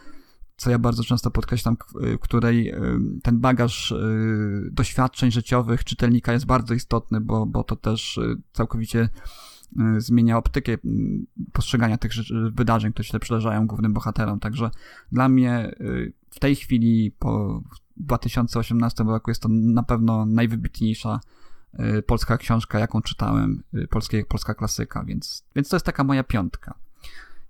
co ja bardzo często podkreślam, w której ten bagaż doświadczeń życiowych czytelnika jest bardzo istotny, bo, bo to też całkowicie zmienia optykę postrzegania tych wydarzeń, które się przydarzają głównym bohaterom. Także dla mnie w tej chwili po 2018 roku jest to na pewno najwybitniejsza y, polska książka, jaką czytałem, y, polskie, polska klasyka, więc, więc to jest taka moja piątka.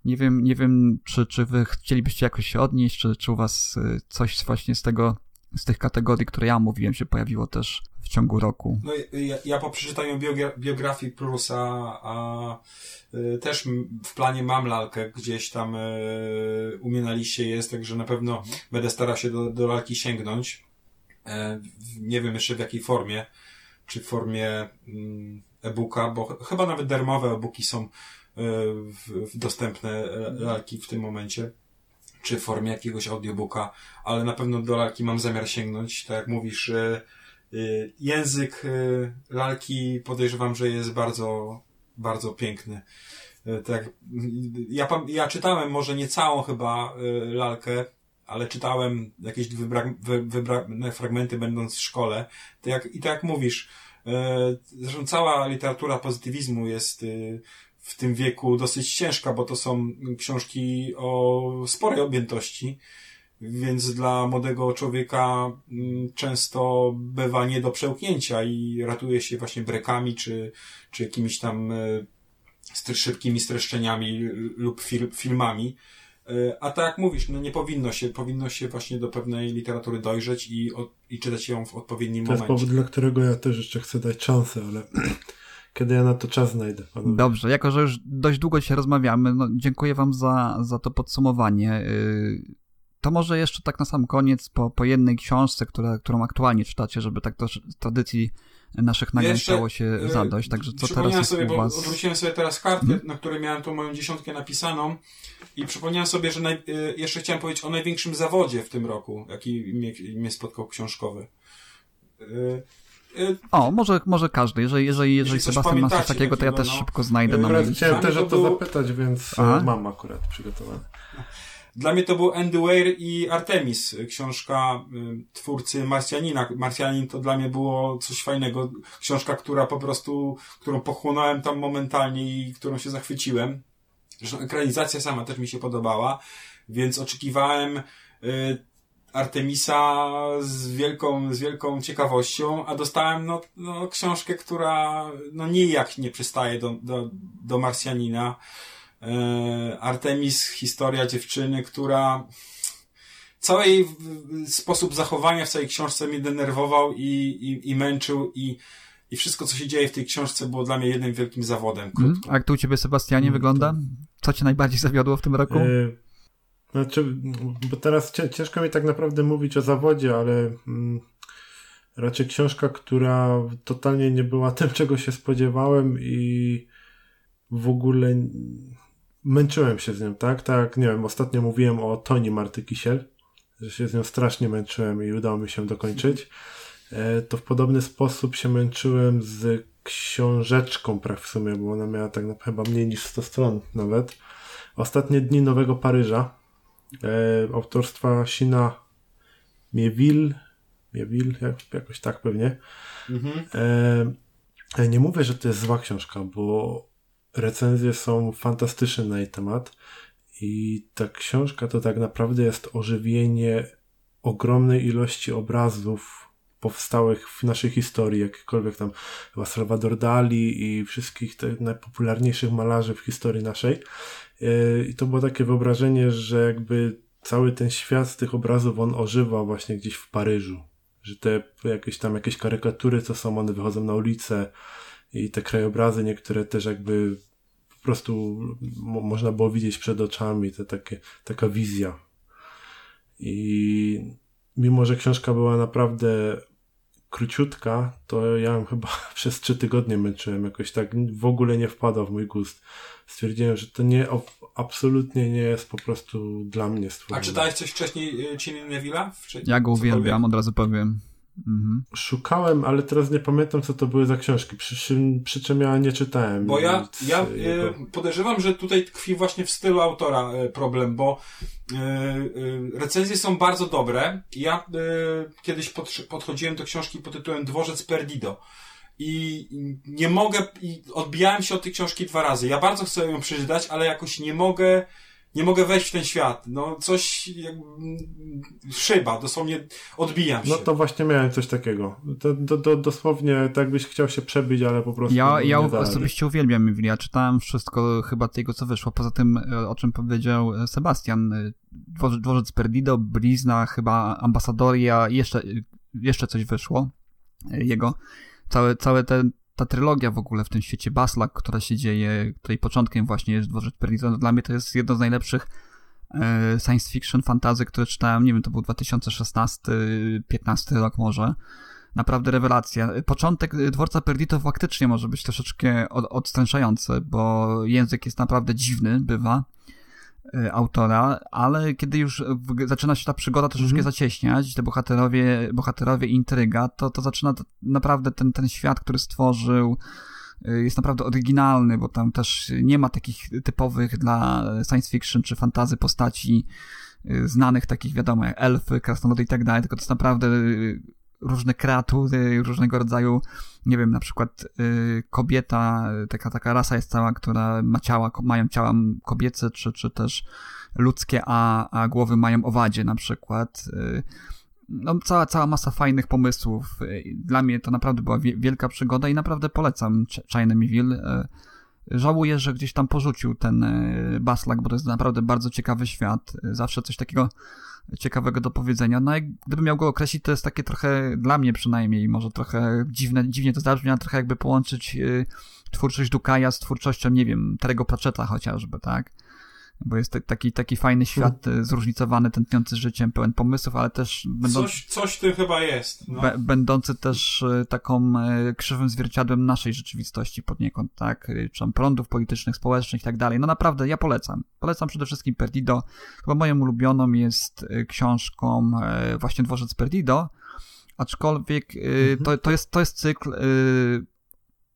Nie wiem, nie wiem czy, czy wy chcielibyście jakoś się odnieść, czy, czy u was y, coś właśnie z tego, z tych kategorii, które ja mówiłem, się pojawiło też w ciągu roku. No, ja, ja po przeczytaniu biogra biografii Prusa, a y, też w planie mam lalkę, gdzieś tam y, u mnie na liście jest, także na pewno będę starał się do, do lalki sięgnąć. E, nie wiem jeszcze w jakiej formie, czy w formie mm, e-booka, bo ch chyba nawet darmowe e-booki są y, w, w dostępne e, lalki w tym momencie czy w formie jakiegoś audiobooka, ale na pewno do lalki mam zamiar sięgnąć. Tak jak mówisz, y, y, język y, lalki podejrzewam, że jest bardzo, bardzo piękny. Tak, ja, ja czytałem może nie całą chyba lalkę, ale czytałem jakieś wybra, wybrane fragmenty będąc w szkole. Tak jak, I tak jak mówisz, zresztą cała literatura pozytywizmu jest w tym wieku dosyć ciężka, bo to są książki o sporej objętości, więc dla młodego człowieka mm, często bywa nie do przełknięcia i ratuje się właśnie brekami czy, czy jakimiś tam e, szybkimi streszczeniami lub filmami. E, a tak jak mówisz, no nie powinno się, powinno się właśnie do pewnej literatury dojrzeć i, i czytać ją w odpowiednim momencie. To jest powód, dla którego ja też jeszcze chcę dać szansę, ale kiedy ja na to czas znajdę. Panowie. Dobrze, jako że już dość długo się rozmawiamy, no, dziękuję wam za, za to podsumowanie. Y, to może jeszcze tak na sam koniec, po, po jednej książce, która, którą aktualnie czytacie, żeby tak też tradycji naszych nagrań stało się y, zadość. Także co teraz jest sobie, u was? Bo odwróciłem sobie teraz kartkę, hmm? na której miałem tą moją dziesiątkę napisaną i przypomniałem sobie, że naj, y, jeszcze chciałem powiedzieć o największym zawodzie w tym roku, jaki mnie, mnie spotkał książkowy. O, może, może każdy. Jeżeli, jeżeli, jeżeli Sebastian ma coś takiego, to ja też no. szybko znajdę na mojej Chciałem też o to zapytać, więc e, Aha. mam akurat przygotowane. Dla mnie to był Andy Weir i Artemis, książka y, twórcy Marsjanina. Marsjanin to dla mnie było coś fajnego. Książka, która po prostu, którą pochłonąłem tam momentalnie i którą się zachwyciłem. Zresztą ekranizacja sama też mi się podobała, więc oczekiwałem y, Artemisa z wielką, z wielką ciekawością, a dostałem no, no, książkę, która no nijak nie przystaje do, do, do Marsjanina. E, Artemis, historia dziewczyny, która cały jej sposób zachowania w całej książce mnie denerwował i, i, i męczył i, i wszystko, co się dzieje w tej książce było dla mnie jednym wielkim zawodem. Mm, a jak tu u ciebie, Sebastianie, mm, wygląda? Co cię najbardziej zawiodło w tym roku? Y znaczy, bo teraz ciężko mi tak naprawdę mówić o zawodzie, ale mm, raczej książka, która totalnie nie była tym, czego się spodziewałem i w ogóle męczyłem się z nią, tak? Tak, nie wiem, ostatnio mówiłem o Toni Marty Kisiel, że się z nią strasznie męczyłem i udało mi się dokończyć. E, to w podobny sposób się męczyłem z książeczką praw w sumie, bo ona miała tak naprawdę chyba mniej niż 100 stron nawet. Ostatnie dni Nowego Paryża e, autorstwa Sina Miewil, Miewil, jak, jakoś tak pewnie. Mhm. E, nie mówię, że to jest zła książka, bo recenzje są fantastyczne na jej temat i ta książka to tak naprawdę jest ożywienie ogromnej ilości obrazów powstałych w naszej historii, jakiekolwiek tam chyba Salvador Dali i wszystkich tych najpopularniejszych malarzy w historii naszej. E, I to było takie wyobrażenie, że jakby cały ten świat tych obrazów on ożywa właśnie gdzieś w Paryżu. Że te jakieś tam jakieś karykatury, co są, one wychodzą na ulicę i te krajobrazy niektóre też jakby po prostu można było widzieć przed oczami, te takie, taka wizja. I mimo, że książka była naprawdę króciutka, to ja ją chyba przez trzy tygodnie męczyłem. Jakoś tak w ogóle nie wpadał w mój gust. Stwierdziłem, że to nie, absolutnie nie jest po prostu dla mnie stworzone. A czytałeś coś wcześniej Ciny y, Neville'a? Ja go uwielbiam, od razu powiem. Mhm. Szukałem, ale teraz nie pamiętam, co to były za książki. Przy, czym- przy czym ja nie czytałem. Bo ja, ja jego. e, podejrzewam, że tutaj tkwi właśnie w stylu autora e, problem, bo e, e, recenzje są bardzo dobre. Ja e, kiedyś podchodziłem do książki pod tytułem Dworzec Perdido. I nie mogę, i odbijałem się od tej książki dwa razy. Ja bardzo chcę ją przeczytać, ale jakoś nie mogę, nie mogę wejść w ten świat. No, coś, jak, szyba, dosłownie odbijam się. No to właśnie miałem coś takiego. To, to, to dosłownie tak byś chciał się przebić, ale po prostu Ja, nie ja da rady. osobiście uwielbiam Ewili. Ja czytałem wszystko chyba tego, co wyszło. Poza tym, e, o czym powiedział e, Sebastian. e, Dworzec, Dworzec Perdido, Blizna, chyba Ambasadoria jeszcze, jeszcze coś wyszło jego. Całe, całe te, ta trylogia w ogóle w tym świecie Baslak, która się dzieje, której początkiem właśnie jest Dworzec Perdido. No, dla mnie to jest jedno z najlepszych e, science fiction, fantazy, które czytałem. Nie wiem, to był 2016-15 rok może naprawdę rewelacja. Początek Dworca Perdito faktycznie może być troszeczkę od, odstręczający, bo język jest naprawdę dziwny, bywa autora, ale kiedy już zaczyna się ta przygoda troszeczkę Mhm. zacieśniać, te bohaterowie, bohaterowie intryga, to, to zaczyna naprawdę ten, ten świat, który stworzył, y, jest naprawdę oryginalny, bo tam też nie ma takich typowych dla science fiction czy fantazy postaci y, znanych takich, wiadomo, jak elfy, krasnoludy i tak dalej, tylko to jest naprawdę y, różne kreatury, różnego rodzaju, nie wiem, na przykład y, kobieta, y, taka, taka rasa jest cała, która ma ciała, mają ciała kobiece, czy, czy też ludzkie, a, a głowy mają owadzie na przykład. Y, no, cała, cała masa fajnych pomysłów. Y, Dla mnie to naprawdę była wie, wielka przygoda i naprawdę polecam Ch- China Mieville. Y, Żałuję, że gdzieś tam porzucił ten Baslak, bo to jest naprawdę bardzo ciekawy świat. Zawsze coś takiego ciekawego do powiedzenia. No jak gdybym miał go określić, to jest takie trochę, dla mnie przynajmniej, może trochę dziwne, dziwnie to zabrzmi, ale trochę jakby połączyć y, twórczość Dukaja z twórczością, nie wiem, Terego Pratchetta chociażby, tak? Bo jest ta- taki, taki fajny świat, y, zróżnicowany, tętniący życiem, pełen pomysłów, ale też Coś, coś w tym chyba jest. No. będący też y, taką y, krzywym zwierciadłem naszej rzeczywistości poniekąd, tak? Czy tam prądów politycznych, społecznych i tak dalej. No naprawdę, ja polecam. Polecam przede wszystkim Perdido. Chyba moją ulubioną jest książką właśnie Dworzec Perdido, aczkolwiek y, to, to, jest, to jest cykl y,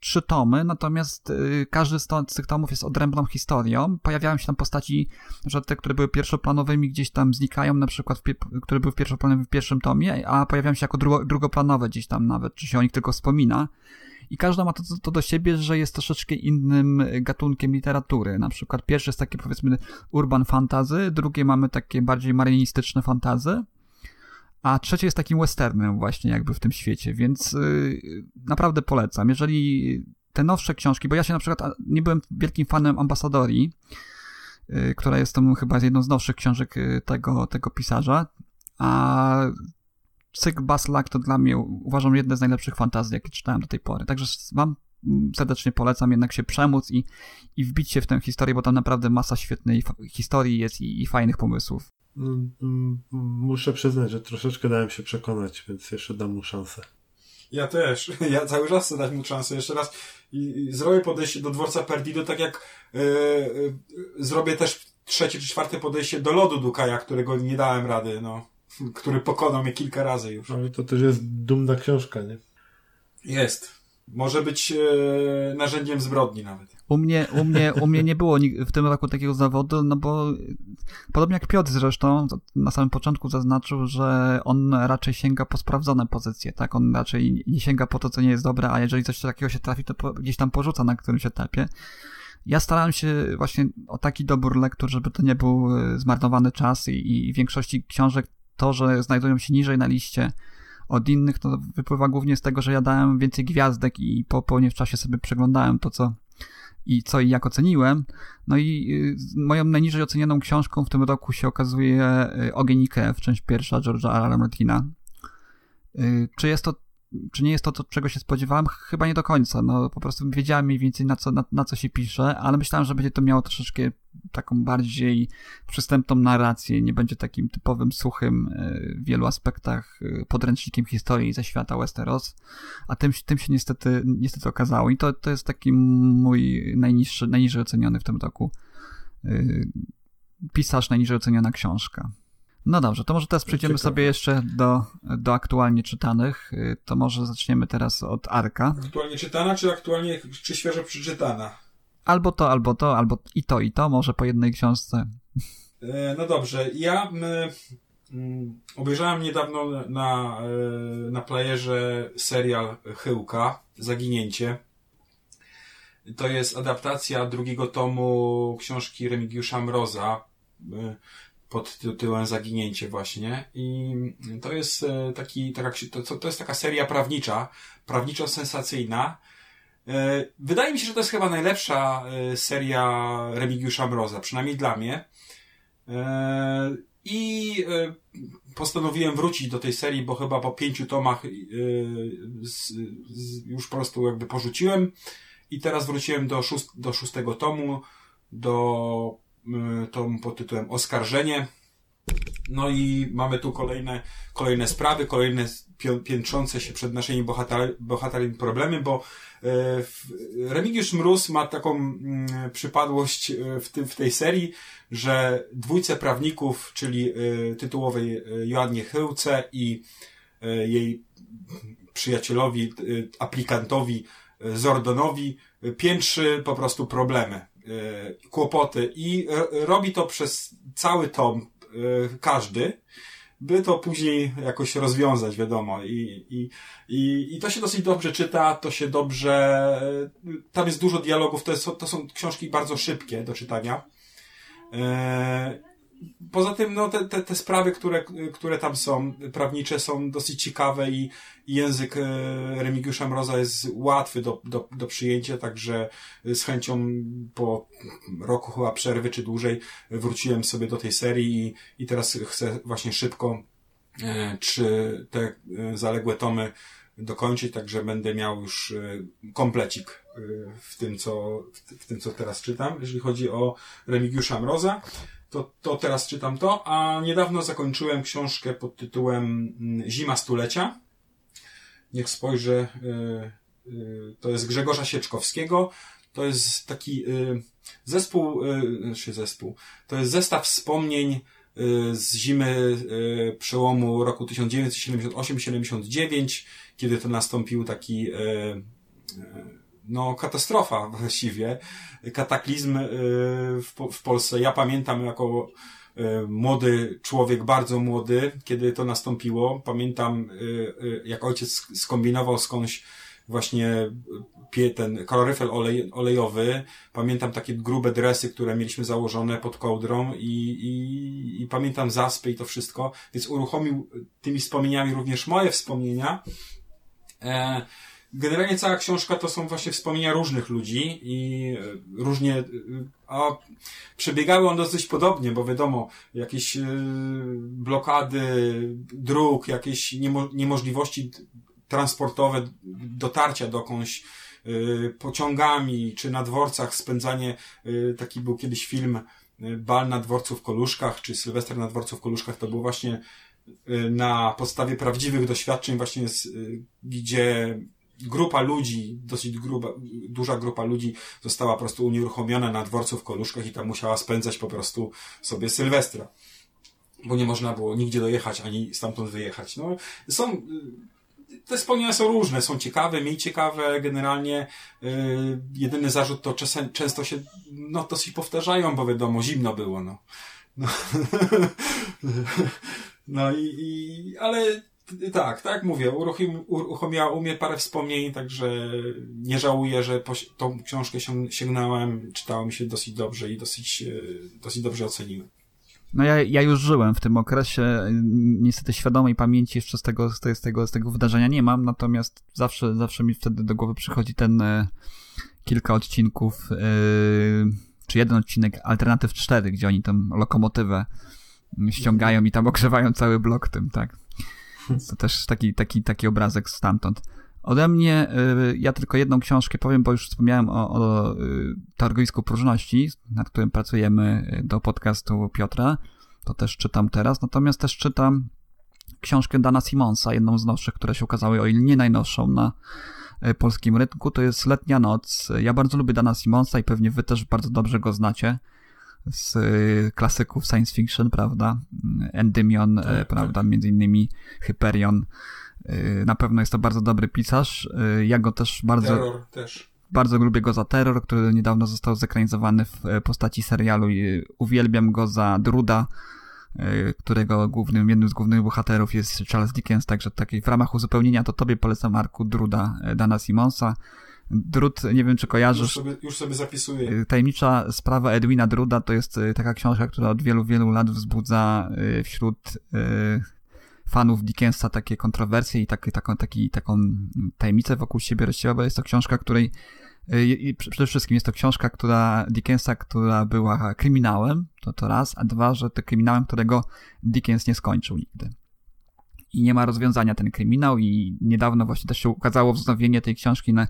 trzy tomy, natomiast y, każdy z, to, z tych tomów jest odrębną historią. Pojawiają się tam postaci, przykład te, które były pierwszoplanowymi, gdzieś tam znikają, na przykład, które były pierwszoplanowym w pierwszym tomie, a pojawiają się jako drugo, drugoplanowe gdzieś tam nawet, czy się o nich tylko wspomina. I każda ma to, to do siebie, że jest troszeczkę innym gatunkiem literatury. Na przykład pierwsze jest takie powiedzmy urban fantazy, drugie mamy takie bardziej marynistyczne fantazy, a trzecie jest takim westernem właśnie jakby w tym świecie, więc yy, naprawdę polecam. Jeżeli te nowsze książki, bo ja się na przykład nie byłem wielkim fanem Ambasadorii, yy, która jest tą chyba jedną z nowszych książek yy, tego, tego pisarza, a cykl Baslak to dla mnie uważam jedne z najlepszych fantazji, jakie czytałem do tej pory. Także wam mm, serdecznie polecam jednak się przemóc i, i wbić się w tę historię, bo tam naprawdę masa świetnej historii jest i, i fajnych pomysłów. Mm, mm, Muszę przyznać, że troszeczkę dałem się przekonać, więc jeszcze dam mu szansę. Ja też. Ja cały czas chcę dać mu szansę jeszcze raz i, i zrobię podejście do dworca Perdido, tak jak yy, yy, zrobię też trzecie czy czwarte podejście do lodu Dukaja, którego nie dałem rady, no. Który pokonał mnie kilka razy już. Ale to też jest dumna książka, nie? Jest. Może być yy, narzędziem zbrodni nawet. U mnie, u mnie, u mnie nie było w tym roku takiego zawodu, no bo podobnie jak Piotr zresztą na samym początku zaznaczył, że on raczej sięga po sprawdzone pozycje, tak? On raczej nie sięga po to, co nie jest dobre, a jeżeli coś takiego się trafi, to gdzieś tam porzuca na którymś etapie. Ja starałem się właśnie o taki dobór lektur, żeby to nie był e, zmarnowany czas i, i w większości książek to, że znajdują się niżej na liście od innych, to wypływa głównie z tego, że ja dałem więcej gwiazdek i po, po nie w czasie sobie przeglądałem to, co i co i jak oceniłem. No i y, moją najniżej ocenioną książką w tym roku się okazuje y, Ogień i krew, część pierwsza George'a R. R. Martina. Y, Czy jest to, czy nie jest to, to, czego się spodziewałem? Chyba nie do końca. No, po prostu wiedziałem mniej więcej na co, na, na co się pisze, ale myślałem, że będzie to miało troszeczkę taką bardziej przystępną narrację, nie będzie takim typowym, suchym y, w wielu aspektach y, podręcznikiem historii ze świata Westeros, a tym, tym się niestety, niestety okazało i to, to jest taki mój najniższy, najniżej oceniony w tym roku y, pisarz, najniżej oceniona książka. No dobrze, to może teraz przejdziemy Ciekawe. sobie jeszcze do, do aktualnie czytanych. To może zaczniemy teraz od Arka. Aktualnie czytana, czy aktualnie, czy świeżo przeczytana? Albo to, albo to, albo i to, i to, może po jednej książce. E, No dobrze, ja mm, obejrzałem niedawno na, e, na playerze serial Chyłka, Zaginięcie. To jest adaptacja drugiego tomu książki Remigiusza Mroza e, pod tytułem Zaginięcie właśnie. I to jest taki, taka, to, to jest taka seria prawnicza, prawniczo-sensacyjna. E, Wydaje mi się, że to jest chyba najlepsza e, seria Remigiusza Mroza, przynajmniej dla mnie. E, I postanowiłem wrócić do tej serii, bo chyba po pięciu tomach już po prostu jakby porzuciłem. I teraz wróciłem do, szóst, do szóstego tomu, do tomu pod tytułem Oskarżenie. No i mamy tu kolejne, kolejne sprawy, kolejne piętrzące się przed naszymi bohater, bohaterami problemy, bo e, Remigiusz Mróz ma taką mm, przypadłość e, w, tym, w tej serii, że dwójce prawników, czyli e, tytułowej Joannie Chyłce i jej przyjacielowi, aplikantowi Zordonowi piętrzy po prostu problemy, kłopoty. I robi to przez cały tom każdy, by to później jakoś rozwiązać, wiadomo. I, i, i, I to się dosyć dobrze czyta, to się dobrze. e, Tam jest dużo dialogów, to, jest, to są książki bardzo szybkie do czytania. E, Poza tym, no, te, te, te sprawy, które, które tam są, prawnicze, są dosyć ciekawe i, język e, Remigiusza Mroza jest łatwy do, do, do przyjęcia, także z chęcią po roku chyba przerwy czy dłużej wróciłem sobie do tej serii i, i teraz chcę właśnie szybko e, czy te e, zaległe tomy dokończyć, także będę miał już e, komplecik e, w tym, co, w tym, co teraz czytam. Jeżeli chodzi o Remigiusza Mroza, to, to teraz czytam to, a niedawno zakończyłem książkę pod tytułem mm, Zima stulecia. Niech spojrzę, y, y, to jest Grzegorza Sieczkowskiego. To jest taki y, zespół, y, znaczy zespół, to jest zestaw wspomnień z zimy przełomu roku 1978-79, kiedy to nastąpił taki no, katastrofa właściwie, kataklizm y, w, w Polsce. Ja pamiętam jako y, młody człowiek, bardzo młody, kiedy to nastąpiło. Pamiętam, y, jak ojciec skombinował skądś właśnie ten kaloryfer olej, olejowy. Pamiętam takie grube dresy, które mieliśmy założone pod kołdrą i, i, i pamiętam zaspy i to wszystko, więc uruchomił tymi wspomnieniami również moje wspomnienia. E, Generalnie cała książka to są właśnie wspomnienia różnych ludzi i e, różnie, e, a przebiegały one dosyć podobnie, bo wiadomo, jakieś e, blokady dróg, jakieś niemo, niemożliwości transportowe, dotarcia dokądś pociągami czy na dworcach, spędzanie, taki był kiedyś film Bal na dworcu w Koluszkach, czy Sylwester na dworcu w Koluszkach, to był właśnie na podstawie prawdziwych doświadczeń właśnie, z, gdzie grupa ludzi, dosyć gruba, duża grupa ludzi została po prostu unieruchomiona na dworcu w Koluszkach i tam musiała spędzać po prostu sobie Sylwestra. Bo nie można było nigdzie dojechać, ani stamtąd wyjechać. No, są, y, te wspomnienia są różne, są ciekawe, mniej ciekawe, generalnie yy, jedyny zarzut to często się, no, dosyć powtarzają, bo wiadomo, zimno było, no. No, no i, i, ale tak, tak mówię, uruchom, uruchomiła u mnie parę wspomnień, także nie żałuję, że tą książkę się, sięgnąłem, czytało mi się dosyć dobrze i dosyć, e, dosyć dobrze oceniłem. No ja, ja już żyłem w tym okresie, niestety świadomej pamięci jeszcze z tego, z tego, z tego, z tego wydarzenia nie mam, natomiast zawsze, zawsze mi wtedy do głowy przychodzi ten e, kilka odcinków, e, czy jeden odcinek Alternatyw 4, gdzie oni tam lokomotywę ściągają i tam ogrzewają cały blok tym, tak. To też taki, taki, taki obrazek stamtąd. Ode mnie, y, ja tylko jedną książkę powiem, bo już wspomniałem o, o y, targowisku próżności, nad którym pracujemy y, do podcastu Piotra. To też czytam teraz, natomiast też czytam książkę Dana Simonsa, jedną z nowszych, które się ukazały, o ile nie najnowszą na polskim rynku. To jest Letnia Noc. Ja bardzo lubię Dana Simonsa i pewnie wy też bardzo dobrze go znacie. Z y, klasyków science fiction, prawda? Endymion, Tak, e, prawda? tak. Między innymi Hyperion. Y, Na pewno jest to bardzo dobry pisarz. Y, Ja go też bardzo Terror też. bardzo lubię go za terror, który niedawno został zekranizowany w postaci serialu i uwielbiam go za Druda, którego głównym, jednym z głównych bohaterów jest Charles Dickens, także taki w ramach uzupełnienia to tobie polecam Marku Druda Dana Simonsa. Drud, nie wiem czy Już kojarzysz, sobie, już sobie zapisuję. e, Tajemnicza sprawa Edwina Druda to jest e, taka książka, która od wielu, wielu lat wzbudza e, wśród fanów Dickensa takie kontrowersje i takie, taką, taki, taką tajemnicę wokół siebie rozsiewa, bo jest to książka, której y, i przede wszystkim jest to książka, która Dickensa, która była kryminałem, to to raz, a dwa, że to kryminałem, którego Dickens nie skończył nigdy. I nie ma rozwiązania ten kryminał i niedawno właśnie też się ukazało wznowienie tej książki na,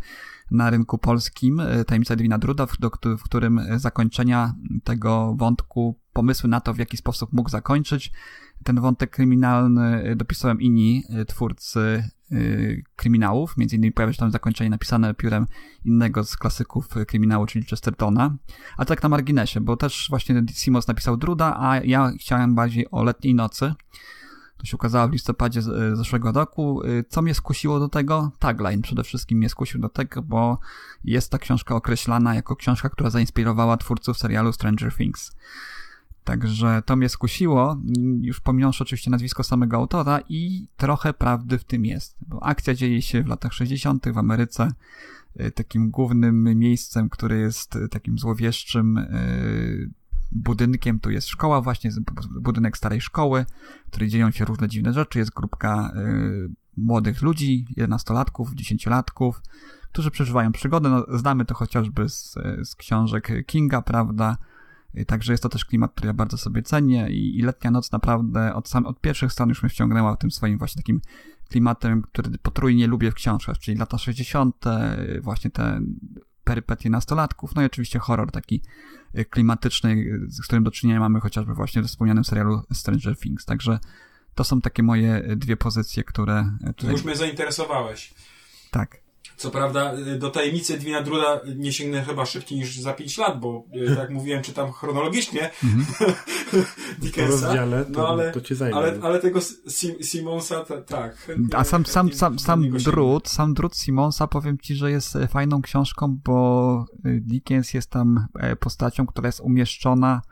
na rynku polskim, y, Tajemnica Edwina Druda, w, w którym zakończenia tego wątku, pomysły na to, w jaki sposób mógł zakończyć, ten wątek kryminalny y, dopisałem inni y, twórcy kryminałów, między innymi pojawia się tam zakończenie napisane piórem innego z klasyków kryminału, czyli Chestertona. A tak na marginesie, bo też właśnie Simons napisał Druda, a ja chciałem bardziej o letniej nocy. To się ukazało w listopadzie y, zeszłego roku. Y, Co mnie skusiło do tego? Tagline przede wszystkim mnie skusił do tego, bo jest ta książka określana jako książka, która zainspirowała twórców serialu Stranger Things. Także to mnie skusiło, mm, już pominąwszy oczywiście nazwisko samego autora i trochę prawdy w tym jest. Bo akcja dzieje się w latach 60. w Ameryce. Y, Takim głównym miejscem, które jest takim złowieszczym budynkiem, tu jest szkoła właśnie, budynek starej szkoły, w której dzieją się różne dziwne rzeczy. Jest grupka y, młodych ludzi, 11-latków, 10-latków, którzy przeżywają przygodę. No, znamy to chociażby z, z książek Kinga, prawda? Y, Także jest to też klimat, który ja bardzo sobie cenię i, i letnia noc naprawdę od, sam, od pierwszych stron już mnie wciągnęła tym swoim właśnie takim klimatem, który potrójnie lubię w książkach, czyli lata 60., y, właśnie te perypetie nastolatków, no i oczywiście horror taki klimatyczny, y, z którym do czynienia mamy chociażby właśnie w wspomnianym serialu Stranger Things. Także to są takie moje dwie pozycje, które Tu tutaj... już mnie zainteresowałeś. Tak. Co prawda y, do tajemnicy Edwina Druda nie sięgnę chyba szybciej niż za 5 lat, bo y, tak jak mówiłem, czytam chronologicznie Mhm. Dickensa. rozdziale to, no ale, to ci zajmie. ale, ale tego Sim, Simonsa ta, tak. A sam, sam, sam, sam drut, sam drut Simonsa powiem ci, że jest e, fajną książką, bo e, Dickens jest tam e, postacią, która jest umieszczona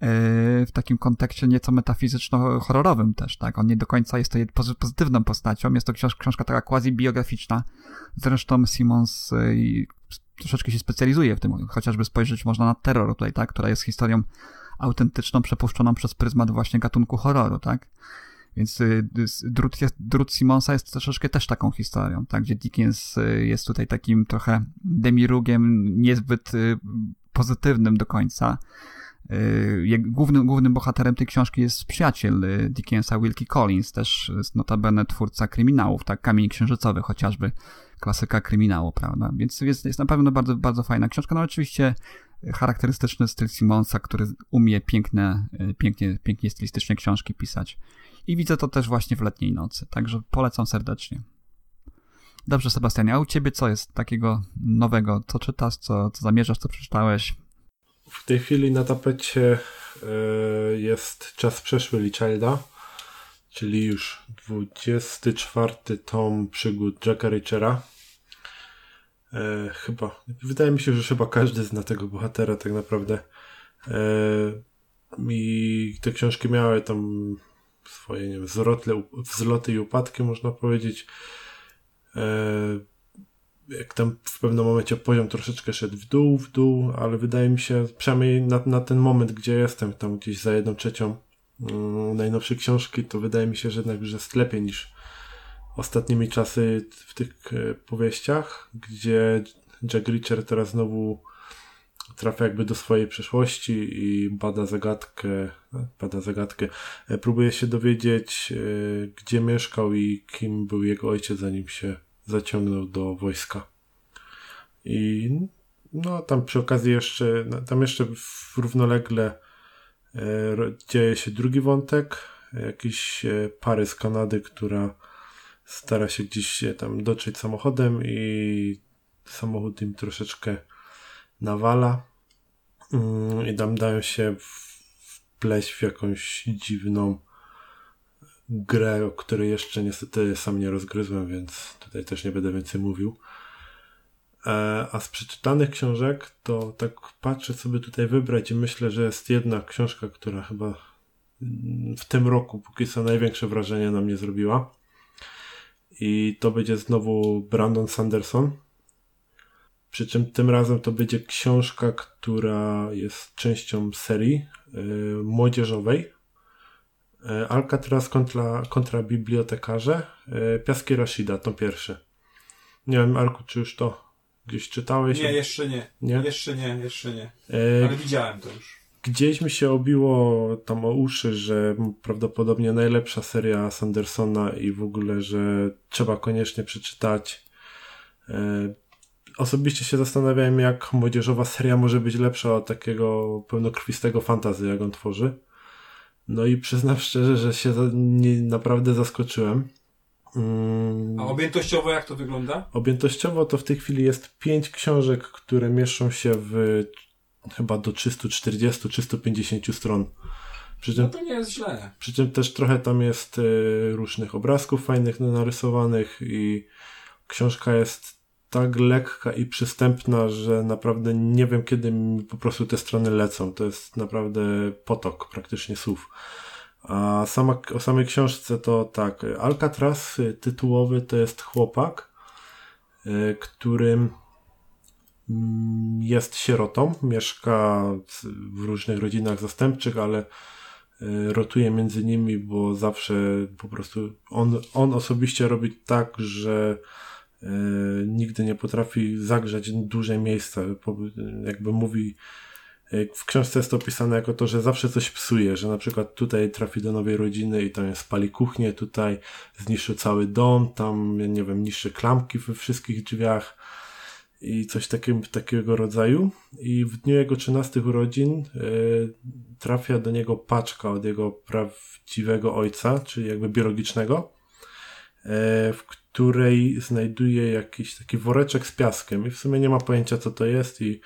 w takim kontekście nieco metafizyczno-horrorowym też, tak? On nie do końca jest to pozytywną postacią, jest to książ- książka taka quasi-biograficzna. Zresztą Simons i troszeczkę się specjalizuje w tym, chociażby spojrzeć można na terror tutaj, tak? Która jest historią autentyczną, przepuszczoną przez pryzmat właśnie gatunku horroru, tak? Więc y, drut, jest, drut Simonsa jest troszeczkę też taką historią, tak? Gdzie Dickens y, jest tutaj takim trochę demirugiem niezbyt y, pozytywnym do końca. Y, Głównym, głównym bohaterem tej książki jest przyjaciel y, Dickensa, Wilkie Collins, też jest notabene twórca kryminałów, tak? Kamień księżycowy chociażby, klasyka kryminału, prawda? Więc jest, jest na pewno bardzo, bardzo fajna książka. No oczywiście charakterystyczny styl Simonsa, który umie piękne, y, pięknie, pięknie stylistycznie książki pisać. I widzę to też właśnie w letniej nocy, także polecam serdecznie. Dobrze, Sebastianie, a u ciebie co jest takiego nowego? Co czytasz, co, co zamierzasz, co przeczytałeś? W tej chwili na tapecie e, jest czas przeszły Lee Childa, czyli już 24 tom przygód Jacka Richera. E, chyba, wydaje mi się, że chyba każdy zna tego bohatera tak naprawdę. E, I te książki miały tam swoje, nie wiem, wzloty, wzloty i upadki, można powiedzieć. E, jak tam w pewnym momencie poziom troszeczkę szedł w dół, w dół, ale wydaje mi się, przynajmniej na, na ten moment, gdzie jestem, tam gdzieś za jedną trzecią mm, najnowszej książki, to wydaje mi się, że jednak już jest lepiej niż ostatnimi czasy w tych e, powieściach, gdzie Jack Reacher teraz znowu trafia jakby do swojej przeszłości i bada zagadkę, bada zagadkę, e, próbuje się dowiedzieć, e, gdzie mieszkał i kim był jego ojciec, zanim się zaciągnął do wojska. I no tam przy okazji jeszcze, no, tam jeszcze równolegle e, dzieje się drugi wątek, jakiejś e, pary z Kanady, która stara się gdzieś tam dotrzeć samochodem i samochód im troszeczkę nawala mm, i tam dają się wpleść w jakąś dziwną grę, o której jeszcze niestety sam nie rozgryzłem, więc tutaj też nie będę więcej mówił. E, a z przeczytanych książek to tak patrzę sobie tutaj wybrać i myślę, że jest jedna książka, która chyba w tym roku póki co największe wrażenie na mnie zrobiła. I to będzie znowu Brandon Sanderson. Przy czym tym razem to będzie książka, która jest częścią serii yy, młodzieżowej. Yy, Alcatraz kontra, kontra bibliotekarze. Yy, Piaski Rashida, to pierwszy. Nie wiem, Arku, czy już to gdzieś czytałeś? Nie, jeszcze nie. Nie? Jeszcze nie, jeszcze nie. Yy, Ale widziałem to już. Gdzieś mi się obiło tam o uszy, że prawdopodobnie najlepsza seria Sandersona i w ogóle, że trzeba koniecznie przeczytać. E, osobiście się zastanawiałem, jak młodzieżowa seria może być lepsza od takiego pełnokrwistego fantazy, jak on tworzy. No i przyznam szczerze, że się nie, naprawdę zaskoczyłem. A objętościowo jak to wygląda? Objętościowo to w tej chwili jest pięć książek, które mieszczą się w chyba do 340-350 stron. Przy czym, no to nie jest źle. Przy czym też trochę tam jest y, różnych obrazków fajnych narysowanych i książka jest tak lekka i przystępna, że naprawdę nie wiem kiedy mi po prostu te strony lecą. To jest naprawdę potok praktycznie słów. A sama, o samej książce to tak, Alcatraz y, tytułowy to jest chłopak, y, którym Mm, jest sierotą, mieszka w różnych rodzinach zastępczych, ale e, rotuje między nimi, bo zawsze po prostu on, on osobiście robi tak, że nigdy nie potrafi zagrzać duże miejsca. Jakby mówi, e, w książce jest to opisane jako to, że zawsze coś psuje, że na przykład tutaj trafi do nowej rodziny i tam spali kuchnię, tutaj zniszczy cały dom, tam, nie wiem, niszczy klamki we wszystkich drzwiach i coś takiego, takiego rodzaju. I w dniu jego 13 urodzin y, trafia do niego paczka od jego prawdziwego ojca, czyli jakby biologicznego, y, w której znajduje jakiś taki woreczek z piaskiem i w sumie nie ma pojęcia co to jest i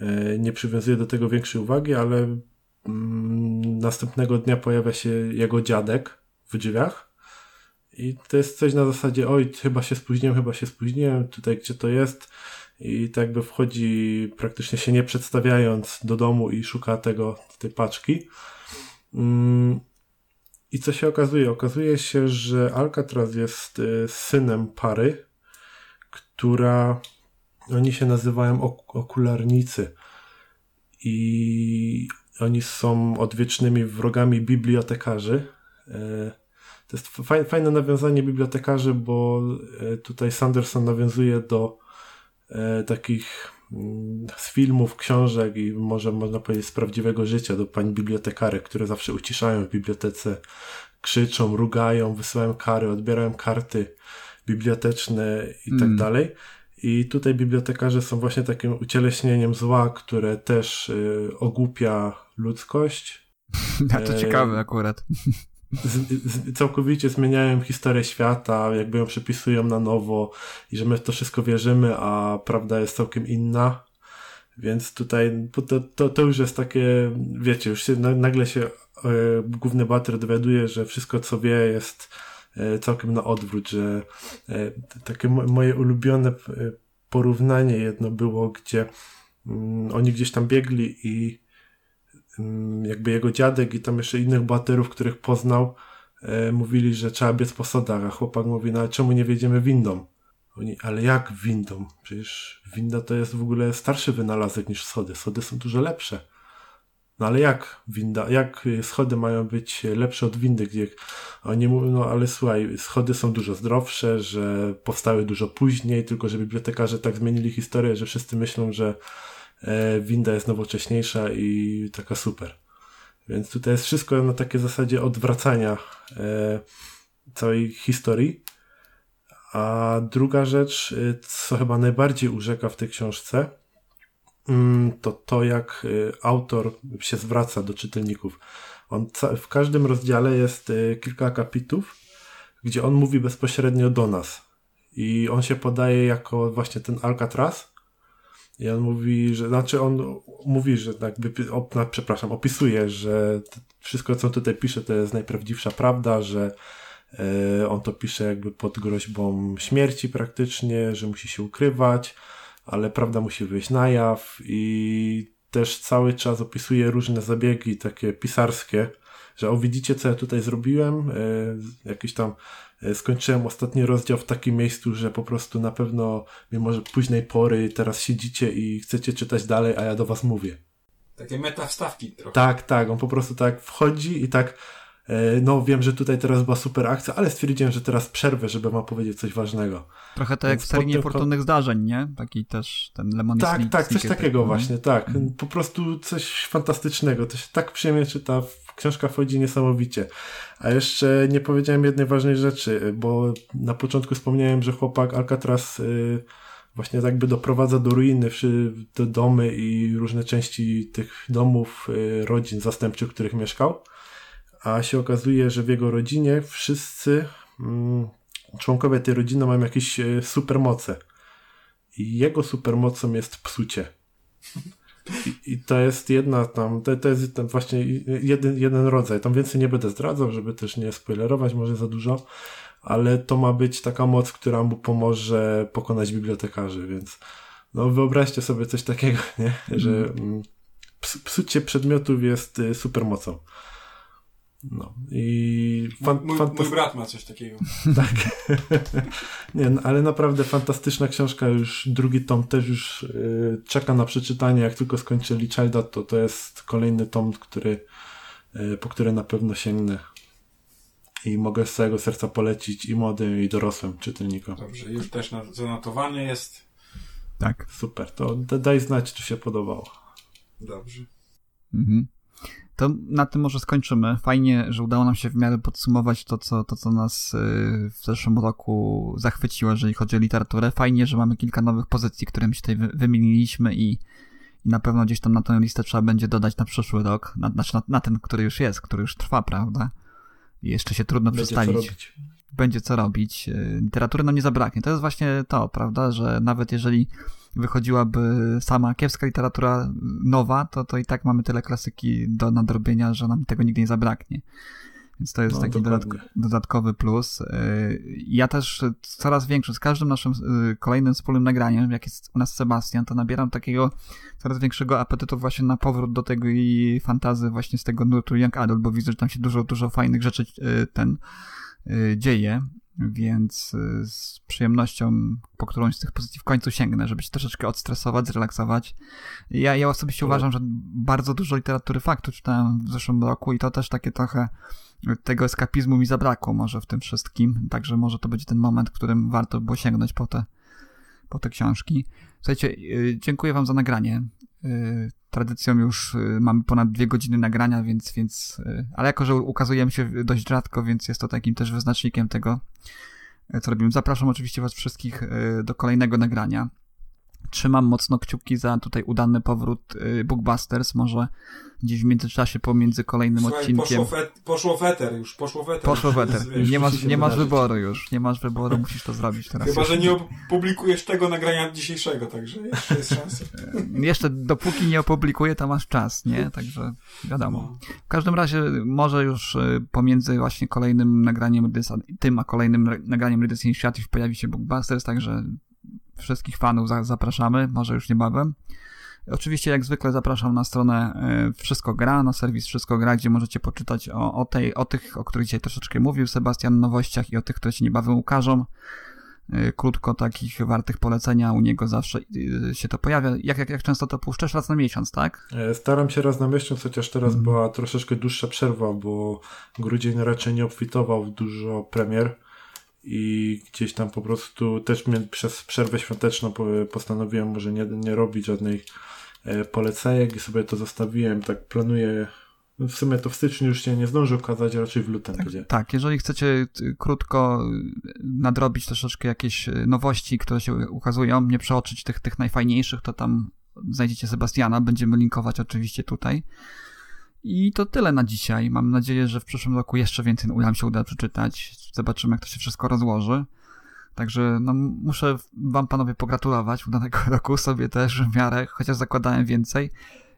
y, nie przywiązuje do tego większej uwagi, ale mm, następnego dnia pojawia się jego dziadek w drzwiach i to jest coś na zasadzie, oj, chyba się spóźniłem, chyba się spóźniłem, tutaj gdzie to jest. I tak jakby wchodzi praktycznie się nie przedstawiając do domu i szuka tego, tej paczki. I co się okazuje? Okazuje się, że Alcatraz jest y, synem pary, która oni się nazywają ok okularnicy. I oni są odwiecznymi wrogami bibliotekarzy. Y, to jest fajne nawiązanie bibliotekarzy, bo e, tutaj Sanderson nawiązuje do takich z filmów, książek i może można powiedzieć z prawdziwego życia do pań bibliotekarek, które zawsze uciszają w bibliotece, krzyczą, rugają, wysyłają kary, odbierają karty biblioteczne i tak mm. dalej. I tutaj bibliotekarze są właśnie takim ucieleśnieniem zła, które też y, ogłupia ludzkość. A to ciekawe akurat z, z, całkowicie zmieniają historię świata, jakby ją przepisują na nowo i że my w to wszystko wierzymy, a prawda jest całkiem inna. Więc tutaj to, to, to już jest takie, wiecie, już się, nagle się e, główny bater dowiaduje, że wszystko co wie jest e, całkiem na odwrót, że e, takie moje ulubione porównanie jedno było, gdzie mm, oni gdzieś tam biegli i jakby jego dziadek i tam jeszcze innych bohaterów, których poznał, e, mówili, że trzeba biec po sodach, a chłopak mówi, no ale czemu nie wiedziemy windą? Oni, ale jak windą? Przecież winda to jest w ogóle starszy wynalazek niż schody. Schody są dużo lepsze. No ale jak winda, jak schody mają być lepsze od windy, gdzie oni mówią, no ale słuchaj, schody są dużo zdrowsze, że powstały dużo później, tylko że bibliotekarze tak zmienili historię, że wszyscy myślą, że winda jest nowocześniejsza i taka super. Więc tutaj jest wszystko na takiej zasadzie odwracania e, całej historii. A druga rzecz, e, co chyba najbardziej urzeka w tej książce, mm, to to, jak autor się zwraca do czytelników. On w każdym rozdziale jest kilka kapitów, gdzie on mówi bezpośrednio do nas. I on się podaje jako właśnie ten Alcatraz, I on mówi, że, znaczy on mówi, że jakby, op, no, przepraszam, opisuje, że wszystko, co tutaj pisze, to jest najprawdziwsza prawda, że e, on to pisze jakby pod groźbą śmierci praktycznie, że musi się ukrywać, ale prawda musi wyjść na jaw i też cały czas opisuje różne zabiegi takie pisarskie, że o widzicie co ja tutaj zrobiłem, e, jakiś tam skończyłem ostatni rozdział w takim miejscu, że po prostu na pewno mimo że późnej pory teraz siedzicie i chcecie czytać dalej, a ja do was mówię. Takie meta wstawki trochę. Tak, tak, on po prostu tak wchodzi i tak e, no wiem, że tutaj teraz była super akcja, ale stwierdziłem, że teraz przerwę, żeby wam powiedzieć coś ważnego. Trochę tak jak w serii niefortunnych zdarzeń, nie? Taki też ten Lemon Tak, tak, coś takiego tak, właśnie, tak. Hmm. Po prostu coś fantastycznego. To się tak przyjemnie czyta. Książka wchodzi niesamowicie. A jeszcze nie powiedziałem jednej ważnej rzeczy, bo na początku wspomniałem, że chłopak Alcatraz y, właśnie jakby doprowadza do ruiny te domy i różne części tych domów, y, rodzin zastępczych, w których mieszkał. A się okazuje, że w jego rodzinie wszyscy mm, członkowie tej rodziny mają jakieś y, supermoce. I jego supermocą jest psucie. I, I, to jest jedna tam, to, to jest tam właśnie jeden, jeden rodzaj. Tam więcej nie będę zdradzał, żeby też nie spoilerować może za dużo ale to ma być taka moc, która mu pomoże pokonać bibliotekarzy, więc no wyobraźcie sobie coś takiego, nie? że mhm. mm, psucie przedmiotów jest y, supermocą. No i fan, mój, mój brat ma coś takiego. tak. Nie, no, ale naprawdę fantastyczna książka, już drugi tom też już yy, czeka na przeczytanie. Jak tylko skończyli Childa, to to jest kolejny tom, który, yy, po który na pewno sięgnę i mogę z całego serca polecić i młodym, i dorosłym czytelnikom. Dobrze, już też zanotowanie jest. Tak. Super, to daj znać, czy się podobało. Dobrze. Mhm. To na tym może skończymy. Fajnie, że udało nam się w miarę podsumować to, co, to, co nas y, w zeszłym roku zachwyciło, jeżeli chodzi o literaturę. Fajnie, że mamy kilka nowych pozycji, które my się tutaj wymieniliśmy i, i na pewno gdzieś tam na tę listę trzeba będzie dodać na przyszły rok, na, znaczy na, na ten, który już jest, który już trwa, prawda? jeszcze się trudno Będzie Będzie co robić. E, literatury nam nie zabraknie. To jest właśnie to, prawda, że nawet jeżeli wychodziłaby sama kiepska literatura nowa, to, to i tak mamy tyle klasyki do nadrobienia, że nam tego nigdy nie zabraknie. Więc to jest no, taki dodatkowy plus. E, ja też coraz większy, z każdym naszym e, kolejnym wspólnym nagraniem, jak jest u nas Sebastian, to nabieram takiego coraz większego apetytu właśnie na powrót do tego i fantazy właśnie z tego nurtu Young Adult, bo widzę, że tam się dużo, dużo fajnych rzeczy e, ten dzieje, więc z przyjemnością po którąś z tych pozycji w końcu sięgnę, żeby się troszeczkę odstresować, zrelaksować. Ja, ja osobiście uważam, że bardzo dużo literatury faktu czytałem w zeszłym roku i to też takie trochę tego eskapizmu mi zabrakło może w tym wszystkim, także może to będzie ten moment, w którym warto było sięgnąć po te, po te książki. Słuchajcie, y, dziękuję wam za nagranie. Y, tradycją już y, mamy ponad dwie godziny nagrania, więc, więc ale jako, że ukazujemy się dość rzadko, więc jest to takim też wyznacznikiem tego, co robimy. Zapraszam oczywiście was wszystkich do kolejnego nagrania trzymam mocno kciuki za tutaj udany powrót y, Bookbusters. Może gdzieś w międzyczasie pomiędzy kolejnym Słuchaj, odcinkiem. Poszło, fet, poszło już, poszło weter. Poszło weter. nie masz, nie masz wyboru już. Nie masz wyboru, musisz to zrobić teraz. Chyba, że nie opublikujesz tego nagrania dzisiejszego, także jeszcze jest szansa. jeszcze dopóki nie opublikuję, to masz czas, nie? Także wiadomo. No. W każdym razie może już y, pomiędzy właśnie kolejnym nagraniem tym a kolejnym nagraniem Readers Initiative pojawi się Bookbusters, także wszystkich fanów zapraszamy, może już niebawem. Oczywiście, jak zwykle, zapraszam na stronę e, Wszystko Gra, na serwis Wszystko Gra, gdzie możecie poczytać o, o, tej, o tych, o których dzisiaj troszeczkę mówił Sebastian nowościach i o tych, które się niebawem ukażą. E, krótko takich wartych polecenia u niego zawsze e, się to pojawia. Jak, jak, jak często to puszczasz? Raz na miesiąc, tak? Staram się raz na miesiąc, chociaż teraz mm. była troszeczkę dłuższa przerwa, bo grudzień raczej nie obfitował w dużo premier i gdzieś tam po prostu też przez przerwę świąteczną postanowiłem może nie, nie robić żadnych e, polecajek i sobie to zostawiłem. Tak planuję w sumie to w styczniu już się nie zdąży okazać, raczej w lutym tak, będzie. Tak, jeżeli chcecie krótko nadrobić troszeczkę jakieś e, nowości, które się ukazują, nie przeoczyć tych, tych najfajniejszych, to tam znajdziecie Sebastiana, będziemy linkować oczywiście tutaj. I to tyle na dzisiaj. Mam nadzieję, że w przyszłym roku jeszcze więcej nam się uda przeczytać. Zobaczymy, jak to się wszystko rozłoży. Także no, muszę wam panowie pogratulować udanego roku sobie też w miarę, chociaż zakładałem więcej.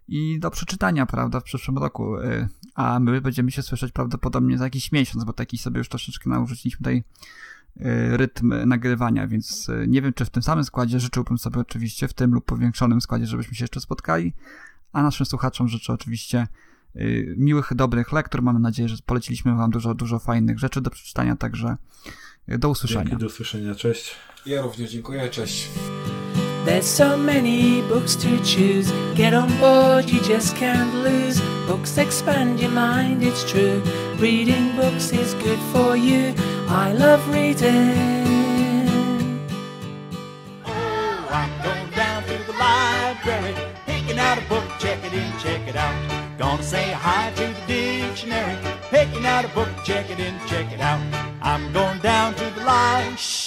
I do przeczytania, prawda, w przyszłym roku. Y, a my będziemy się słyszeć prawdopodobnie za jakiś miesiąc, bo taki sobie już troszeczkę narzuciliśmy tutaj y, rytm nagrywania, więc y, nie wiem, czy w tym samym składzie życzyłbym sobie oczywiście w tym lub powiększonym składzie, żebyśmy się jeszcze spotkali, a naszym słuchaczom życzę oczywiście miłych, dobrych lektur. Mamy nadzieję, że poleciliśmy wam dużo, dużo fajnych rzeczy do przeczytania, także do usłyszenia. Dzięki, do usłyszenia, cześć. Ja również dziękuję, cześć. There's so many books to choose. Get on board, you just can't lose. Books expand your mind, it's true. Reading books is good for you. I love reading. Oh, I'm going down to the library, picking out a book, check it in, check it out. Gonna say hi to the dictionary, picking out a book, check it in, check it out. I'm going down to the line. Shh.